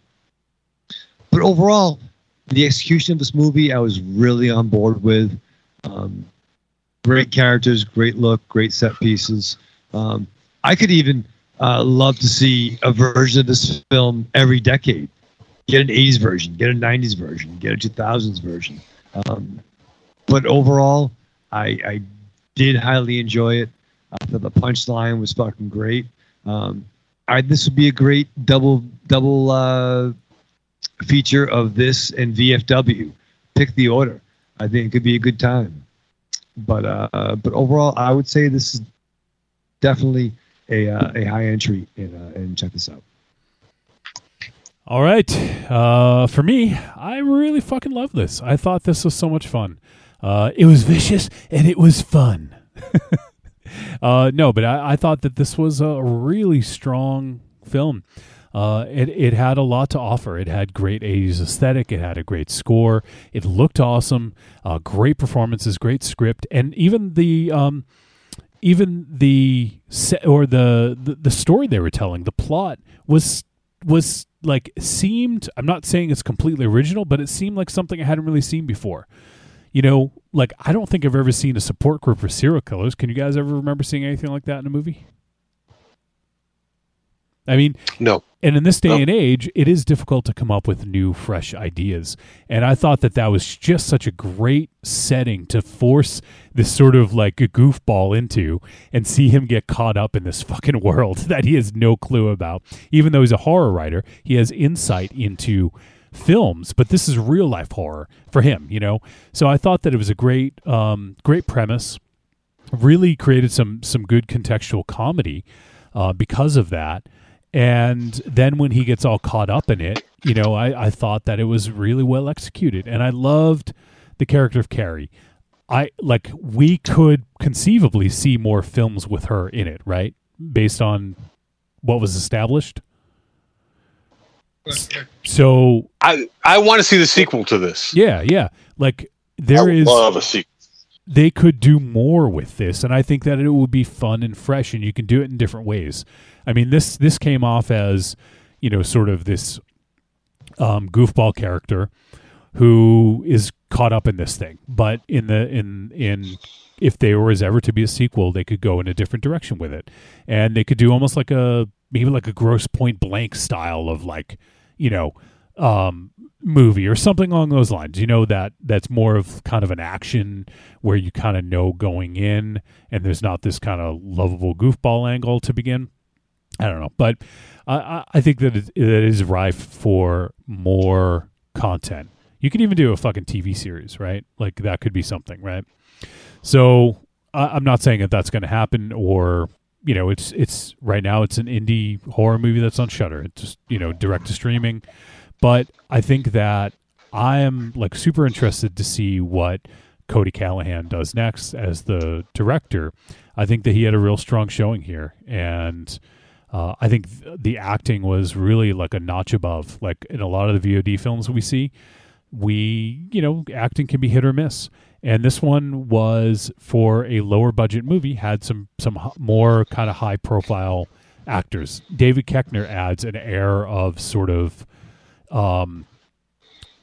S6: But overall, the execution of this movie, I was really on board with. Um, great characters, great look, great set pieces. Um, I could even uh, love to see a version of this film every decade. Get an 80s version, get a 90s version, get a 2000s version. Um, but overall, I, I did highly enjoy it. I thought the punchline was fucking great. Um, I, this would be a great double double uh, feature of this and VFW. Pick the order. I think it could be a good time. But uh, but overall, I would say this is definitely a uh, a high entry. And uh, and check this out.
S4: All right. Uh, for me, I really fucking love this. I thought this was so much fun. Uh, it was vicious and it was fun. <laughs> uh, no, but I, I thought that this was a really strong film. Uh, it, it had a lot to offer. It had great 80s aesthetic. It had a great score. It looked awesome. Uh, great performances, great script. And even the. Um, even the or the, the the story they were telling, the plot was was like seemed. I'm not saying it's completely original, but it seemed like something I hadn't really seen before. You know, like I don't think I've ever seen a support group for serial killers. Can you guys ever remember seeing anything like that in a movie? I mean,
S5: no.
S4: And in this day
S5: No.
S4: and age, it is difficult to come up with new, fresh ideas. And I thought that that was just such a great setting to force this sort of like a goofball into and see him get caught up in this fucking <laughs> world that he has no clue about. Even though he's a horror writer, he has insight into films, but this is real life horror for him, you know? So I thought that it was a great, um, great premise really created some some good contextual comedy uh, because of that. And then when he gets all caught up in it, you know, I, I thought that it was really well executed, and I loved the character of Carrie. I like we could conceivably see more films with her in it, right? Based on what was established. So
S5: I I want to see the sequel to this.
S4: yeah, yeah. Like there
S2: I
S4: is
S2: love a sequel.
S4: they could do more with this and i think that it would be fun and fresh and you can do it in different ways i mean this this came off as you know sort of this um, goofball character who is caught up in this thing. But in the in in if there was ever to be a sequel they could go in a different direction with it. And they could do almost like a maybe like a Grosse Pointe Blank style of like you know um movie or something along those lines. You know that that's more of kind of an action where you kind of know going in and there's not this kind of lovable goofball angle to begin i don't know but i I- think that it, it is rife for more content. You could even do a fucking tv series right? Like that could be something right? So I, i'm not saying that that's going to happen or you know it's it's right now it's an indie horror movie that's on Shudder. It's just you know direct to streaming. But I think that I am like super interested to see what Cody Callahan does next as the director. I think that he had a real strong showing here, and uh, I think th- the acting was really like a notch above. Like in a lot of the VOD films we see, we you know acting can be hit or miss, and this one was for a lower budget movie had some some h- more kind of high profile actors. David Koechner adds an air of sort of um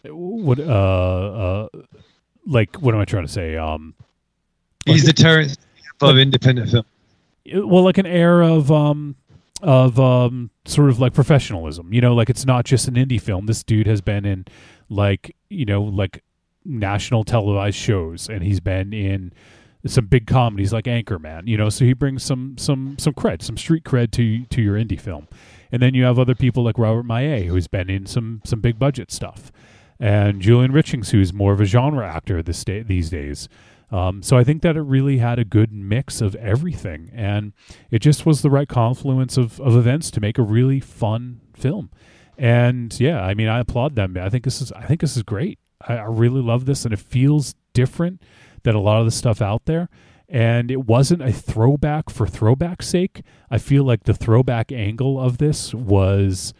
S4: what uh uh like what am i trying to say um
S6: He's the Terence of independent film.
S4: well like an air of um of um sort of like professionalism you know like it's not just an indie film this dude has been in like you know like national televised shows and he's been in some big comedies like Anchorman, you know, so he brings some some some cred, some street cred to to your indie film. And then you have other people like Robert Maillet, who's been in some some big budget stuff, and Julian Richings, who's more of a genre actor this day these days. Um, so I think that it really had a good mix of everything, and it just was the right confluence of, of events to make a really fun film. And yeah, I mean, I applaud them. I think this is I think this is great. I, I really love this, and it feels different than a lot of the stuff out there. And it wasn't a throwback for throwback's sake. I feel like the throwback angle of this was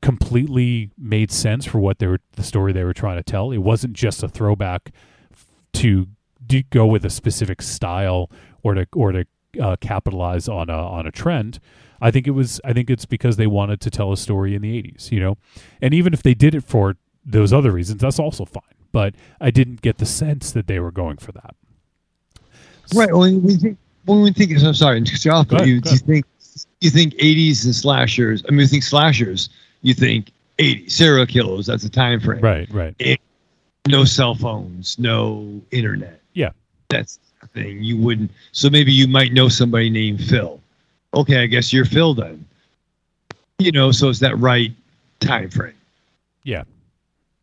S4: completely made sense for what they were the story they were trying to tell. It wasn't just a throwback to do, go with a specific style or to or to uh, capitalize on a on a trend. I think it was I think it's because they wanted to tell a story in the 80s, you know. And even if they did it for those other reasons, that's also fine. But I didn't get the sense that they were going for that.
S6: Right. When we think, when we think, I'm sorry, <laughs> to cut you off, but you, you think you think 80s and slashers. I mean, you think slashers. You think 80 serial killers. That's a time frame.
S4: Right, right.
S6: It- no cell phones, no internet. That's the thing. You wouldn't. So maybe you might know somebody named Phil. Okay, I guess you're Phil then. You know, so it's that right time frame.
S4: Yeah.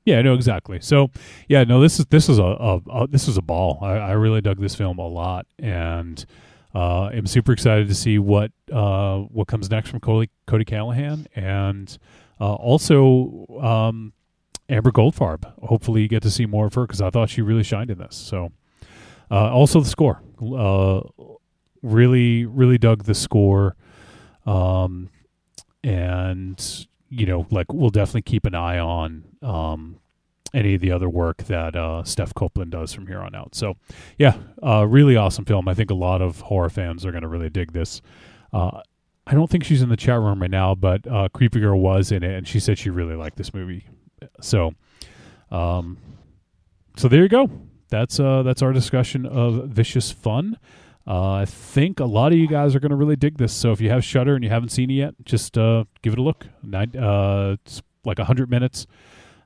S4: Yeah, no, exactly. So, yeah, no, this is this is a, a, a this is a ball. I, I really dug this film a lot, and uh, I'm super excited to see what uh, what comes next from Cody, Cody Callahan, and uh, also um, Amber Goldfarb. Hopefully, you get to see more of her because I thought she really shined in this. So, uh, also the score, uh, really, really dug the score, um, and you know, like we'll definitely keep an eye on um, any of the other work that uh, Steph Copeland does from here on out. So, yeah, uh, really awesome film. I think a lot of horror fans are going to really dig this. Uh, I don't think she's in the chat room right now, but uh, Creepy Girl was in it, and she said she really liked this movie. So, um, so there you go. That's uh, that's our discussion of Vicious Fun. Uh, I think a lot of you guys are going to really dig this. So if you have Shudder and you haven't seen it yet, just uh, give it a look. Nine, uh, it's like hundred minutes.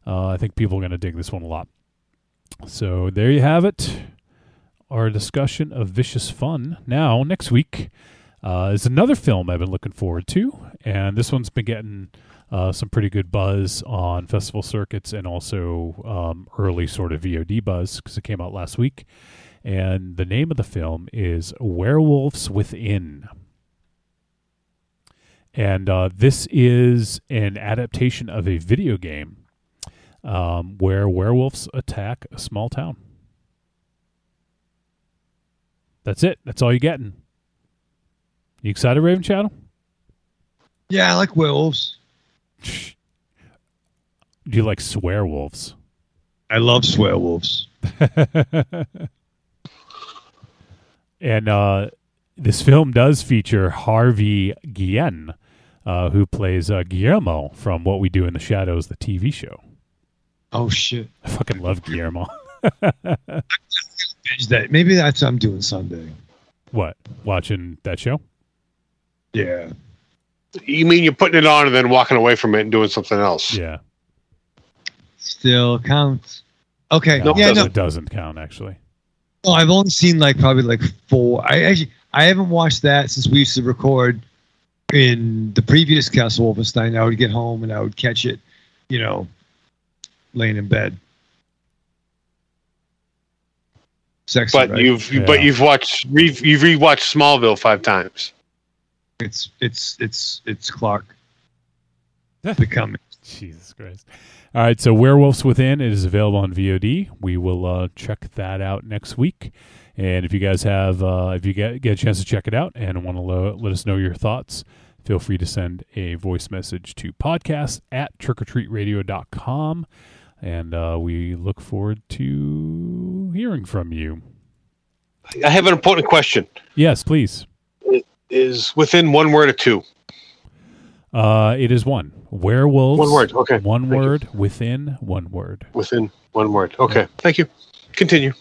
S4: Uh, I think people are going to dig this one a lot. So there you have it. Our discussion of Vicious Fun. Now next week uh, is another film I've been looking forward to, and this one's been getting uh, some pretty good buzz on festival circuits and also um, early sort of VOD buzz because it came out last week. And the name of the film is Werewolves Within. And uh, this is an adaptation of a video game um, where werewolves attack a small town. That's it. That's all you're getting. You excited, Raven Shadow?
S6: Yeah, I like werewolves.
S4: Do you like swearwolves?
S6: I love swearwolves. <laughs>
S4: and uh, this film does feature Harvey Guillen, uh, who plays uh, Guillermo from What We Do in the Shadows, the TV show.
S6: Oh shit!
S4: I fucking love Guillermo. <laughs>
S6: That. Maybe that's what I'm doing Sunday.
S4: what? Watching that show?
S6: Yeah.
S5: You mean you're putting it on and then walking away from it and doing something else?
S4: Yeah.
S6: Still counts. Okay.
S4: No,
S6: yeah,
S4: it, doesn't,
S6: no.
S4: it doesn't count actually.
S6: No, I've only seen like probably like four. I actually I haven't watched that since we used to record in the previous Castle Wolfenstein. I would get home and I would catch it, you know, laying in bed. Sexy,
S5: But
S6: right?
S5: you've but you've watched re, you've rewatched Smallville five times.
S6: It's it's it's it's Clark <laughs> becoming.
S4: Jesus Christ. All right, so Werewolves Within it is available on VOD. We will uh, check that out next week. And if you guys have, uh, if you get, get a chance to check it out and want to lo- let us know your thoughts, feel free to send a voice message to podcast at trickortreatradio.com. And uh, we look forward to hearing from you.
S5: I have an important question.
S4: Yes, please.
S5: It is within one word or two.
S4: Uh, it is one. Werewolves.
S5: One word, okay.
S4: One
S5: Thank you.
S4: word within one word.
S5: Within one word. Okay. Thank you. Continue.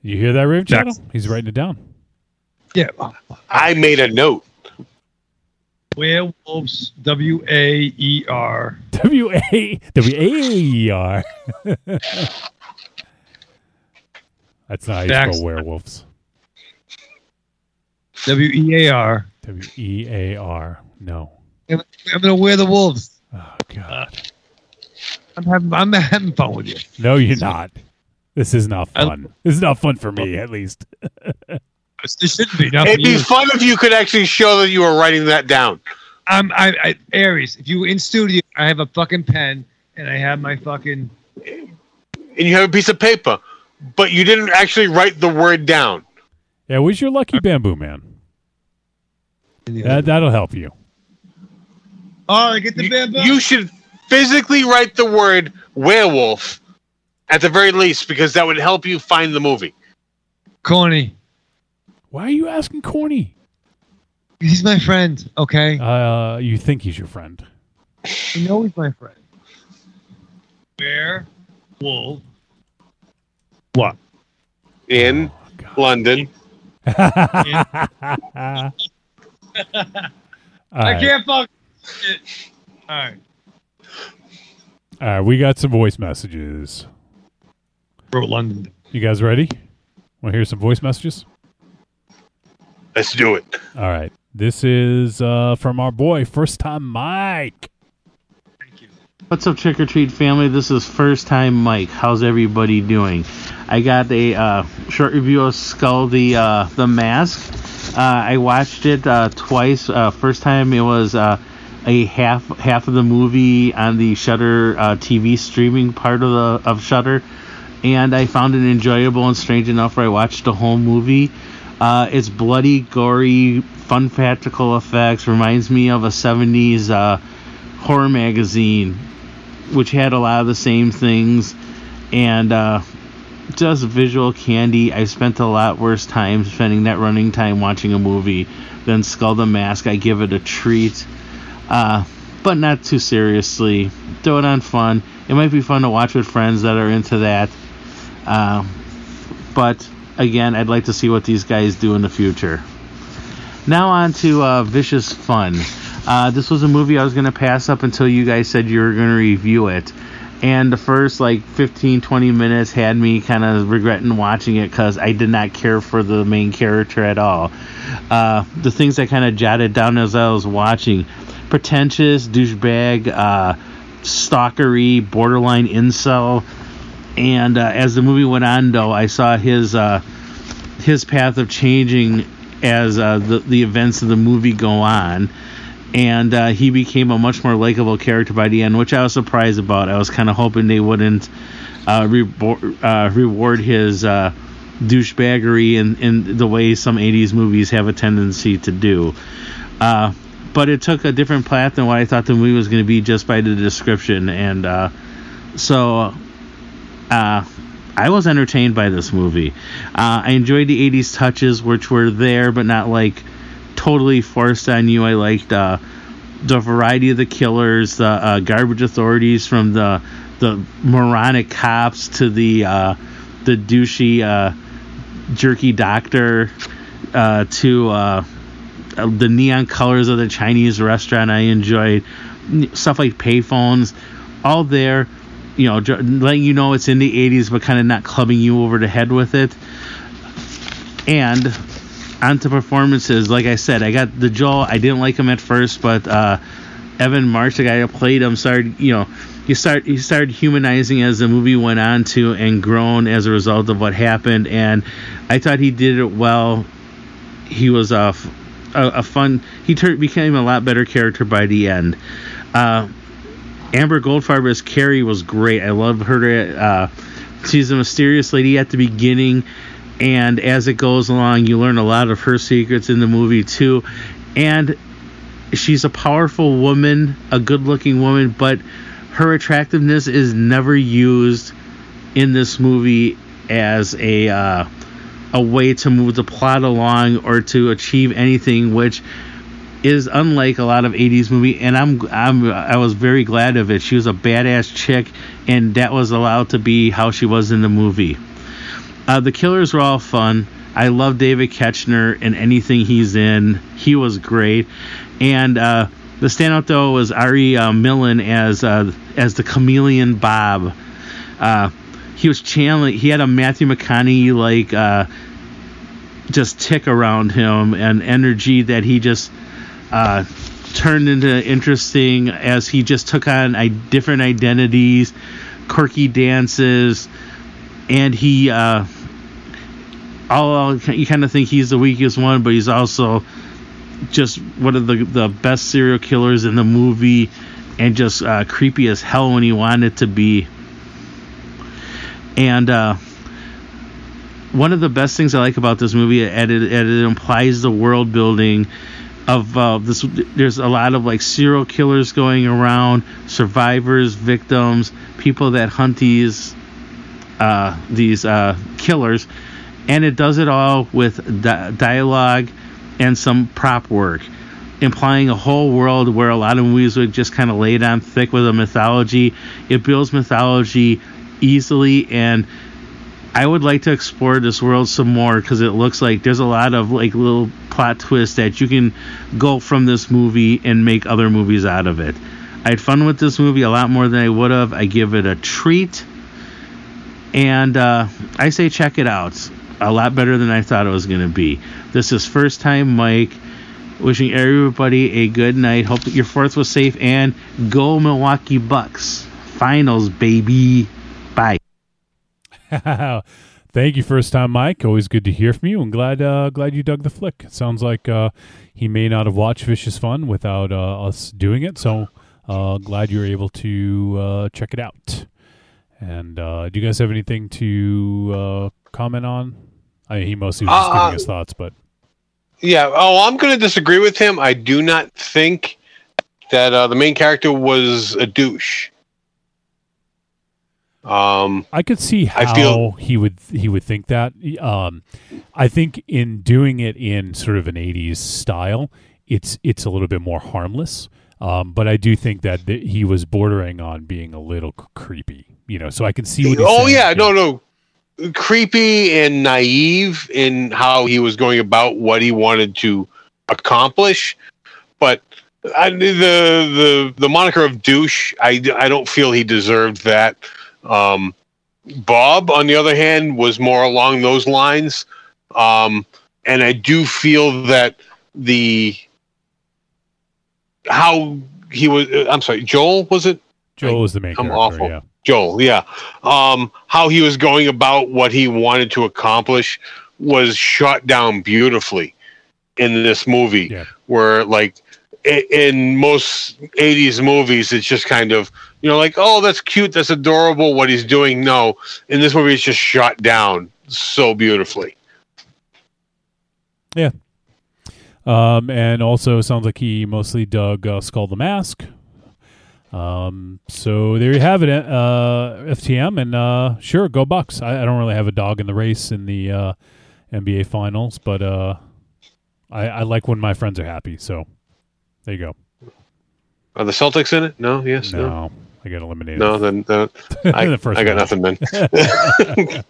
S4: You hear that, Raven Channel? He's writing it down.
S6: Yeah.
S5: I made a note.
S6: Werewolves. W A E R.
S4: W A W A E R. <laughs> That's not how you spell werewolves.
S6: W E A R.
S4: W E A R. No.
S6: I'm gonna wear the wolves.
S4: Oh God.
S6: I'm having I'm having fun with you.
S4: No, you're not. This is not fun. This is not fun for me, at least. <laughs>
S6: This shouldn't be. Not
S5: It'd be
S6: you.
S5: fun if you could actually show that you were writing that down.
S6: I'm I, I Aries. If you were in studio, I have a fucking pen and I have my fucking.
S5: And you have a piece of paper, but you didn't actually write the word down.
S4: Yeah, where's your lucky bamboo man? That, that'll help you.
S6: Oh, I get the bamboo.
S5: You should physically write the word werewolf at the very least because that would help you find the movie.
S6: Corny.
S4: Why are you asking corny?
S6: He's my friend. Okay.
S4: Uh, you think he's your friend?
S6: You know he's my friend. Bear, wolf. What?
S5: In London. <laughs>
S6: I
S4: right.
S6: can't fuck. It. All right.
S4: All right, we got some voice messages.
S6: Wrote London.
S4: You guys ready? Want to hear some voice messages?
S5: Let's do it.
S4: All right. This is uh, from our boy, first time Mike. Thank you.
S14: What's up, Trick or Treat family? This is first time Mike. How's everybody doing? I got a uh, short review of Skull the uh, the Mask. Uh, I watched it uh, twice. Uh, first time it was a half half of the movie on the Shudder TV streaming part of the of Shudder, and I found it enjoyable and strange enough where I watched the whole movie. Uh, it's bloody, gory, fun practical effects. Reminds me of a '70s uh, horror magazine which had a lot of the same things, and uh, just visual candy. I spent a lot worse time spending that running time watching a movie than Skull the Mask. I give it a treat, uh, but not too seriously. Throw it on fun. It might be fun to watch with friends that are into that. Uh, but again, I'd like to see what these guys do in the future. Now on to uh, Vicious Fun. Uh, this was a movie I was going to pass up until you guys said you were going to review it. And the first like 15, 20 minutes had me kind of regretting watching it because I did not care for the main character at all. Uh, the things I kind of jotted down as I was watching pretentious, douchebag, uh, stalkery, borderline incel. And uh, as the movie went on, though, I saw his uh, his path of changing as uh, the the events of the movie go on, and uh, he became a much more likable character by the end, which I was surprised about. I was kind of hoping they wouldn't uh, rebo- uh, reward his uh, douchebaggery in, in the way some 80s movies have a tendency to do. Uh, but it took a different path than what I thought the movie was going to be just by the description, and uh, so I was entertained by this movie. I enjoyed the 80s touches, which were there, but not like totally forced on you. I liked uh, the variety of the killers, the uh, garbage authorities from the the moronic cops to the uh, the douchey uh, jerky doctor uh, to uh, the neon colors of the Chinese restaurant. I enjoyed stuff like payphones, all there. You know, letting you know it's in the 80s, but kind of not clubbing you over the head with it. And onto performances. Like I said, I got the Joel. I didn't like him at first, but uh, Evan Marsh, the guy who played him, started. You know, he start he started humanizing as the movie went on to and grown as a result of what happened. And I thought he did it well. He was a, a fun. He turned became a lot better character by the end. Uh, Amber Goldfarb as Carrie was great. I love her. Uh, she's a mysterious lady at the beginning, and as it goes along, you learn a lot of her secrets in the movie too. And she's a powerful woman, a good-looking woman, but her attractiveness is never used in this movie as a uh, a way to move the plot along or to achieve anything, which is unlike a lot of 80s movie and I'm I'm I was very glad of it. She was a badass chick and that was allowed to be how she was in the movie. Uh, the killers were all fun. I love David Koechner and anything he's in. He was great. And uh, the standout though was Ari uh, Millen as uh, as the chameleon Bob. Uh, he was channeling. He had a Matthew McConaughey like uh, just tick around him and energy that he just uh, turned into interesting as he just took on I- different identities, quirky dances, and he all you kind of think he's the weakest one, but he's also just one of the the best serial killers in the movie, and just uh, creepy as hell when he wanted to be. And uh, one of the best things I like about this movie, and it, and it implies the world building of uh, this. There's a lot of like serial killers going around, survivors, victims, people that hunt these uh, these uh, killers, and it does it all with di- dialogue and some prop work, implying a whole world where a lot of movies would just kind of lay on thick with a mythology. It builds mythology easily and I would like to explore this world some more because it looks like there's a lot of like little plot twists that you can go from this movie and make other movies out of it. I had fun with this movie a lot more than I would have. I give it a treat, and uh, I say check it out. A lot better than I thought it was going to be. This is first time Mike. Wishing everybody a good night. Hope that your fourth was safe and go Milwaukee Bucks. Finals, baby. Bye. <laughs>
S4: Thank you, first time Mike. Always good to hear from you, and glad uh, glad you dug the flick. It sounds like uh, he may not have watched Vicious Fun without uh, us doing it, so uh, glad you were able to uh, check it out. And uh, do you guys have anything to comment on? I mean, he mostly was just
S5: Uh,
S4: giving his thoughts, but
S5: Yeah. Oh, I'm going to disagree with him. I do not think that uh, the main character was a douche. Um,
S4: I could see how
S5: I feel-
S4: he would he would think that. Um, I think in doing it in sort of an '80s style, it's it's a little bit more harmless. Um, but I do think that th- he was bordering on being a little c- creepy. You know, so I can see what. He's
S5: oh yeah, no, no, creepy and naive in how he was going about what he wanted to accomplish, but I, the the the moniker of douche, I, I don't feel he deserved that. Um, Bob, on the other hand, was more along those lines, um, and I do feel that the how he was. I'm sorry, Joel was it?
S4: Joel was the main
S5: I'm
S4: character.
S5: awful.
S4: Yeah.
S5: Joel, yeah. Um, how he was going about what he wanted to accomplish was shot down beautifully in this movie. Where like in most '80s movies, it's just kind of you know like oh that's cute, that's adorable what he's doing. No, in this movie, it's just shot down so beautifully.
S4: Yeah. Um, and also sounds like he mostly dug uh, Skull the Mask. Um, so there you have it, uh, FTM, and uh, sure, go Bucks. I, I don't really have a dog in the race in the uh, NBA Finals, but uh, I, I like when my friends are happy. So there you go.
S5: Are the Celtics in it? No. Yes. No.
S4: No, I got eliminated.
S5: No. Then, then <laughs> I,
S4: The first
S5: I got nothing. Then. <laughs>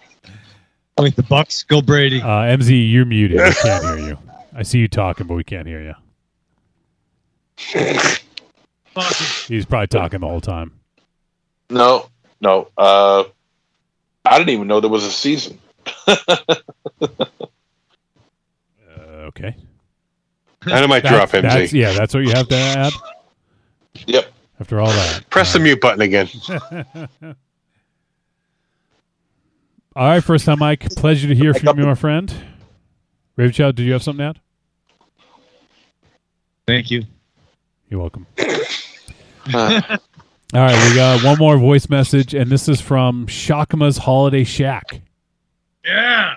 S6: I mean, the Bucks go Brady.
S4: Uh, MZ, you're muted. We can't hear you. I see you talking, but we can't hear you. <laughs> He's probably talking the whole time.
S2: No, no. Uh, I didn't even know there was a season. <laughs>
S4: Okay.
S5: And Dynamite
S4: That's-
S5: drop, MZ.
S4: that's- yeah, that's what you have to add.
S2: Yep.
S4: After all that.
S5: Press the mute button again. <laughs>
S4: All right, first time, Mike. Pleasure to hear from you, my friend. Rave Chow, did you have something to add?
S6: Thank you.
S4: You're welcome. <clears throat> <laughs> All right, we got one more voice message, and this is from Shakma's Holiday Shack.
S6: Yeah.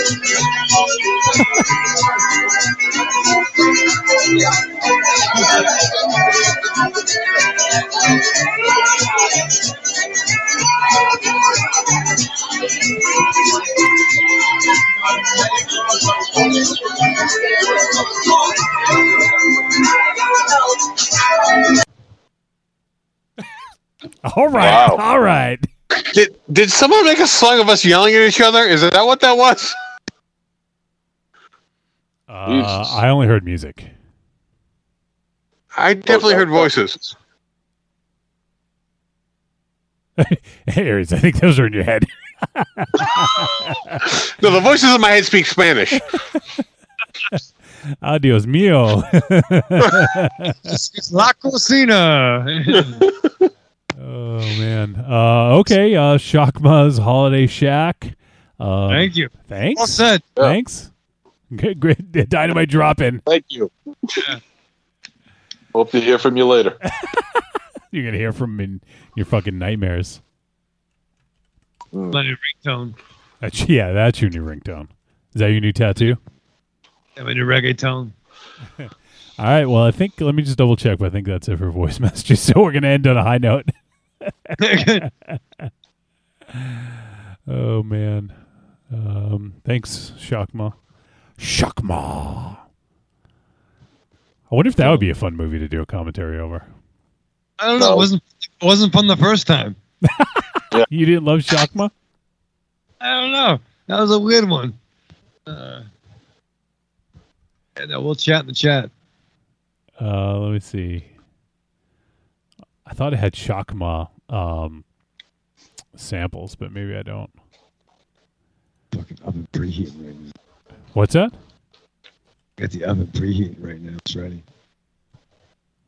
S6: <laughs>
S4: All right,
S5: Wow.
S4: all right.
S5: Did Did someone make a song of us yelling at each other? Is that what that was?
S4: Uh, I only heard music.
S5: I definitely heard voices. <laughs>
S4: Aries, I think those are in your head.
S5: No, the voices in my head speak Spanish. <laughs>
S4: Adios mio. <laughs>
S6: It's La Cocina.
S4: oh man. Uh, okay. Uh, Shakma's Holiday Shack. Um,
S6: Thank you.
S4: Thanks.
S6: Well said.
S4: Thanks. Good, great <laughs> dynamite drop in.
S2: Thank you. Hope to hear from you later. <laughs> <laughs>
S4: You're gonna hear from him in your fucking nightmares.
S6: My new ringtone.
S4: That's, yeah, that's your new ringtone. Is that your new tattoo?
S6: Yeah, my new reggaeton.
S4: All right. Well, I think let me just double check, but I think that's it for voice messages. So we're gonna end on a high note. oh man. Um, thanks, Shakma. Shakma. I wonder if that would be a fun movie to do a commentary over.
S6: I don't know. It wasn't it wasn't fun the first time. <laughs>
S4: You didn't love Shakma?
S6: I don't know. That was a weird one. Uh, yeah, no, we'll chat in the chat.
S4: Uh, let me see. I thought it had Shakma um, samples, but maybe I don't. What's that?
S6: Got the oven preheating right now. It's ready.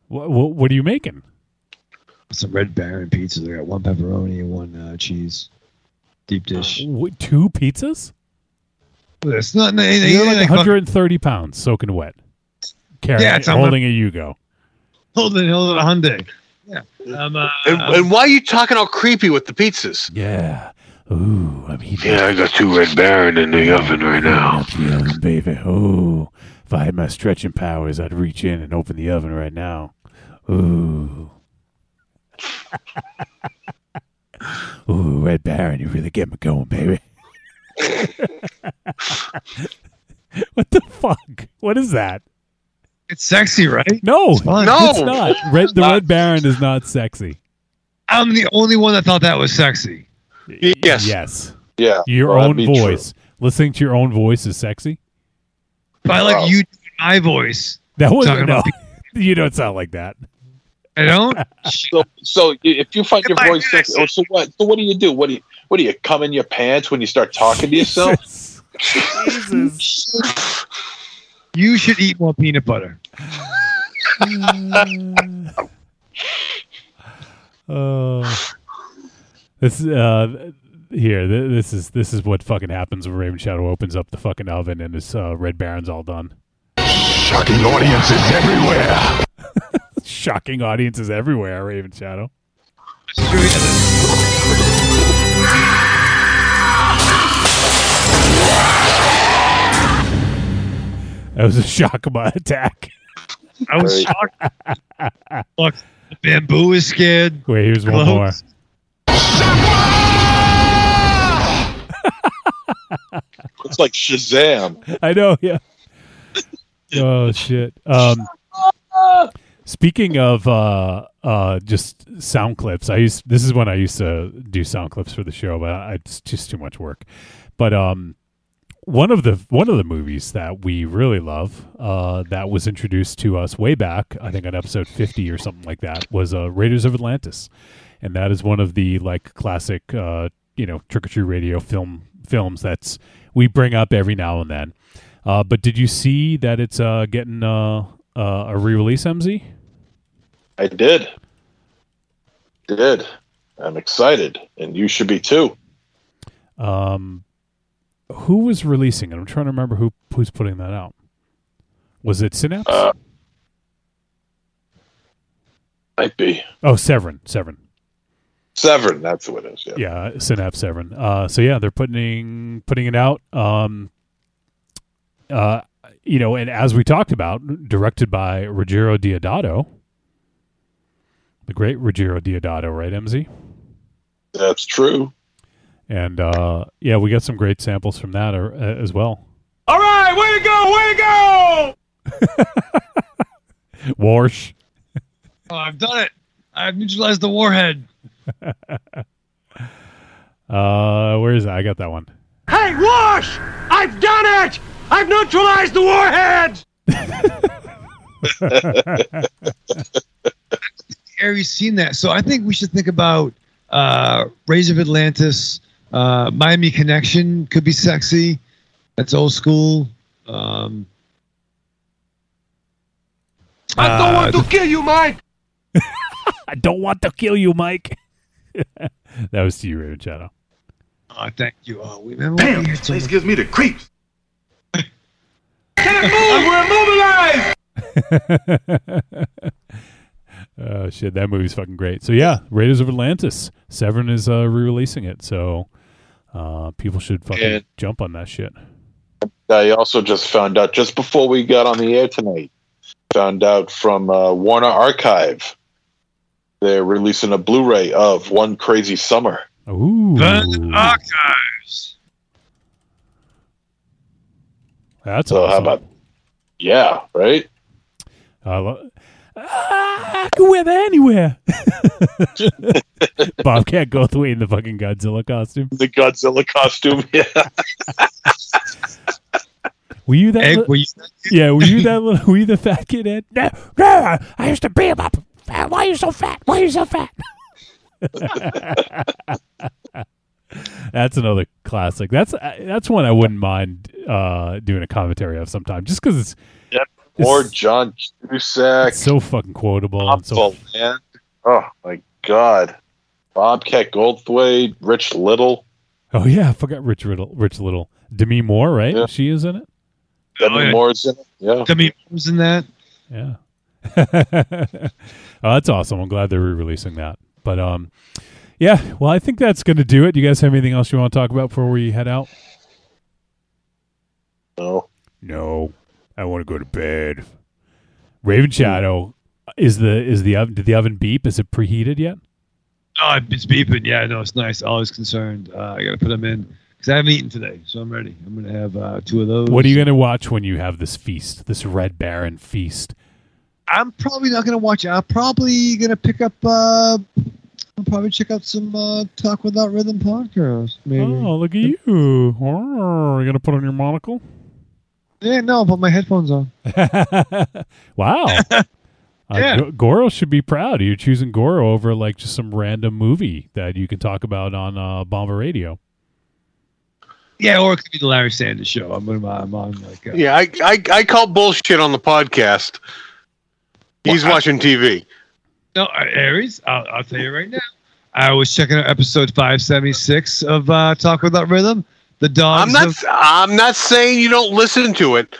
S4: What, what, what are you making?
S6: Some Red Baron pizzas. I got one pepperoni and one uh, cheese. Deep dish.
S4: What, two pizzas?
S6: It's not. They, they,
S4: You're like 130 pounds soaking wet. Carrying,
S6: Yeah, it's
S4: holding a Yugo.
S6: Hold holding a Hyundai. Yeah. Um, uh,
S5: And, and why are you talking all creepy with the pizzas?
S4: Yeah. Ooh, I'm eating.
S5: Yeah, I got two Red Baron in the oven right now.
S4: Up oven, baby. Oh, if I had my stretching powers, I'd reach in and open the oven right now. Ooh. <laughs> Ooh, Red Baron, you really get me going, baby. <laughs> what the fuck? What is that?
S6: It's sexy, right?
S4: No, it's
S6: No.
S4: not. Red, the Red <laughs> Baron is not sexy.
S6: I'm the only one that thought that was sexy.
S5: Yes.
S4: Yes.
S2: Yeah.
S4: Your
S2: oh, well,
S4: own
S2: be true.
S4: voice. Listening to your own voice is sexy.
S6: If I like you my voice.
S4: That was
S6: Talking
S4: no.
S6: about <laughs>
S4: You don't sound like that.
S6: I don't. <laughs>
S2: So, so if you find your voice sexy, oh, so what? So what do you do? What do you? What do you come in your pants when you start talking to yourself? <laughs>
S4: Jesus.
S6: You should eat more peanut butter.
S4: Oh, this uh, here. th- This is this is what fucking happens when Raven Shadow opens up the fucking oven and his uh, Red Baron's all done.
S3: Shocking audiences everywhere. <laughs>
S4: Shocking audiences everywhere. Raven Shadow. That was a shock of my attack.
S6: I was <laughs> shocked. Look, bamboo is scared.
S4: Wait, here's one more.
S2: It's like Shazam.
S4: I know, yeah. oh shit. Um speaking of uh uh just sound clips, I used this is when I used to do sound clips for the show, but I, it's just too much work. But um one of the one of the movies that we really love uh that was introduced to us way back, I think on episode 50 or something like that, was uh Raiders of Atlantis. And that is one of the like classic uh you know, trick or treat radio film films that's we bring up every now and then. Uh, but did you see that it's uh, getting uh, uh, a re-release, MZ?
S2: I did. Did. I'm excited, and you should be too.
S4: Um, who was releasing it? I'm trying to remember who who's putting that out. Was it Synapse?
S2: Uh, might be
S4: oh, Severin. Severin.
S2: Severin. That's what it is. Yeah.
S4: Yeah, Synapse Severin. Uh, so yeah, they're putting putting it out. Um, uh, you know, and as we talked about, directed by Ruggero Deodato, the great Ruggero Deodato, right, MZ?
S2: That's true.
S4: And uh, yeah, we got some great samples from that uh, as well.
S15: All right, way to go, way to go! <laughs>
S4: Warsh.
S6: Oh, I've done it. I've neutralized the warhead. <laughs>
S4: Uh, where is that? I got that one.
S15: Hey, Wash! I've done it! I've neutralized the warhead! <laughs>
S6: Aries seen that, so I think we should think about uh, Rays of Atlantis, uh, Miami Connection could be sexy. That's old school. Um,
S15: I don't
S6: uh,
S15: want to kill you, Mike! <laughs>
S4: I don't want to kill you, Mike. <laughs> that was to you, Raven Shadow.
S6: Oh, thank you. Oh, we remember
S15: Damn,
S6: we
S15: this
S6: had
S15: place
S6: much-
S15: gives me the creeps. <laughs> Can it move! We're immobilized! <laughs>
S4: Oh shit, that movie's fucking great. So yeah, Raiders of Atlantis. Severin is uh, re-releasing it, so uh, people should fucking
S2: And-
S4: jump on that shit.
S2: I also just found out just before we got on the air tonight. Found out from uh, Warner Archive. They're releasing a Blu-ray of One Crazy Summer.
S4: Ooh,
S6: Archives.
S4: that's
S2: So how about? Yeah, right.
S4: I lo- Ah, I can wear that anywhere. <laughs> Bobcat Goldthwait in the fucking Godzilla costume.
S2: The Godzilla costume. <laughs> Yeah.
S4: Were you that?
S6: Egg,
S4: li-
S6: were you-
S4: yeah, were you that? Little, were you the fat kid? Ed? No, no. I used to be about. Why are you so fat? Why are you so fat? <laughs> That's another classic. That's uh, that's one I wouldn't mind uh, doing a commentary of sometime, just because it's
S2: Yep. Or John Cusack.
S4: it's so fucking quotable.
S2: Bob
S4: And so,
S2: Valant. Oh my God. Bobcat Goldthwait, Rich Little.
S4: oh yeah, I forgot Rich Little. Rich Little. Demi Moore, right?
S2: Yeah.
S4: She is in it.
S2: Demi
S6: Oh, yeah.
S2: Moore's in it. Yeah.
S6: Demi Moore's in that.
S4: Yeah. <laughs> oh, that's awesome. I'm glad they're re-releasing that. But um, yeah. Well, I think that's going to do it. You guys have anything else you want to talk about before we head out?
S2: No.
S4: No, I want to go to bed. Raven Shadow is the is the oven? Did the oven beep? Is it preheated yet?
S6: Oh, it's beeping. Yeah, no, it's nice. Always concerned. Uh, I got to put them in because I haven't eaten today, so I'm ready. I'm gonna have uh, two of those.
S4: What are you going to watch when you have this feast, this Red Baron feast?
S6: I'm probably not gonna watch it. I'm probably gonna pick up. Uh, I'll probably check out some uh, Talk Without Rhythm podcast. Maybe.
S4: Oh, look at you! Oh, you going to put on your monocle?
S6: Yeah, no, I'll put my headphones on. <laughs>
S4: wow. <laughs> Uh,
S6: Yeah.
S4: Go- Goro should be proud. You're choosing Goro over like just some random movie that you can talk about on uh, Bomba Radio.
S6: Yeah, or it could be the Larry Sanders Show. I'm, I'm on like. Uh,
S5: Yeah, I, I I call bullshit on the podcast. He's
S6: Well, I-
S5: watching TV.
S6: No, uh, Aries, I'll, I'll tell you right now. I was checking out episode 576 of uh, Talk Without Rhythm. The dogs.
S5: I'm not.
S6: of-
S5: I'm not saying you don't listen to it.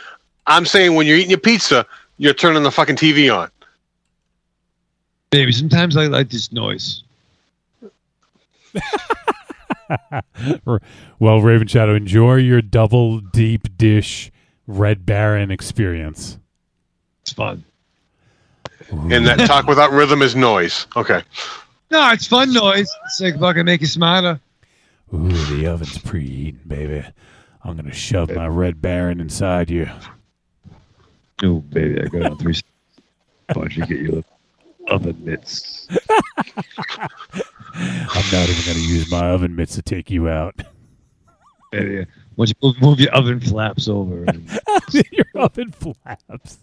S5: I'm saying when you're eating your pizza, you're turning the fucking TV on.
S6: Maybe sometimes I like this noise. <laughs>
S4: well, Raven Shadow, enjoy your double deep dish Red Baron experience.
S6: It's fun.
S5: And that <laughs> talk without rhythm is noise. Okay.
S6: No, it's fun noise. It's like fucking make you smarter.
S4: Ooh, the oven's preheating, baby. I'm gonna shove my Red Baron inside you.
S6: Oh, baby, I got on three. Why don't you get your oven mitts? <laughs>
S4: I'm not even gonna use my oven mitts to take you out.
S6: Baby, why don't you move, move your oven flaps over? <laughs> And,
S4: your oven flaps.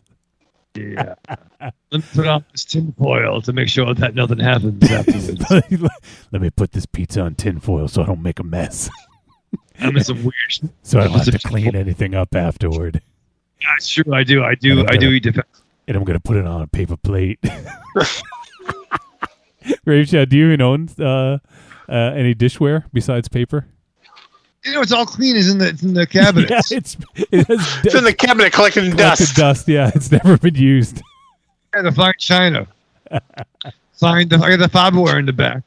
S6: Yeah. Let me put on this tin foil to make sure that nothing happens afterwards. <laughs>
S4: Let me put this pizza on tinfoil so I don't make a mess.
S6: I'm in some weird. <laughs>
S4: So I don't have to clean anything up afterward.
S6: That's true. I do. I do. I do
S4: gonna-
S6: eat defense.
S4: And I'm gonna put it on a paper plate. <laughs> Raven, do you even own uh, uh, any dishware besides paper?
S6: You know, it's all clean. Is in the it's in the cabinets. <laughs>
S4: Yeah, it's it has <laughs>
S5: It's in the cabinet collecting
S4: collected
S5: dust.
S4: dust. Yeah, it's never been used. <laughs>
S6: Yeah, the fine china. Fine. The, I got the fiberware in the back.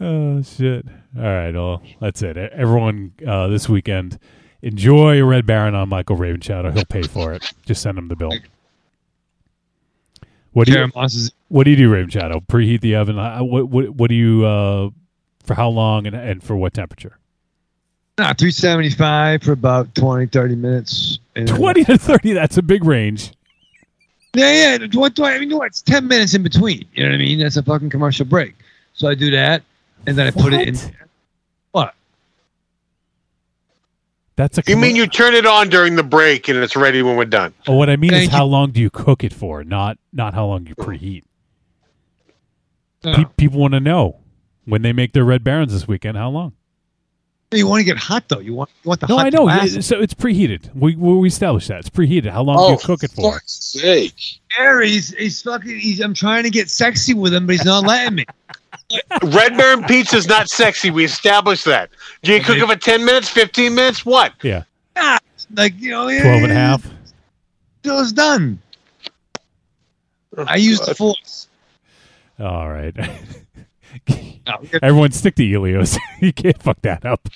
S4: Oh shit! All right, well that's it. Everyone, uh, this weekend, enjoy Red Baron on Michael Raven Shadow. He'll pay for it. Just send him the bill. What do you
S6: Karen Moss is
S4: What do you do, Raven Shadow? Preheat the oven. What what what do you uh, for how long and and for what temperature?
S6: Nah, 375 for about 20, 30 minutes. And-
S4: Twenty to thirty. That's a big range.
S6: Yeah, yeah. What do I, I mean? What? It's 10 minutes in between. You know what I mean? That's a fucking commercial break. So I do that, and then I put it in. What?
S4: That's a.
S5: You mean you turn it on during the break and it's ready when we're done?
S4: Oh, what I mean is
S6: Thank
S4: how long do you cook it for? Not not how long you preheat.
S6: No.
S4: Pe- people want to know when they make their Red Barons this weekend. How long?
S6: You want to get hot though. You want you want the
S4: No,
S6: hot No,
S4: I
S6: to
S4: know.
S6: last.
S4: So it's preheated. We we we established that it's preheated. How long do
S2: Oh,
S4: you cook it for?
S2: fuck's sake.
S6: Gary, he's, he's fucking. He's, I'm trying to get sexy with him, but he's not letting me. <laughs>
S5: Red Baron pizza is not sexy. We established that. Do you cook it for 10 minutes, 15 minutes? What?
S4: Yeah,
S6: Ah, like you know,
S4: twelve and a half.
S6: Till it's done. I use the force.
S4: All right. <laughs>
S6: Oh, we got-
S4: Everyone, stick to Ellio's. <laughs> you can't fuck that up.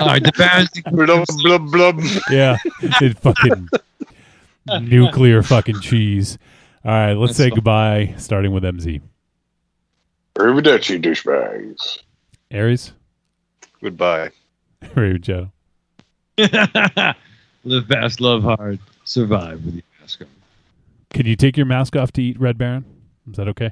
S6: All right, the Barons.
S5: Blub, blub, blub.
S4: Yeah, it fucking nuclear fucking cheese. All right, let's
S6: That's
S4: say
S6: fine.
S4: goodbye. Starting with MZ.
S2: Arrivederci, douchebags.
S4: Aries,
S5: Goodbye. <laughs>
S4: Raven <laughs> Shadow.
S6: Live fast, love hard, survive with your mask on.
S4: Can you take your mask off to eat Red Baron? Is that okay?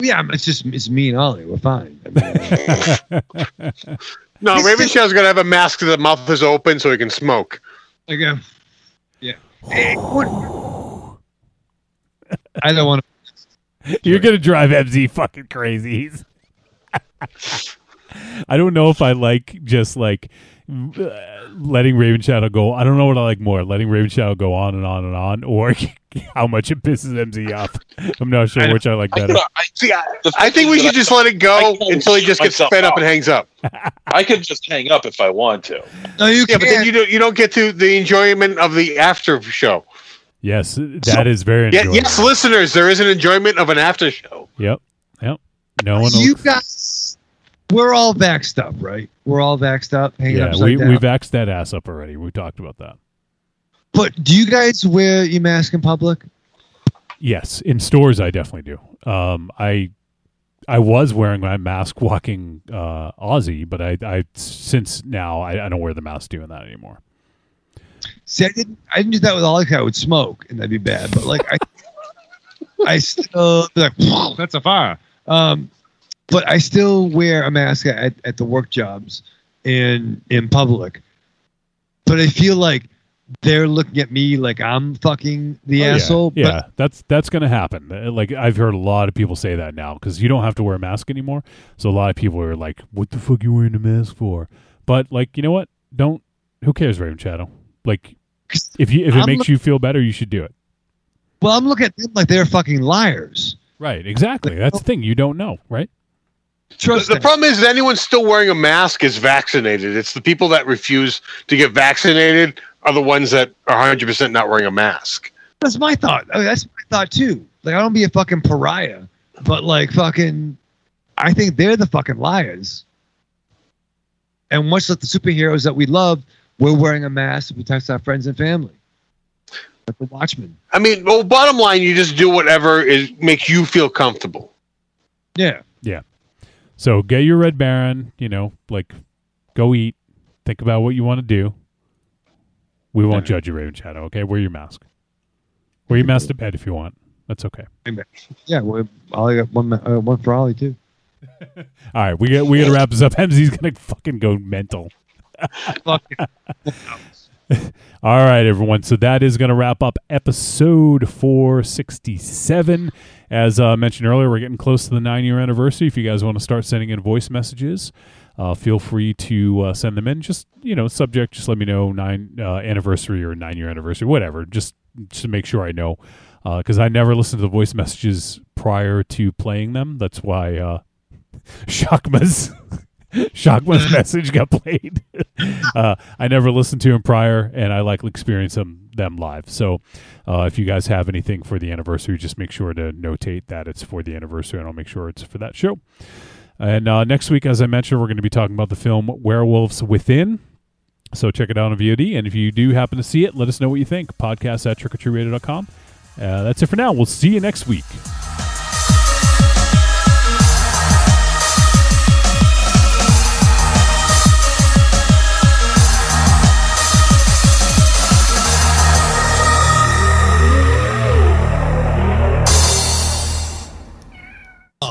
S6: Yeah, it's just it's me and Ollie. We're fine. I mean, uh, <laughs>
S5: No,
S6: He's
S5: Raven
S6: just-
S5: Shadow's going to have a mask so the mouth is open so he can smoke.
S6: like, uh, yeah. Hey, what? I don't want to. <laughs>
S4: You're gonna drive MZ fucking crazy. <laughs> I don't know if I like just like Uh, letting Raven Shadow go. I don't know what I like more, letting Raven Shadow go on and on and on, or <laughs> how much it pisses MZ off. I'm not sure which I like better.
S5: I, see, I, I think we should just let it go until he just gets fed up
S2: out.
S5: and hangs up. <laughs>
S2: I could just hang up if I want to.
S6: No, you
S5: Yeah, but then you don't you don't get to the enjoyment of the after show.
S4: Yes, that is very
S5: Yeah,
S4: enjoyable.
S5: yes, listeners, there is an enjoyment of an after show.
S4: Yep. Yep. No one.
S6: You guys, we're all vaxxed up, right? We're all vaxxed up, hanging
S4: yeah, we
S6: down.
S4: we vaxxed that ass up already. We talked about that.
S6: but do you guys wear your mask in public?
S4: Yes, in stores I definitely do. Um, I I was wearing my mask walking uh, Aussie, but I, I since now I, I don't wear the mask doing that anymore.
S6: See, I didn't. I didn't do that with Ollie. I would smoke, and that'd be bad. But like, I, <laughs> I still like, <laughs> that's a fire. Um, but I still wear a mask at, at the work jobs in in public. But I feel like they're looking at me like I'm fucking the
S4: Oh, yeah.
S6: asshole.
S4: Yeah, that's that's gonna happen. Uh, Like I've heard a lot of people say that now because you don't have to wear a mask anymore. So a lot of people are like, "What the fuck you wearing a mask for?" But like, you know what? Don't. Who cares, Raven Shadow? Like, if you if it
S6: I'm
S4: makes
S6: look-
S4: you feel better, you should do it.
S6: Well, I'm looking at them like they're fucking liars.
S4: Right. Exactly. That's the thing. You don't know, right?
S6: Trust
S5: the, the problem is anyone still wearing a mask is vaccinated. It's the people that refuse to get vaccinated are the ones that are 100% not wearing a mask.
S6: That's my thought. I mean, that's my thought too. Like I don't be a fucking pariah, but like fucking, I think they're the fucking liars. And much like the superheroes that we love, we're wearing a mask to protect our friends and family. Like the Watchmen.
S5: I mean, well, bottom line, you just do whatever is makes you feel comfortable.
S6: Yeah.
S4: Yeah. So get your red baron. You know, like go eat. Think about what you want to do. We won't judge you, Raven Shadow. Okay, wear your mask. Wear your mask to bed if you want. That's okay.
S6: Yeah, well, Ollie got one, uh, one for Ollie too. <laughs>
S4: All right, we got we got to wrap this up. <laughs> MZ's gonna fucking go mental. <laughs> <laughs> All right, everyone. So that is going to wrap up episode 467. As uh, mentioned earlier, we're getting close to the nine year anniversary. If you guys want to start sending in voice messages, uh, feel free to uh, send them in. Just, you know, subject, just let me know nine uh, anniversary or nine year anniversary, whatever, just, to make sure I know. Because I never listen to the voice messages prior to playing them. That's why uh, <laughs> Shockma's. Shockma's <laughs> message got played. <laughs> uh, I never listened to him prior, and I like experience them them live. So, uh, if you guys have anything for the anniversary, just make sure to notate that it's for the anniversary, and I'll make sure it's for that show. And uh, next week, as I mentioned, we're going to be talking about the film Werewolves Within. So check it out on VOD, and if you do happen to see it, let us know what you think. Podcast at trickortreatradio.com. Uh, that's it for now. We'll see you next week.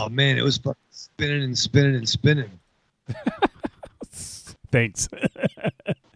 S6: Oh man, it was spinning and spinning and spinning. <laughs>
S4: Thanks. <laughs>